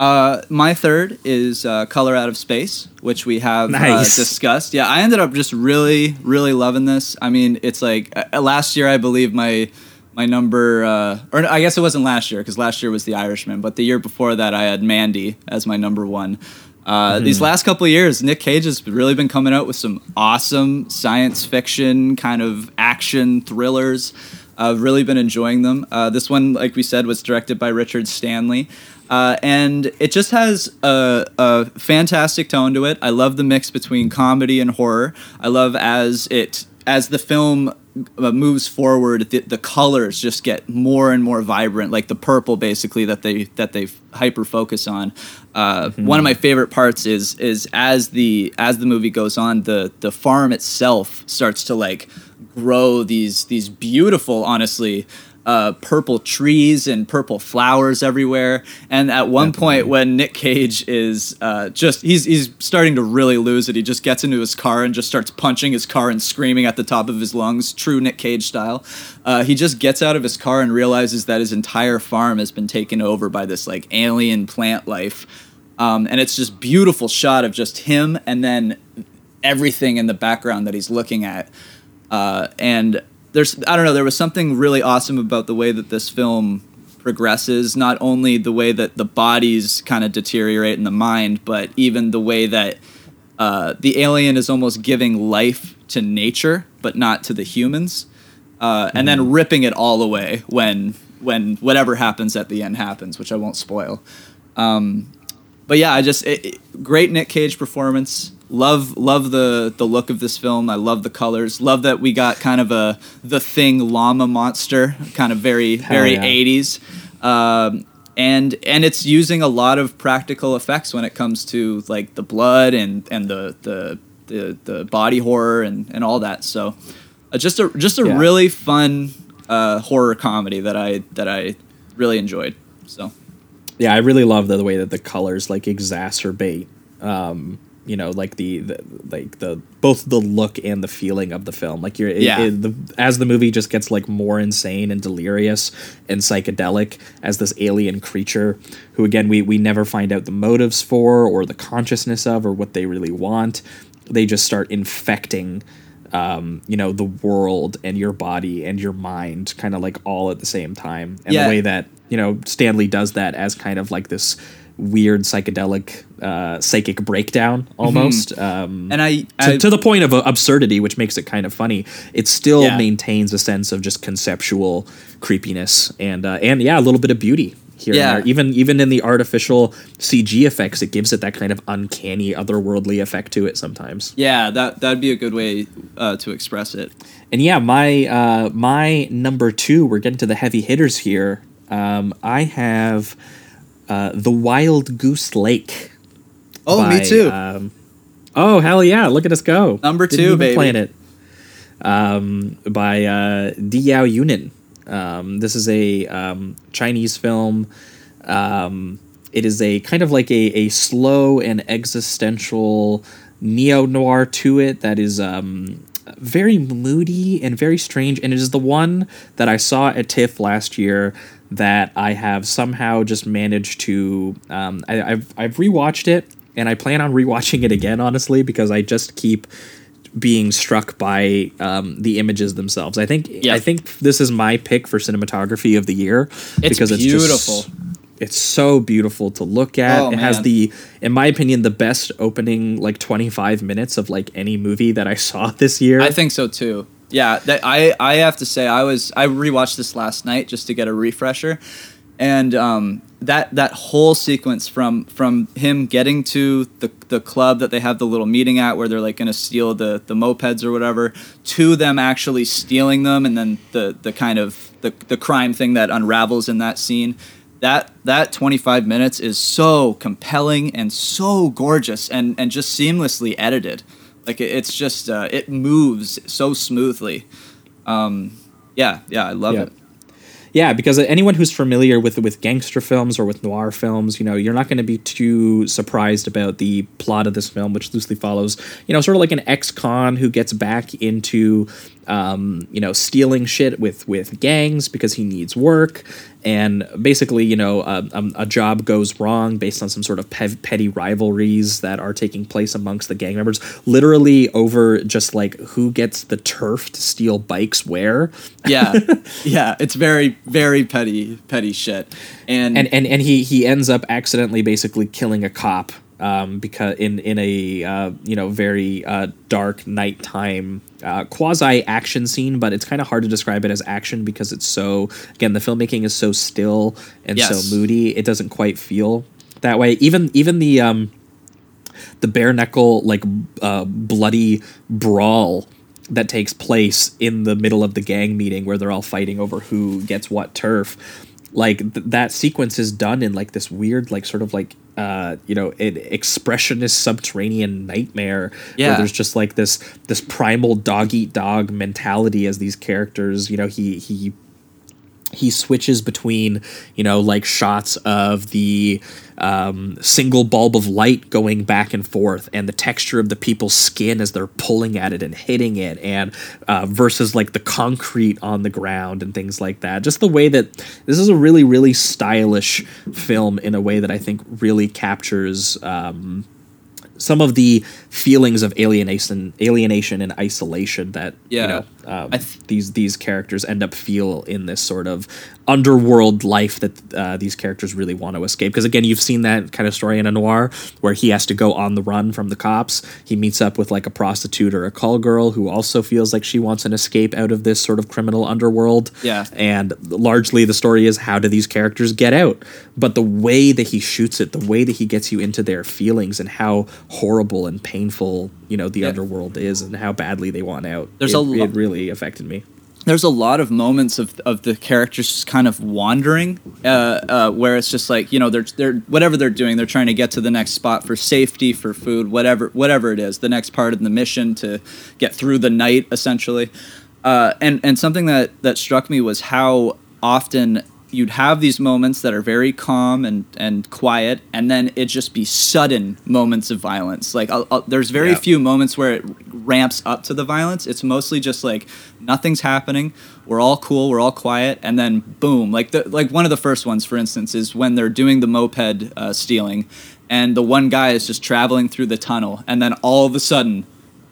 S7: Uh, my third is uh, Color Out of Space, which we have
S6: Nice.
S7: uh, discussed. Yeah, I ended up just really, really loving this. I mean, it's like uh, last year, I believe my my number, uh, or I guess it wasn't last year because last year was The Irishman, but the year before that, I had Mandy as my number one. Uh, These last couple of years, Nick Cage has really been coming out with some awesome science fiction kind of action thrillers. I've really been enjoying them. Uh, this one, like we said, was directed by Richard Stanley. Uh, and it just has a, a fantastic tone to it. I love the mix between comedy and horror. I love as it as the film uh, moves forward, the, the colors just get more and more vibrant, like the purple, basically that they that they hyper focus on. Uh, One of my favorite parts is is as the as the movie goes on, the the farm itself starts to like grow these these beautiful, honestly, uh, purple trees and purple flowers everywhere. And at one point, when Nick Cage is uh, just he's he's starting to really lose it, he just gets into his car and just starts punching his car and screaming at the top of his lungs, true Nick Cage style. Uh, he just gets out of his car and realizes that his entire farm has been taken over by this like alien plant life. Um, and it's just beautiful shot of just him and then everything in the background that he's looking at. Uh, and there's I don't know there was something really awesome about the way that this film progresses. Not only the way that the bodies kind of deteriorate in the mind, but even the way that uh, the alien is almost giving life to nature, but not to the humans, uh, and then ripping it all away when when whatever happens at the end happens, which I won't spoil. Um, but yeah, I just it, it- great Nick Cage performance. Love love the the look of this film. I love the colors. Love that we got kind of a the thing llama monster, kind of very very
S6: yeah.
S7: 80s. Um, and and it's using a lot of practical effects when it comes to like the blood and and the the the, the body horror and, and all that. So uh, just a just a
S6: Yeah.
S7: really fun uh, horror comedy that I that I really enjoyed. So
S6: yeah, I really love the, the way that the colors like exacerbate, um, you know, like the, the like the both the look and the feeling of the film. Like you're, it-
S7: Yeah.
S6: it- the, as the movie just gets like more insane and delirious and psychedelic as this alien creature, who again we we never find out the motives for or the consciousness of or what they really want. They just start infecting um, you know, the world and your body and your mind kind of like all at the same time. And
S7: Yeah.
S6: the way that, you know, Stanley does that as kind of like this weird psychedelic uh, psychic breakdown almost. Um,
S7: and I,
S6: to,
S7: I
S6: to the point of uh, absurdity, which makes it kind of funny. It still
S7: Yeah.
S6: maintains a sense of just conceptual creepiness and uh, and yeah, a little bit of beauty here
S7: Yeah.
S6: and there. Even even in the artificial CG effects, it gives it that kind of uncanny, otherworldly effect to it sometimes.
S7: yeah that that'd be a good way uh, to express it.
S6: And yeah, my uh, my number two. We're getting to the heavy hitters here. Um, I have uh, the Wild Goose Lake.
S7: Oh,
S6: by,
S7: me too.
S6: Um, oh hell yeah! Look at us go.
S7: Number
S6: Didn't
S7: two, baby.
S6: Plan it. Um, by uh, Diao Yinan. Um, this is a um, Chinese film. Um, it is a kind of like a, a slow and existential neo noir to it that is um, very moody and very strange. And it is the one that I saw at TIFF last year that I have somehow just managed to. Um, I, I've I've rewatched it and I plan on rewatching it again, honestly, because I just keep being struck by um, the images themselves. I think
S7: Yeah.
S6: I think this is my pick for cinematography of the year
S7: It's
S6: because it's
S7: beautiful.
S6: it's so beautiful to look at.
S7: Oh,
S6: it has the in my opinion the best opening like 25 minutes of like any movie that I saw this year.
S7: I think so too. Yeah, that, I I have to say I was I rewatched this last night just to get a refresher, and um, that that whole sequence from from him getting to the the club that they have the little meeting at where they're like gonna steal the the mopeds or whatever to them actually stealing them and then the the kind of the the crime thing that unravels in that scene. That that 25 minutes is so compelling and so gorgeous and and just seamlessly edited. Like it, it's just uh, it moves so smoothly. Um, yeah, yeah, I love
S6: Yeah.
S7: it.
S6: Yeah, because anyone who's familiar with with gangster films or with noir films, you know, you're not going to be too surprised about the plot of this film, which loosely follows, you know, sort of like an ex-con who gets back into, um, you know, stealing shit with with gangs because he needs work, and basically, you know, a, um, a job goes wrong based on some sort of pe- petty rivalries that are taking place amongst the gang members, literally over just like who gets the turf to steal bikes where.
S7: Yeah, yeah, it's very very petty petty shit. And,
S6: and and and he he ends up accidentally basically killing a cop um, because in in a uh, you know very uh, dark nighttime uh, quasi action scene, but it's kind of hard to describe it as action because it's so again the filmmaking is so still and
S7: Yes.
S6: so moody. It doesn't quite feel that way. Even even the um, the bare knuckle like uh, bloody brawl that takes place in the middle of the gang meeting where they're all fighting over who gets what turf like th- that sequence is done in like this weird like sort of like uh you know an expressionist subterranean nightmare
S7: Yeah.
S6: where there's just like this this primal dog eat dog mentality as these characters you know he he he switches between you know like shots of the um, single bulb of light going back and forth and the texture of the people's skin as they're pulling at it and hitting it and uh, versus like the concrete on the ground and things like that. Just the way that this is a really really stylish film in a way that i think really captures um, some of the feelings of alienation, alienation and isolation that
S7: Yeah.
S6: you know um,
S7: th-
S6: these these characters end up feel in this sort of underworld life that uh, these characters really want to escape. Because again, you've seen that kind of story in a noir where he has to go on the run from the cops. He meets up with like a prostitute or a call girl who also feels like she wants an escape out of this sort of criminal underworld.
S7: Yeah.
S6: And largely the story is how do these characters get out? But the way that he shoots it, the way that he gets you into their feelings and how horrible and painful, you know, the
S7: Yeah.
S6: underworld is and how badly they want out.
S7: There's
S6: it,
S7: a lo-
S6: it really affected me.
S7: there's a lot of moments of, of the characters just kind of wandering, uh, uh, where it's just like you know they're they're whatever they're doing, they're trying to get to the next spot for safety, for food, whatever whatever it is, the next part of the mission to get through the night, essentially. Uh, and and something that that struck me was how often you'd have these moments that are very calm and and quiet, and then it just be sudden moments of violence. Like I'll, I'll, there's very
S6: Yeah.
S7: few moments where it ramps up to the violence. It's mostly just like nothing's happening. We're all cool. We're all quiet, and then boom! Like the like one of the first ones, for instance, is when they're doing the moped uh, stealing, and the one guy is just traveling through the tunnel, and then all of a sudden,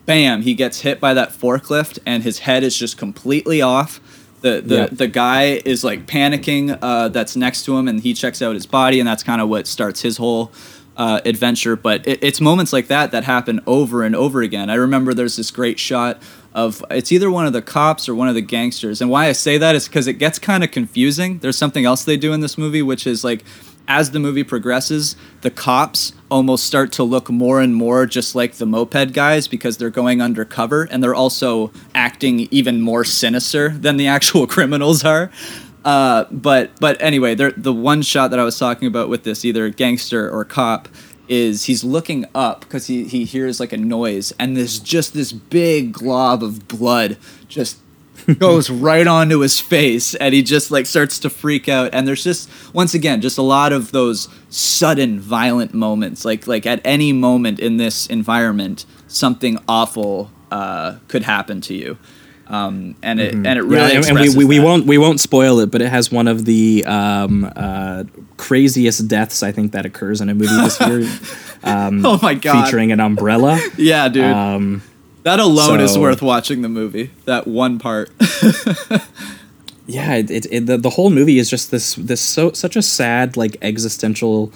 S7: bam! He gets hit by that forklift, and his head is just completely off. The the,
S6: Yep.
S7: the guy is like panicking. Uh, that's next to him, and he checks out his body, and that's kind of what starts his whole uh, adventure. But it, it's moments like that that happen over and over again. I remember there's this great shot of it's either one of the cops or one of the gangsters, and why I say that is because it gets kind of confusing. There's something else they do in this movie, which is like as the movie progresses, the cops almost start to look more and more just like the moped guys because they're going undercover and they're also acting even more sinister than the actual criminals are. Uh, but but anyway, the one shot that I was talking about with this either gangster or cop is he's looking up because he, he hears like a noise and there's just this big glob of blood just goes right onto his face and he just like starts to freak out. And there's just once again just a lot of those sudden violent moments. Like like at any moment in this environment something awful uh, could happen to you. Um, and it and it really
S6: yeah, and, and we, we, we won't we won't spoil it, but it has one of the um, uh, craziest deaths I think that occurs in a movie this year, Um,
S7: oh my god.
S6: featuring an umbrella.
S7: yeah dude.
S6: Um,
S7: that alone is worth watching the movie that one part
S6: yeah, it, it, it, the, the whole movie is just this this so such a sad like existential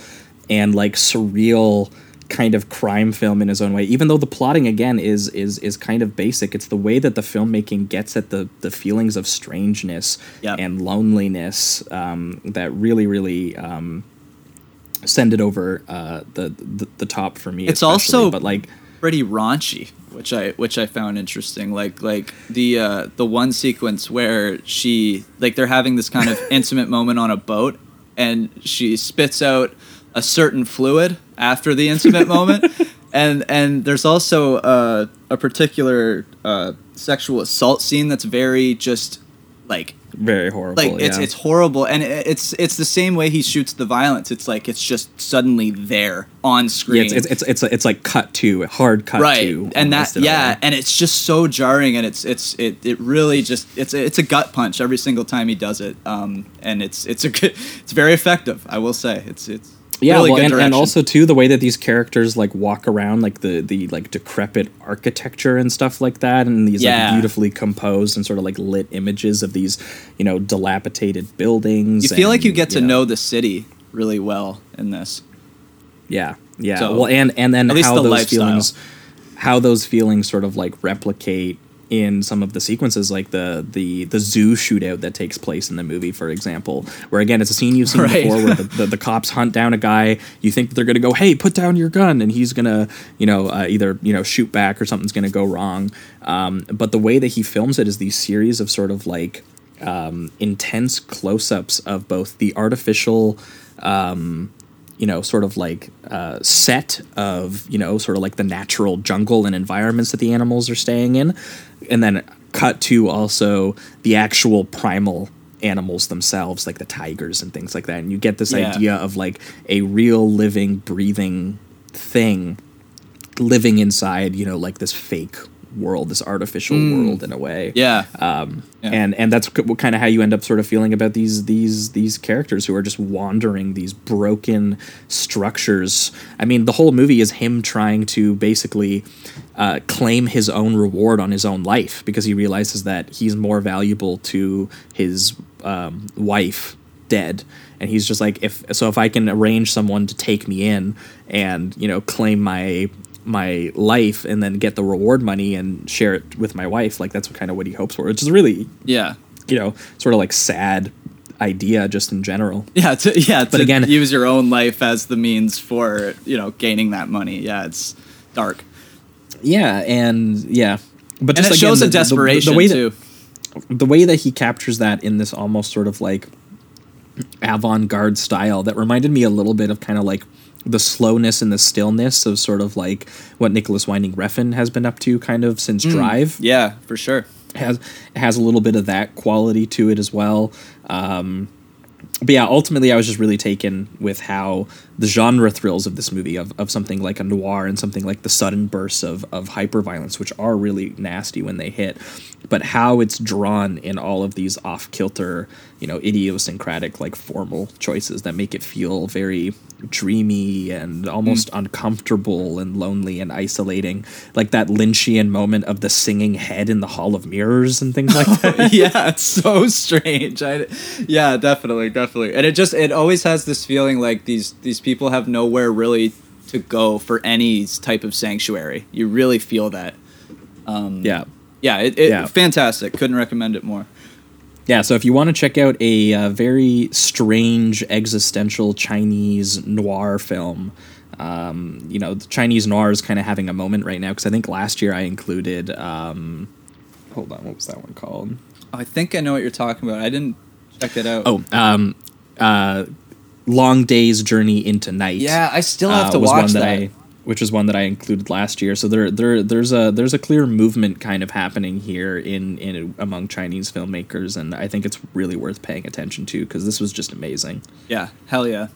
S6: and like surreal kind of crime film in his own way. Even though the plotting again is is is kind of basic, it's the way that the filmmaking gets at the the feelings of strangeness
S7: Yep.
S6: and loneliness um, that really really um, send it over uh, the, the the top for me.
S7: It's also-
S6: but like
S7: pretty raunchy, which I which I found interesting. Like like the uh, the one sequence where she like they're having this kind of intimate moment on a boat, and she spits out a certain fluid after the intimate moment, and and there's also uh, a particular uh, sexual assault scene that's very just like
S6: very horrible.
S7: like it's
S6: yeah.
S7: it's horrible and it's it's the same way he shoots the violence it's like it's just suddenly there on
S6: yeah,
S7: screen
S6: it's, it's it's it's it's like cut to hard cut
S7: right
S6: to
S7: and that yeah and it's just so jarring and it's it's it, it really just it's it's a gut punch every single time he does it um and it's it's a good it's very effective i will say it's it's
S6: yeah
S7: really
S6: well, and, and also too the way that these characters like walk around like the the like decrepit architecture and stuff like that and these
S7: Yeah.
S6: like beautifully composed and sort of like lit images of these you know dilapidated buildings
S7: you feel like you get to
S6: know,
S7: know the city really well in this
S6: yeah yeah
S7: So,
S6: well and and then
S7: at least
S6: how
S7: the
S6: those
S7: lifestyle.
S6: feelings how those feelings sort of like replicate in some of the sequences like the the the zoo shootout that takes place in the movie for example where again it's a scene you've seen
S7: Right.
S6: before where the, the, the cops hunt down a guy you think that they're going to go hey put down your gun and he's going to you know uh, either you know shoot back or something's going to go wrong um, but the way that he films it is these series of sort of like um, intense close-ups of both the artificial um, you know, sort of like uh, set of, you know, sort of like the natural jungle and environments that the animals are staying in. And then cut to also the actual primal animals themselves, like the tigers and things like that. And you get this
S7: Yeah.
S6: idea of like a real living, breathing thing living inside, you know, like this fake world, this artificial world in a way.
S7: Yeah.
S6: Um,
S7: Yeah.
S6: and and that's kind of how you end up sort of feeling about these these these characters who are just wandering these broken structures. I mean, the whole movie is him trying to basically uh, claim his own reward on his own life because he realizes that he's more valuable to his um, wife dead and he's just like if so if i can arrange someone to take me in and you know claim my my life and then get the reward money and share it with my wife like that's what kind of what he hopes for which is really
S7: yeah.
S6: you know sort of like sad idea just in general
S7: Yeah, to, yeah.
S6: But again-
S7: use your own life as the means for you know gaining that money. Yeah, it's dark,
S6: yeah and yeah but
S7: and
S6: just
S7: it
S6: again,
S7: shows
S6: the,
S7: a
S6: the- the-
S7: desperation
S6: the, way
S7: too.
S6: that the way that he captures that in this almost sort of like avant-garde style that reminded me a little bit of kind of like the slowness and the stillness of sort of like what Nicolas Winding Refn has been up to kind of since Drive
S7: Yeah, for sure.
S6: has has a little bit of that quality to it as well. Um, but yeah, ultimately, I was just really taken with how the genre thrills of this movie, of, of something like a noir and something like the sudden bursts of, of hyperviolence, which are really nasty when they hit, but how it's drawn in all of these off kilter, you know, idiosyncratic, like formal choices that make it feel very dreamy and almost mm. uncomfortable and lonely and isolating. Like that Lynchian moment of the singing head in the Hall of Mirrors and things like that.
S7: yeah, it's so strange. I, yeah, definitely, definitely. And it just it always has this feeling like these these people have nowhere really to go for any type of sanctuary. You really feel that.
S6: yeah.
S7: Yeah, it, it
S6: Yeah.
S7: fantastic. Couldn't recommend it more.
S6: Yeah, so if you want to check out a uh, very strange existential Chinese noir film, um, you know, the Chinese noir is kind of having a moment right now because I think last year I included. Um, hold on, what was that one called?
S7: I think I know what you're talking about. I didn't check it out.
S6: Oh, um, uh, Long Day's Journey into Night.
S7: yeah, I still have
S6: uh,
S7: to
S6: was
S7: watch
S6: one that,
S7: that.
S6: I, which was one that I included last year. So there, there, there's a there's a clear movement kind of happening here in in among Chinese filmmakers, and I think it's really worth paying attention to because this was just amazing.
S7: yeah, hell yeah.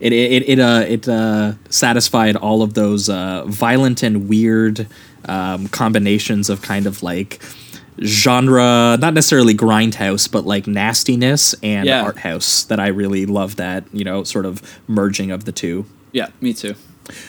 S6: It it it uh, it uh, satisfied all of those uh, violent and weird um, combinations of kind of like genre, not necessarily grindhouse, but like nastiness and
S7: Yeah.
S6: art house that I really love. That you know sort of merging of the two
S7: Yeah, me too.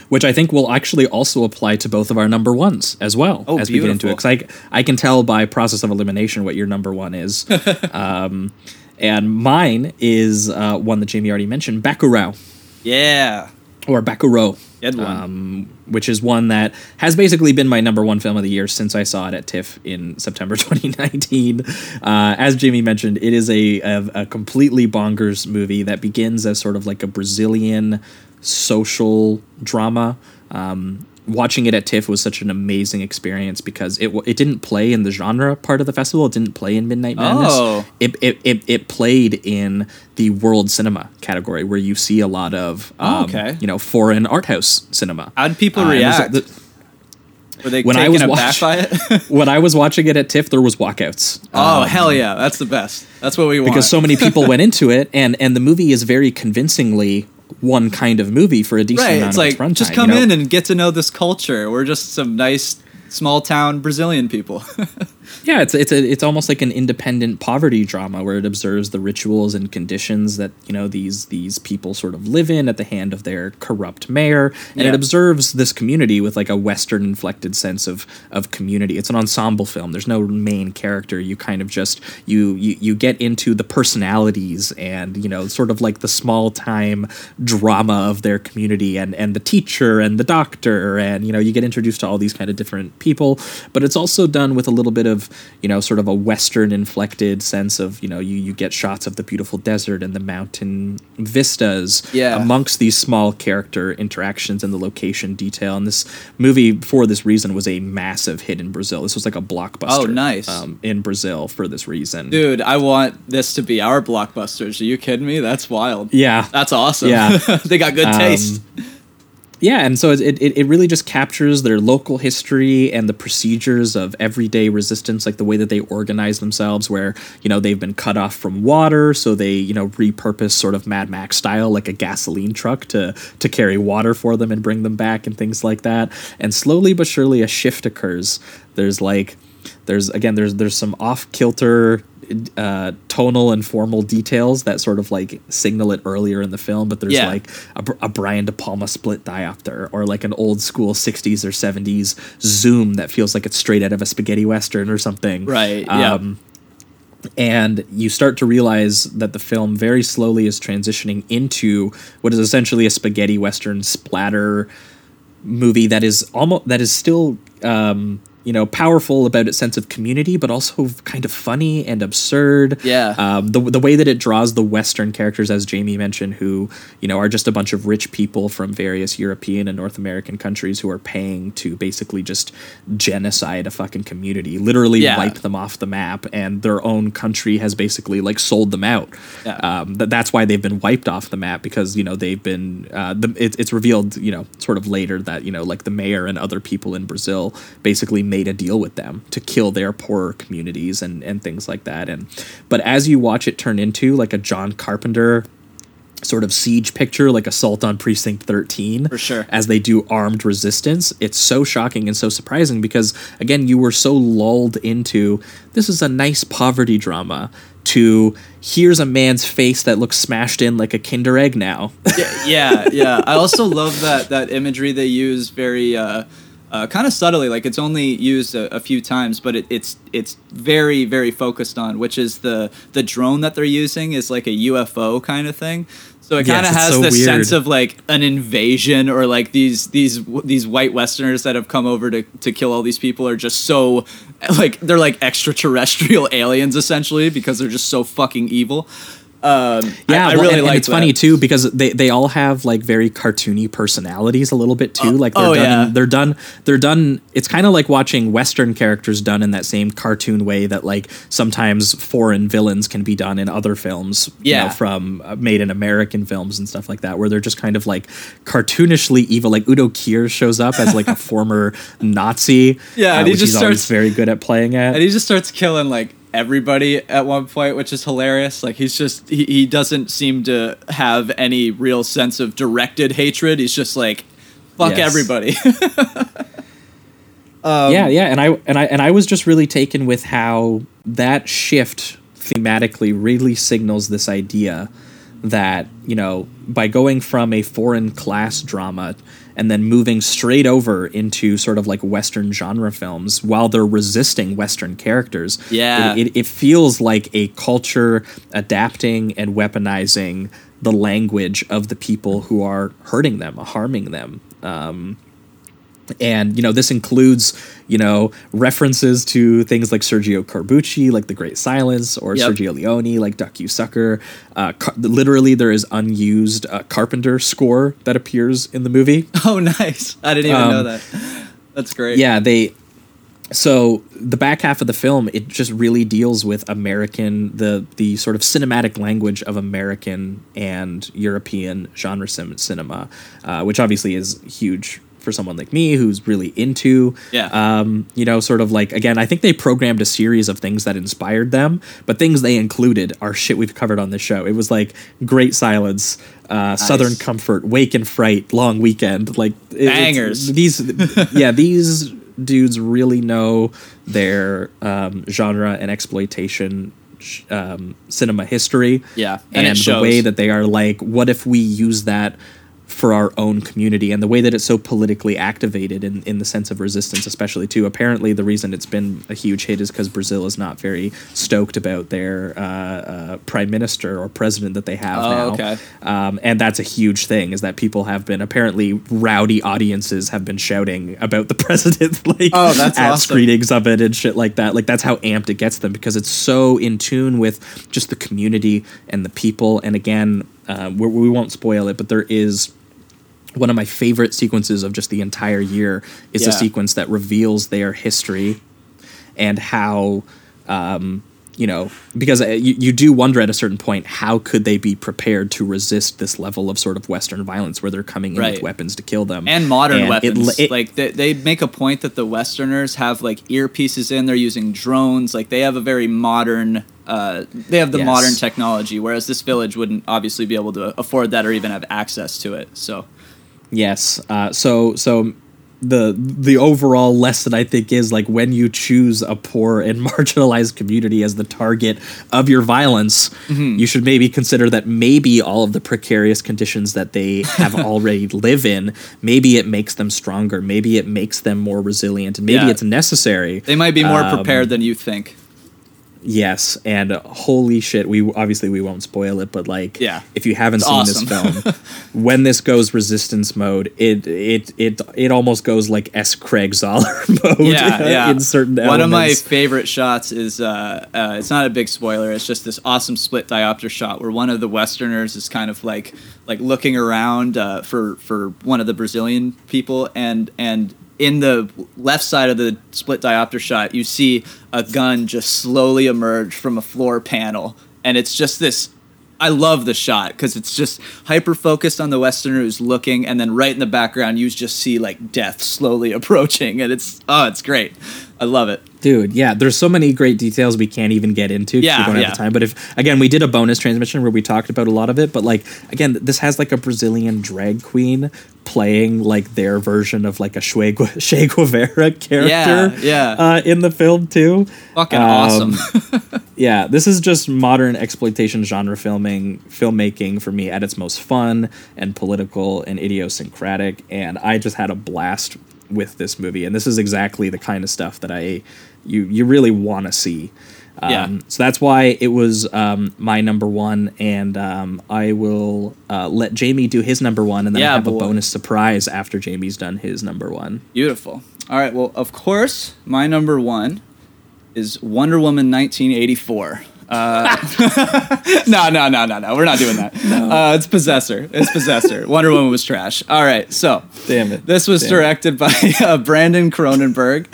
S6: which I think will actually also apply to both of our number ones as well
S7: Oh,
S6: as we get into it. Because I, I can tell by process of elimination what your number one is. um, and mine is uh, one that Jamie already mentioned, Bacurau,
S7: Yeah,
S6: or Bakuro. Um, which is one that has basically been my number one film of the year since I saw it at TIFF in September 2019. Uh, as Jamie mentioned, it is a, a, a completely bonkers movie that begins as sort of like a Brazilian social drama. Um, watching it at TIFF was such an amazing experience because it it didn't play in the genre part of the festival. It didn't play in Midnight Madness.
S7: Oh.
S6: It, it, it, it played in the world cinema category where you see a lot of um,
S7: Oh, okay.
S6: you know foreign art house cinema.
S7: How'd people
S6: Uh, and there's a-
S7: react?
S6: the-
S7: Were they
S6: when I was
S7: aback
S6: watch-
S7: by it?
S6: when I was watching it at TIFF, there was walkouts.
S7: oh
S6: Um,
S7: hell yeah, that's the best. That's what we want.
S6: because so many people went into it, and and the movie is very convincingly one kind of movie for a decent
S7: right,
S6: amount
S7: it's
S6: of
S7: like
S6: its runtime.
S7: just
S6: you
S7: come
S6: know?
S7: in and get to know this culture. We're just some nice small town Brazilian people.
S6: Yeah, it's it's a, it's almost like an independent poverty drama where it observes the rituals and conditions that you know these these people sort of live in at the hand of their corrupt mayor, and
S7: Yeah.
S6: it observes this community with like a Western inflected sense of of community. It's an ensemble film. There's no main character. You kind of just you you you get into the personalities and you know sort of like the small time drama of their community and and the teacher and the doctor and you know you get introduced to all these kind of different people but it's also done with a little bit of you know sort of a western inflected sense of you know you you get shots of the beautiful desert and the mountain vistas
S7: Yeah.
S6: amongst these small character interactions and the location detail and this movie for this reason was a massive hit in Brazil this was like a blockbuster
S7: Oh, nice.
S6: um, in Brazil for this reason
S7: Dude, I want this to be our blockbusters. Are you kidding me? That's wild.
S6: yeah
S7: That's awesome.
S6: Yeah.
S7: they got good
S6: Um,
S7: taste.
S6: Yeah, and so it, it, it really just captures their local history and the procedures of everyday resistance, like the way that they organize themselves, where, you know, they've been cut off from water, so they, you know, repurpose sort of Mad Max style, like a gasoline truck to, to carry water for them and bring them back and things like that. And slowly but surely a shift occurs. There's like, there's again, there's there's some off kilter uh, tonal and formal details that sort of like signal it earlier in the film, but there's
S7: Yeah.
S6: like a, a Brian De Palma split diopter or like an old school 60s or 70s zoom that feels like it's straight out of a spaghetti western or something.
S7: Right, yeah.
S6: Um, and you start to realize that the film very slowly is transitioning into what is essentially a spaghetti western splatter movie that is almost that is still um, you know powerful about its sense of community, but also kind of funny and absurd.
S7: Yeah.
S6: Um, the the way that it draws the Western characters, as Jamie mentioned, who you know are just a bunch of rich people from various European and North American countries who are paying to basically just genocide a fucking community, literally
S7: Yeah.
S6: wipe them off the map, and their own country has basically like sold them out.
S7: Yeah.
S6: Um, that that's why they've been wiped off the map because you know they've been uh, the, it, it's revealed you know sort of later that you know like the mayor and other people in Brazil basically made a deal with them to kill their poorer communities and and things like that and but as you watch it turn into like a John Carpenter sort of siege picture like assault on precinct 13
S7: For sure.
S6: as they do armed resistance it's so shocking and so surprising because again you were so lulled into this is a nice poverty drama to here's a man's face that looks smashed in like a kinder egg now
S7: yeah, yeah. I also love that that imagery they use very uh, uh, kind of subtly. Like it's only used a, a few times, but it, it's it's very very focused on, which is the the drone that they're using is like a UFO kind of thing. So it
S6: Yes,
S7: kind of has
S6: so
S7: this
S6: weird.
S7: sense of like an invasion or like these these these white Westerners that have come over to to kill all these people are just so like they're like extraterrestrial aliens essentially because they're just so fucking evil. Um,
S6: Yeah,
S7: I, I
S6: well,
S7: really
S6: and, and
S7: like
S6: it's funny too because they, they all have like very cartoony personalities a little bit too. like they're
S7: oh,
S6: done,
S7: yeah.
S6: in, they're done, they're done. It's kind of like watching Western characters done in that same cartoon way that like sometimes foreign villains can be done in other films. you
S7: Yeah.
S6: know, from uh, made in American films and stuff like that, where they're just kind of like cartoonishly evil. Like Udo Kier shows up as like a former Nazi.
S7: Yeah,
S6: uh,
S7: and he
S6: which
S7: just
S6: he's always
S7: starts-
S6: very good at playing it.
S7: and he just starts killing like everybody at one point which is hilarious. Like he's just he, he doesn't seem to have any real sense of directed hatred. He's just like fuck
S6: Yes.
S7: everybody.
S6: Um, yeah, yeah, and I and I and I was just really taken with how that shift thematically really signals this idea that you know by going from a foreign class drama and then moving straight over into sort of like western genre films while they're resisting western characters
S7: Yeah.
S6: it, it, it feels like a culture adapting and weaponizing the language of the people who are hurting them harming them um, and you know this includes you know references to things like Sergio Corbucci, like The Great Silence, or
S7: Yep.
S6: Sergio Leone, like Duck You Sucker. Uh, car- literally, there is unused uh, Carpenter score that appears in the movie.
S7: oh nice i didn't even know that that's great
S6: Um, Yeah, they. So the back half of the film, it just really deals with American, the the sort of cinematic language of American and European genre cin- cinema, uh, which obviously is huge for someone like me who's really into,
S7: Yeah.
S6: um, you know, sort of like again, I think they programmed a series of things that inspired them, but things they included are shit we've covered on this show. It was like Great Silence, uh, Southern Comfort, Wake in Fright, Long Weekend, like it-
S7: Bangers.
S6: these yeah these dudes really know their um, genre and exploitation sh- um, cinema history
S7: Yeah,
S6: and,
S7: and
S6: the way that they are like what if we use that for our own community and the way that it's so politically activated in, in the sense of resistance especially too apparently the reason it's been a huge hit is because brazil is not very stoked about their uh, uh, prime minister or president that they have
S7: Oh,
S6: now
S7: okay.
S6: um, and that's a huge thing is that people have been apparently rowdy audiences have been shouting about the president like
S7: Oh, that's
S6: at
S7: awesome.
S6: screenings of it and shit like that like that's how amped it gets them because it's so in tune with just the community and the people and again uh, we, we won't spoil it but there is one of my favorite sequences of just the entire year is a sequence that reveals their history and how um, you know, because uh, you, you do wonder at a certain point how could they be prepared to resist this level of sort of Western violence where they're coming in
S7: Right.
S6: with weapons to kill them
S7: and modern
S6: it-
S7: weapons.
S6: it-
S7: like they, they make a point that the Westerners have like earpieces in. They're using drones. Like they have a very modern. Uh, they have the
S6: Yes.
S7: modern technology, whereas this village wouldn't obviously be able to afford that or even have access to it. So
S6: Yes. Uh, so so the the overall lesson I think is like when you choose a poor and marginalized community as the target of your violence,
S7: Mm-hmm.
S6: you should maybe consider that maybe all of the precarious conditions that they have already live in, maybe it makes them stronger, maybe it makes them more resilient, and maybe
S7: Yeah.
S6: it's necessary.
S7: they might be more
S6: Um,
S7: prepared than you think.
S6: Yes, and holy shit, we obviously we won't spoil it, but like,
S7: Yeah.
S6: if you haven't
S7: It's
S6: seen
S7: awesome.
S6: this film, when this goes resistance mode, it it it it almost goes like S. Craig Zahler mode.
S7: yeah, yeah.
S6: in certain
S7: One of my favorite shots is uh, uh, it's not a big spoiler. It's just this awesome split diopter shot where one of the Westerners is kind of like like looking around uh, for for one of the Brazilian people, and and in the left side of the split diopter shot, you see a gun just slowly emerge from a floor panel, and it's just this I love the shot because it's just hyper focused on the Westerner who's looking, and then right in the background, you just see like death slowly approaching, and it's oh, it's great. I love it.
S6: Dude, yeah, there's so many great details we can't even get into
S7: Yeah,
S6: we don't have
S7: yeah.
S6: the time. But if again, we did a bonus transmission where we talked about a lot of it, but like again, this has like a Brazilian drag queen playing like their version of like a Che Gu- Che Guevara character,
S7: yeah.
S6: Uh, in the film too.
S7: Fucking
S6: Um,
S7: awesome.
S6: yeah, this is just modern exploitation genre filming filmmaking for me at its most fun and political and idiosyncratic, and I just had a blast with this movie. And this is exactly the kind of stuff that I you you really want to see. Um,
S7: Yeah.
S6: So that's why it was um, my number one, and um, I will uh, let Jamie do his number one, and then
S7: Yeah,
S6: I have a bonus surprise after Jamie's done his number one.
S7: Beautiful. All right. Well, of course, my number one is Wonder Woman 1984. Uh, no, no, no, no, no. We're not doing that. Uh, it's Possessor. It's Possessor. Wonder Woman was trash. All right. So,
S6: Damn it.
S7: This was
S6: Damn it.
S7: directed by uh, Brandon Cronenberg.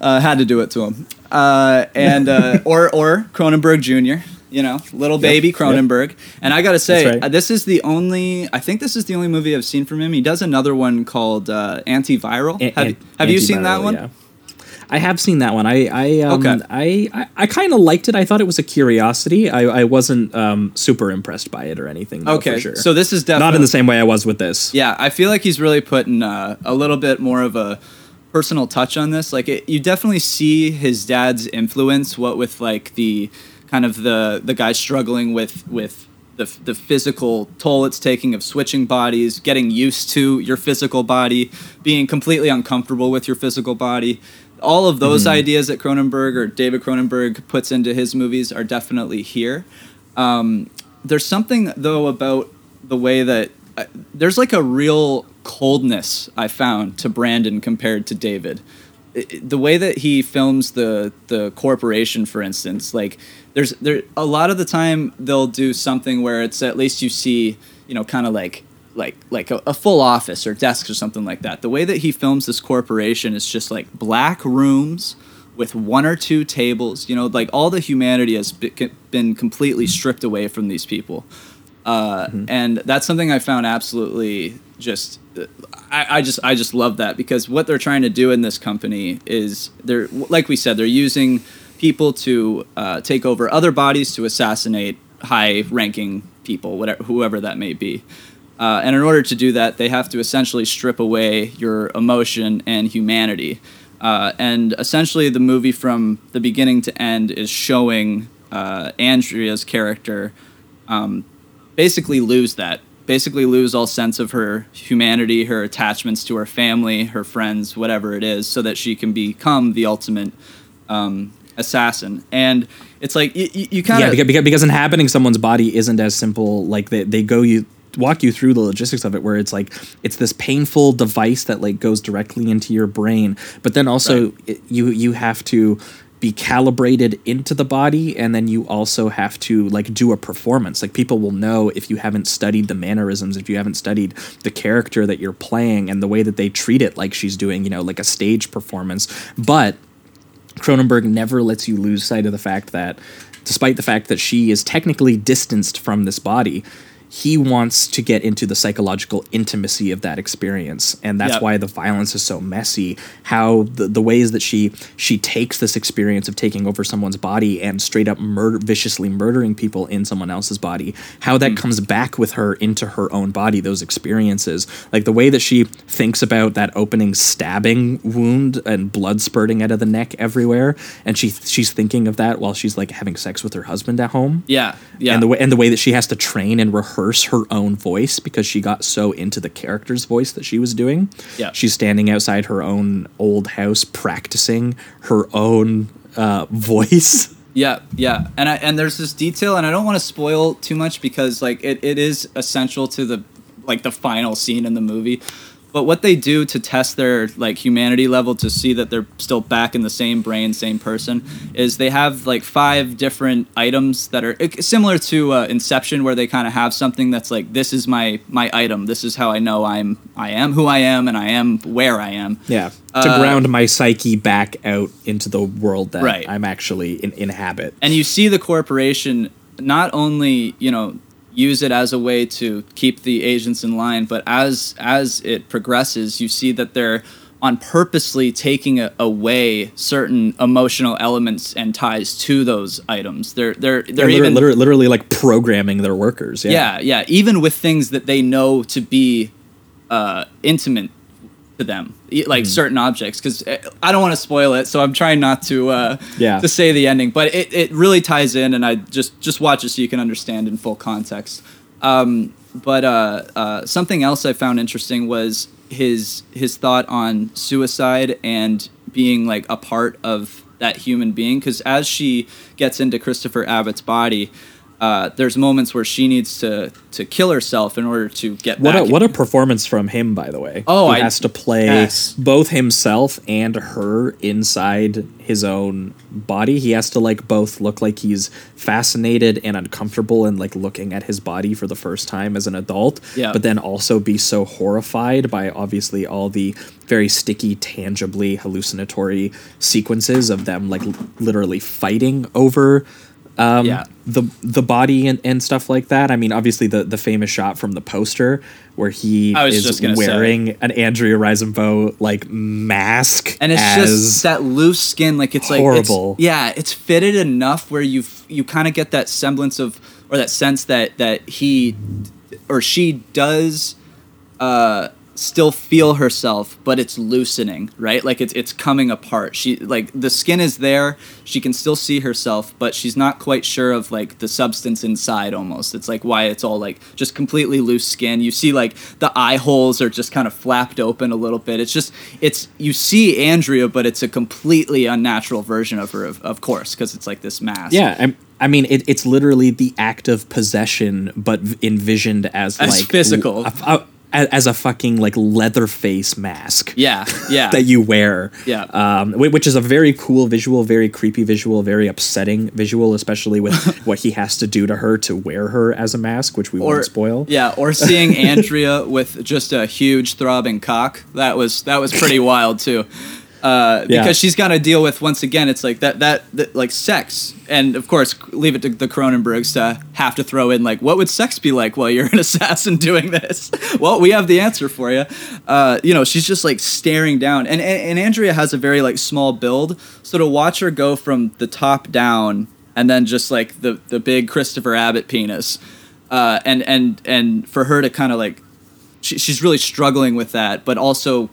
S7: Uh, had to do it to him. Uh, and uh, or or Cronenberg Jr. You know, little baby
S6: yep.
S7: Cronenberg. And I gotta say,
S6: right.
S7: uh, this is the only. I think this is the only movie I've seen from him. He does another one called uh, Antiviral. Have
S6: an-
S7: have you seen that one?
S6: yeah. I have seen that one. I I um,
S7: Okay.
S6: I I, I kind of liked it. I thought it was a curiosity. I, I wasn't um, super impressed by it or anything. though,
S7: Okay,
S6: sure.
S7: so this is definitely
S6: not in the same way I was with this.
S7: Yeah, I feel like he's really putting uh, a little bit more of a personal touch on this. Like, it, you definitely see his dad's influence. What with like the kind of the the guy struggling with with the the physical toll it's taking of switching bodies, getting used to your physical body, being completely uncomfortable with your physical body. All of those ideas that Cronenberg or David Cronenberg puts into his movies are definitely here. Um, there's something though about the way that uh, there's like a real coldness I found to Brandon compared to David. The way that he films the the corporation, for instance, like there's there a lot of the time they'll do something where it's at least you see you know kind of like like like a, a full office or desks or something like that. The way that he films this corporation is just like black rooms with one or two tables. You know, like all the humanity has been completely stripped away from these people, uh, and that's something I found absolutely just. I, I just I just love that because what they're trying to do in this company is they're like we said they're using people to uh, take over other bodies to assassinate high-ranking people, whatever whoever that may be. Uh, and in order to do that, they have to essentially strip away your emotion and humanity. Uh, and essentially, the movie from the beginning to end is showing uh, Andrea's character um, basically lose that, basically lose all sense of her humanity, her attachments to her family, her friends, whatever it is, so that she can become the ultimate um, assassin. And it's like you, you, kind
S6: yeah,
S7: of
S6: because, because because inhabiting someone's body isn't as simple. Like they, they go you walk you through the logistics of it, where it's like it's this painful device that like goes directly into your brain, but then also it, you you have to be calibrated into the body and then you also have to like do a performance. Like people will know if you haven't studied the mannerisms if you haven't studied the character that you're playing and the way that they treat it like she's doing you know like a stage performance. But Cronenberg never lets you lose sight of the fact that despite the fact that she is technically distanced from this body, he wants to get into the psychological intimacy of that experience. And that's
S7: Yep.
S6: why the violence is so messy. How the, the ways that she she takes this experience of taking over someone's body and straight up murder viciously murdering people in someone else's body how that hmm. comes back with her into her own body those experiences. Like the way that she thinks about that opening stabbing wound and blood spurting out of the neck everywhere and she she's thinking of that while she's like having sex with her husband at home.
S7: Yeah, yeah.
S6: and the way and the way that she has to train and rehearse her own voice because she got so into the character's voice that she was doing.
S7: Yeah.
S6: she's standing outside her own old house practicing her own uh, voice.
S7: Yeah, yeah, and I, and there's this detail, and I don't want to spoil too much because like it, it is essential to the like the final scene in the movie. But what they do to test their like humanity level to see that they're still back in the same brain, same person, is they have like five different items that are similar to uh, Inception, where they kind of have something that's like this is my my item, this is how I know I'm I am who I am, and I am where I am.
S6: Yeah, to ground my psyche back out into the world that
S7: Right.
S6: I'm actually in, inhabit.
S7: and you see the corporation not only you know use it as a way to keep the agents in line but as as it progresses you see that they're on purposely taking a, away certain emotional elements and ties to those items they're they're they're
S6: They're
S7: even
S6: literally, literally like programming their workers. Yeah,
S7: yeah yeah even with things that they know to be uh intimate to them like certain objects because i don't want to spoil it so i'm trying not to uh
S6: Yeah.
S7: to say the ending but it, it really ties in and i just just watch it so you can understand in full context um but uh, uh something else i found interesting was his his thought on suicide and being like a part of that human being because as she gets into christopher abbott's body uh, there's moments where she needs to to kill herself in order to get
S6: What
S7: back.
S6: a what a performance from him, by the way.
S7: Oh,
S6: he
S7: I-
S6: has to play
S7: yes.
S6: both himself and her inside his own body. He has to like both look like he's fascinated and uncomfortable and like looking at his body for the first time as an adult.
S7: Yeah.
S6: But then also be so horrified by obviously all the very sticky, tangibly hallucinatory sequences of them like l- literally fighting over um,
S7: Yeah.
S6: the the body and, and stuff like that. I mean, obviously the the famous shot from the poster where he is
S7: gonna say.
S6: wearing an Andrea Riseborough like mask,
S7: and it's just that loose skin like it's like
S6: horrible.
S7: yeah it's fitted enough where you you kind of get that semblance of or that sense that that he or she does uh still feel herself but it's loosening right? Like it's it's coming apart. She like the skin is there. She can still see herself but she's not quite sure of like the substance inside almost. It's like why it's all like just completely loose skin. You see like the eye holes are just kind of flapped open a little bit. It's just it's you see andrea but it's a completely unnatural version of her of, of course because it's like this mask.
S6: Yeah. I'm, I mean, it, it's literally the act of possession, but envisioned as,
S7: As
S6: like
S7: physical.
S6: a- a- as a fucking like leather face mask.
S7: yeah yeah
S6: that you wear.
S7: Yeah.
S6: Um, which is a very cool visual, very creepy visual, very upsetting visual, especially with what he has to do to her to wear her as a mask, which we won't spoil.
S7: Yeah, or seeing Andrea with just a huge throbbing cock. That was that was pretty wild too. Uh,
S6: Yeah.
S7: because she's got to deal with once again, it's like that, that that like sex, and of course, leave it to the Cronenbergs to have to throw in like, what would sex be like while you're an assassin doing this? well, we have the answer for you. Uh, you know, she's just like staring down, and, and and Andrea has a very like small build, so to watch her go from the top down and then just like the the big Christopher Abbott penis, uh, and and and for her to kind of like she, she's really struggling with that, but also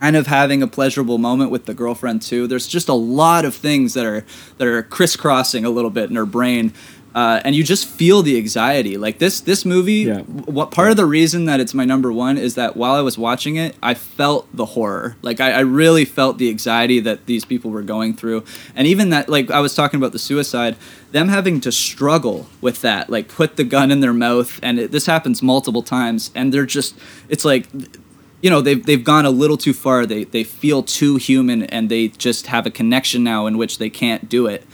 S7: kind of having a pleasurable moment with the girlfriend too. There's just a lot of things that are that are crisscrossing a little bit in her brain. Uh, and you just feel the anxiety. Like this, this movie.
S6: Yeah.
S7: What part of the reason that it's my number one is that while I was watching it, I felt the horror. Like I, I really felt the anxiety that these people were going through, and even that. Like I was talking about the suicide, them having to struggle with that. Like put the gun in their mouth, and it, this happens multiple times, and they're just. It's like you know they've they've gone a little too far. They they feel too human, and they just have a connection now in which they can't do it.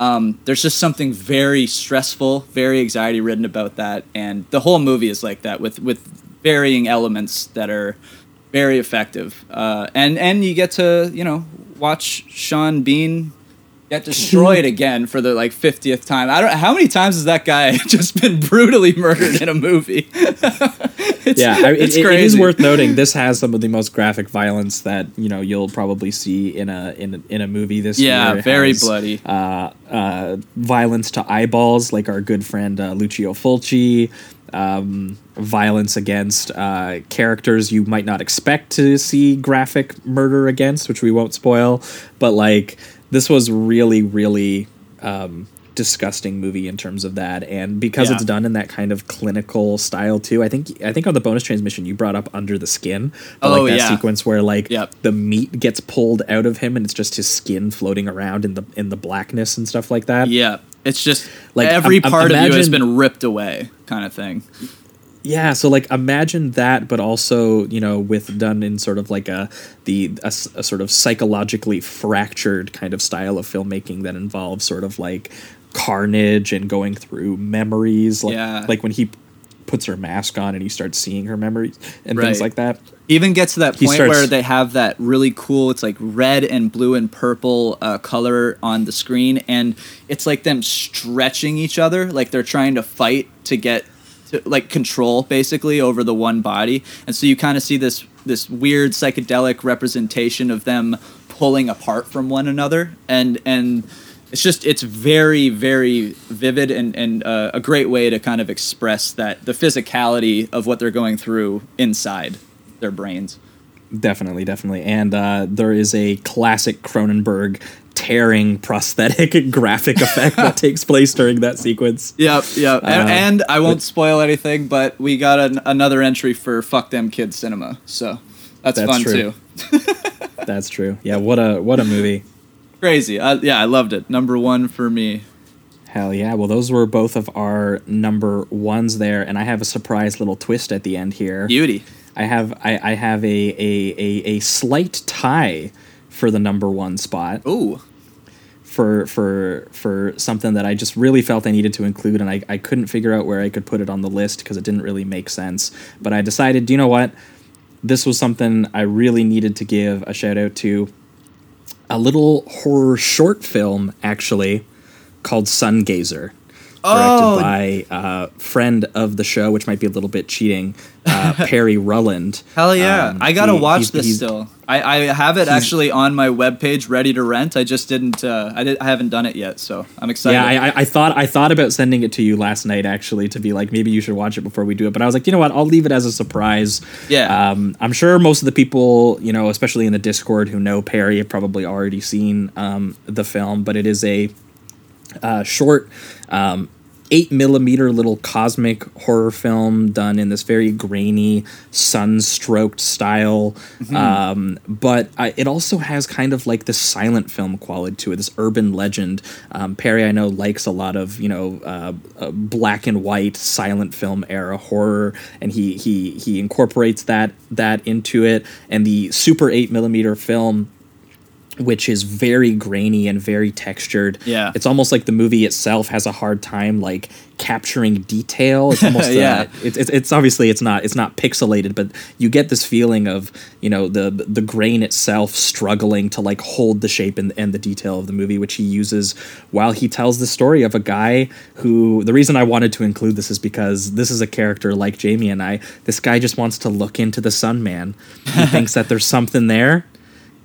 S7: Um, there's just something very stressful, very anxiety ridden about that, and the whole movie is like that with with varying elements that are very effective. Uh, and and you get to you know watch Sean Bean Got destroyed again for the like fiftieth time. I don't. How many times has that guy just been brutally murdered in a movie? it's,
S6: yeah, I, it,
S7: it's
S6: it-
S7: crazy.
S6: it is worth noting. This has some of the most graphic violence that you know you'll probably see in a in a, in a movie this
S7: Yeah,
S6: year. It
S7: very
S6: has,
S7: bloody.
S6: Uh, uh, violence to eyeballs, like our good friend uh, Lucio Fulci. Um, violence against uh, characters you might not expect to see graphic murder against, which we won't spoil. But like this was really, really um, disgusting movie in terms of that, and because
S7: Yeah.
S6: it's done in that kind of clinical style too. I think I think on the bonus transmission you brought up under the skin, but
S7: Oh,
S6: like that
S7: yeah.
S6: sequence where like
S7: Yep.
S6: the meat gets pulled out of him and it's just his skin floating around in the in the blackness and stuff like that.
S7: Yeah, it's just
S6: Like,
S7: every
S6: um, um,
S7: part of you has
S6: imagine-
S7: been ripped away, kind of thing.
S6: Yeah, so like imagine that, but also you know with done in sort of like a the a, a sort of psychologically fractured kind of style of filmmaking that involves sort of like carnage and going through memories, like
S7: Yeah.
S6: like when he puts her mask on and he starts seeing her memories and things like that.
S7: Even gets to that point
S6: starts-
S7: where they have that really cool, it's like red and blue and purple uh, color on the screen, and it's like them stretching each other, like they're trying to fight to get like control basically over the one body, and so you kind of see this this weird psychedelic representation of them pulling apart from one another, and and it's just it's very very vivid and and uh, a great way to kind of express that the physicality of what they're going through inside their brains.
S6: Definitely, definitely. And uh, there is a classic Cronenberg tearing prosthetic graphic effect that takes place during that sequence.
S7: Yep, yep.
S6: Uh,
S7: and, and I won't spoil anything, but we got an, another entry for "Fuck Them Kids" cinema, so that's,
S6: That's
S7: fun
S6: true.
S7: too.
S6: That's true. Yeah, what a what a movie.
S7: Crazy. I, yeah, I loved it. Number one for me.
S6: Hell yeah. Well, those were both of our number ones there, and I have a surprise little twist at the end here.
S7: Beauty.
S6: I have I, I have a, a, a, a slight tie for the number one spot
S7: Ooh.
S6: for for for something that I just really felt I needed to include, and I, I couldn't figure out where I could put it on the list because it didn't really make sense. But I decided, do you know what? This was something I really needed to give a shout out to. A little horror short film, actually, called Sungazer. Directed
S7: Oh.
S6: by uh, friend of the show, which might be a little bit cheating, uh, Perry Rulland.
S7: Hell yeah.
S6: Um,
S7: I gotta
S6: he-
S7: watch
S6: he's-
S7: this
S6: he's-
S7: still. I, I have it actually on my webpage ready to rent. I just didn't. Uh, I did. I haven't done it yet, so I'm excited.
S6: Yeah, I, I, I thought I thought about sending it to you last night actually to be like maybe you should watch it before we do it, but I was like, you know what, I'll leave it as a surprise.
S7: Yeah.
S6: Um, I'm sure most of the people, you know, especially in the Discord who know Perry, have probably already seen um, the film, but it is a uh, short. Um, Eight millimeter little cosmic horror film done in this very grainy, sun-stroked style, um, but I, it also has kind of like this silent film quality to it. This urban legend. Um, Perry, I know, likes a lot of you know uh, uh, black and white silent film era horror, and he he he incorporates that that into it. And the super eight millimeter film which is very grainy and very textured.
S7: Yeah.
S6: It's almost like the movie itself has a hard time like capturing detail. It's almost
S7: Yeah.
S6: uh, it's, it's it's obviously it's not it's not pixelated, but you get this feeling of you know the the grain itself struggling to like hold the shape and, and the detail of the movie, which he uses while he tells the story of a guy who the reason I wanted to include this is because this is a character like Jamie and I. This guy just wants to look into the sun, man. He thinks that there's something there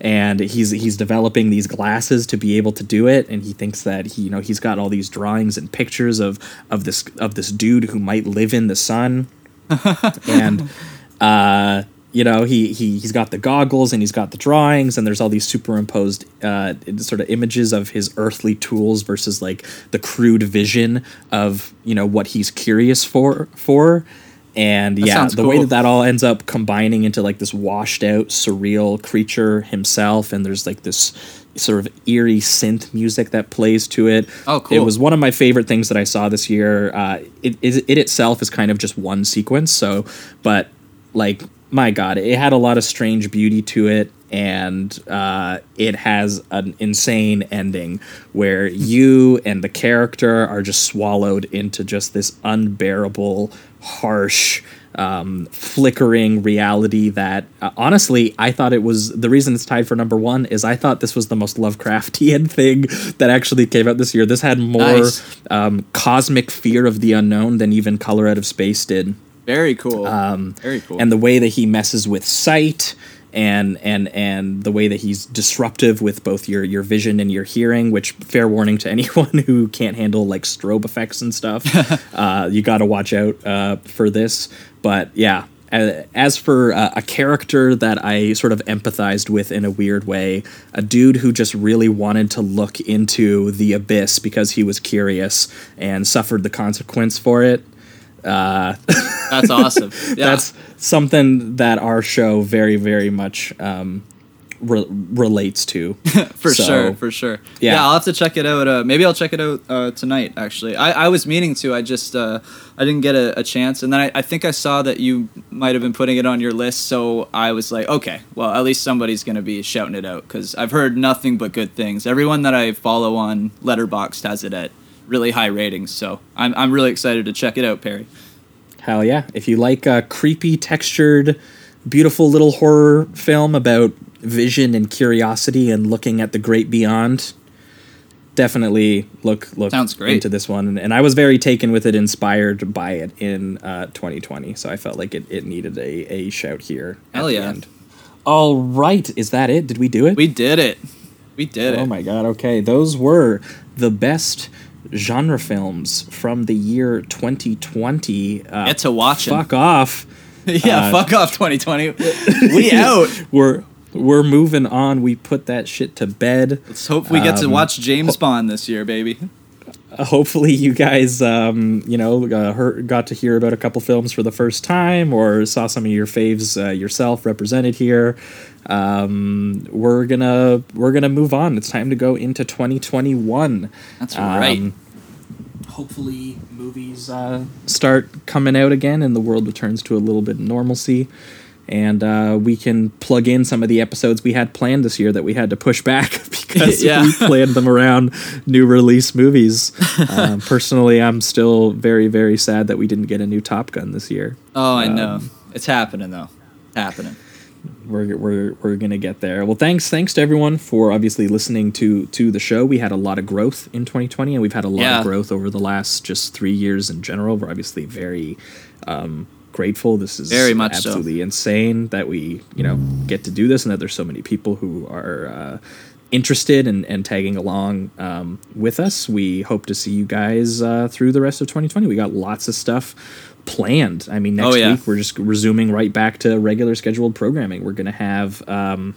S6: and he's he's developing these glasses to be able to do it. And he thinks that he you know he's got all these drawings and pictures of of this of this dude who might live in the sun. And uh you know he, he he's got the goggles and he's got the drawings and there's all these superimposed uh, sort of images of his earthly tools versus like the crude vision of you know what he's curious for for and yeah
S7: sounds
S6: the way that that all ends up combining into like this washed out surreal creature himself and there's like this sort of eerie synth music that plays to it.
S7: Oh, cool.
S6: it was one of my favorite things that i saw this year. Uh, it, it, it itself is kind of just one sequence so but like my god it had a lot of strange beauty to it and uh, it has an insane ending where you and the character are just swallowed into just this unbearable harsh um, flickering reality that uh, honestly I thought it was the reason it's tied for number one is I thought this was the most Lovecraftian thing that actually came out this year. This had more
S7: Nice.
S6: um, cosmic fear of the unknown than even Color Out of Space did
S7: Very cool. Um, Very cool.
S6: and the way that he messes with sight and and and the way that he's disruptive with both your your vision and your hearing which fair warning to anyone who can't handle like strobe effects and stuff uh, you got to watch out uh, for this but yeah as for uh, a character that I sort of empathized with in a weird way, a dude who just really wanted to look into the abyss because he was curious and suffered the consequence for it.
S7: That's awesome. Yeah.
S6: That's something that our show very, very much um, re- relates to.
S7: for
S6: So,
S7: sure, for sure.
S6: yeah.
S7: Yeah. I'll have to check it out. Uh, maybe I'll check it out uh, tonight. Actually, I, I was meaning to. I just uh, I didn't get a, a chance, and then I, I think I saw that you might have been putting it on your list. So I was like, okay, well at least somebody's gonna be shouting it out because I've heard nothing but good things. Everyone that I follow on Letterboxd has it at really high ratings. So I'm I'm really excited to check it out, Perry.
S6: Hell yeah. If you like a creepy, textured, beautiful little horror film about vision and curiosity and looking at the great beyond, definitely look look
S7: Sounds great.
S6: into this one. And, I was very taken with it, inspired by it in uh, 2020. So I felt like it, it needed a, a shout here.
S7: Hell yeah.
S6: end. All right. Is that it? Did we do it?
S7: We did it. We did
S6: Oh
S7: it.
S6: Oh my god, okay. Those were the best genre films from the year 2020. Uh,
S7: Get to watch.
S6: Fuck off.
S7: yeah,
S6: Uh,
S7: fuck off 2020. we out.
S6: We're we're moving on. We put that shit to bed.
S7: Let's hope we get to
S6: Um,
S7: watch James Bond this year, baby.
S6: Hopefully you guys um, you know uh, heard, got to hear about a couple films for the first time or saw some of your faves uh, yourself represented here. Um, we're gonna we're gonna move on. It's time to go into 2021
S7: That's right.
S6: Um, hopefully movies uh, start coming out again and the world returns to a little bit of normalcy and uh, we can plug in some of the episodes we had planned this year that we had to push back because
S7: Yeah.
S6: we planned them around new release movies. Um, personally, I'm still very, very sad that we didn't get a new Top Gun this year.
S7: Oh, I know.
S6: Um,
S7: it's happening though. Happening.
S6: We're, we're, we're gonna get there. Well, thanks thanks to everyone for obviously listening to to the show. We had a lot of growth in 2020, and we've had a lot
S7: Yeah.
S6: of growth over the last just three years in general. We're obviously very um, grateful. This is
S7: Very much so.
S6: absolutely insane that we you know get to do this, and that there's so many people who are. Uh, interested and, and tagging along um, with us we hope to see you guys uh, through the rest of 2020 we got lots of stuff planned i mean next
S7: Oh, yeah.
S6: week we're just resuming right back to regular scheduled programming we're going to have um,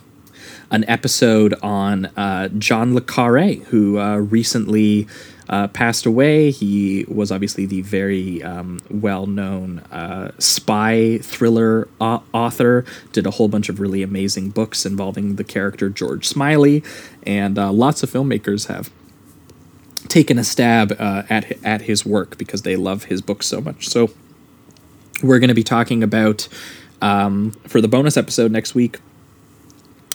S6: an episode on uh, John Le Carre, who uh, recently uh, passed away. He was obviously the very um, well known uh, spy thriller au- author, did a whole bunch of really amazing books involving the character George Smiley, and uh, lots of filmmakers have taken a stab uh, at at his work because they love his books so much. So we're going to be talking about um, for the bonus episode next week.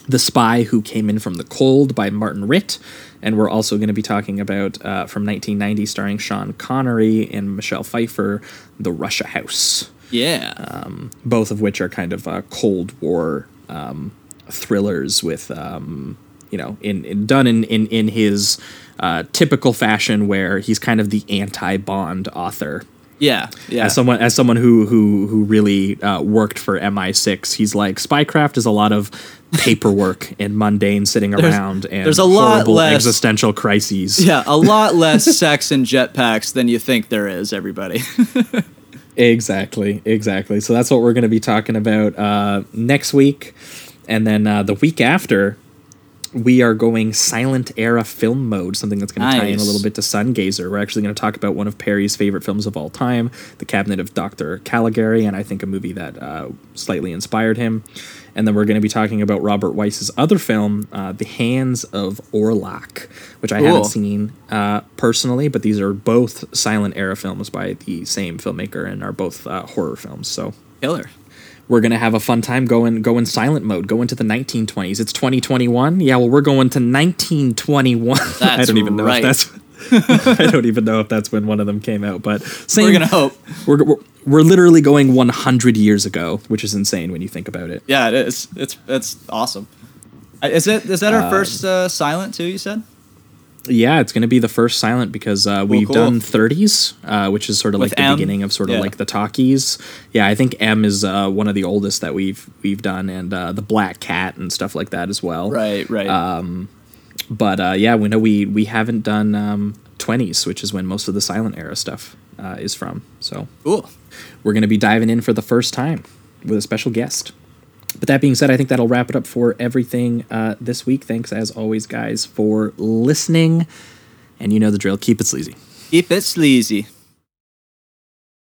S6: The Spy Who Came In From the Cold by Martin Ritt. And we're also going to be talking about, uh, from 1990, starring Sean Connery and Michelle Pfeiffer, The Russia House
S7: Yeah.
S6: Um, both of which are kind of uh, Cold War um, thrillers with, um, you know, in, in done in in in his uh, typical fashion, where he's kind of the anti-Bond author.
S7: Yeah. Yeah.
S6: As someone as someone who who who really uh, worked for MI6, he's like spycraft is a lot of paperwork and mundane sitting around and
S7: there's a lot
S6: horrible
S7: less-
S6: existential crises.
S7: yeah, a lot less sex and jetpacks than you think there is, everybody.
S6: Exactly, exactly. So that's what we're going to be talking about uh, next week, and then uh, the week after, we are going silent era film mode. Something that's going to tie in a little bit to Sungazer. We're actually going to talk about one of Perry's favorite films of all time, The Cabinet of Dr. Caligari, and I think a movie that uh, slightly inspired him. And then we're going to be talking about Robert Weiss's other film, uh, The Hands of Orlac, which I
S7: Cool.
S6: haven't seen uh, personally, but these are both silent era films by the same filmmaker and are both uh, horror films. So
S7: Killer.
S6: We're gonna have a fun time going in silent mode, go into the 1920s. It's 2021. Yeah, well, we're going to 1921. I don't even know
S7: right.
S6: if that's. I don't even know if that's when one of them came out, but same.
S7: We're gonna hope.
S6: We're, we're, we're literally going 100 years ago, which is insane when you think about it.
S7: Yeah, it is. It's it's awesome. Is it is that our first uh, silent too? You said
S6: Yeah, it's going to be the first silent because uh, we've
S7: cool.
S6: done 30s, uh, which is sort of
S7: With
S6: like the
S7: M?
S6: beginning of sort of
S7: Yeah.
S6: like the talkies. Yeah, I think M is uh, one of the oldest that we've we've done, and uh, the Black Cat and stuff like that as well.
S7: right, right.
S6: But uh, yeah, we know we we haven't done um, 20s, which is when most of the silent era stuff uh, is from. So
S7: cool.
S6: we're going to be diving in for the first time with a special guest. But that being said, I think that'll wrap it up for everything uh, this week. Thanks, as always, guys, for listening. And you know the drill. Keep it sleazy.
S7: Keep it sleazy.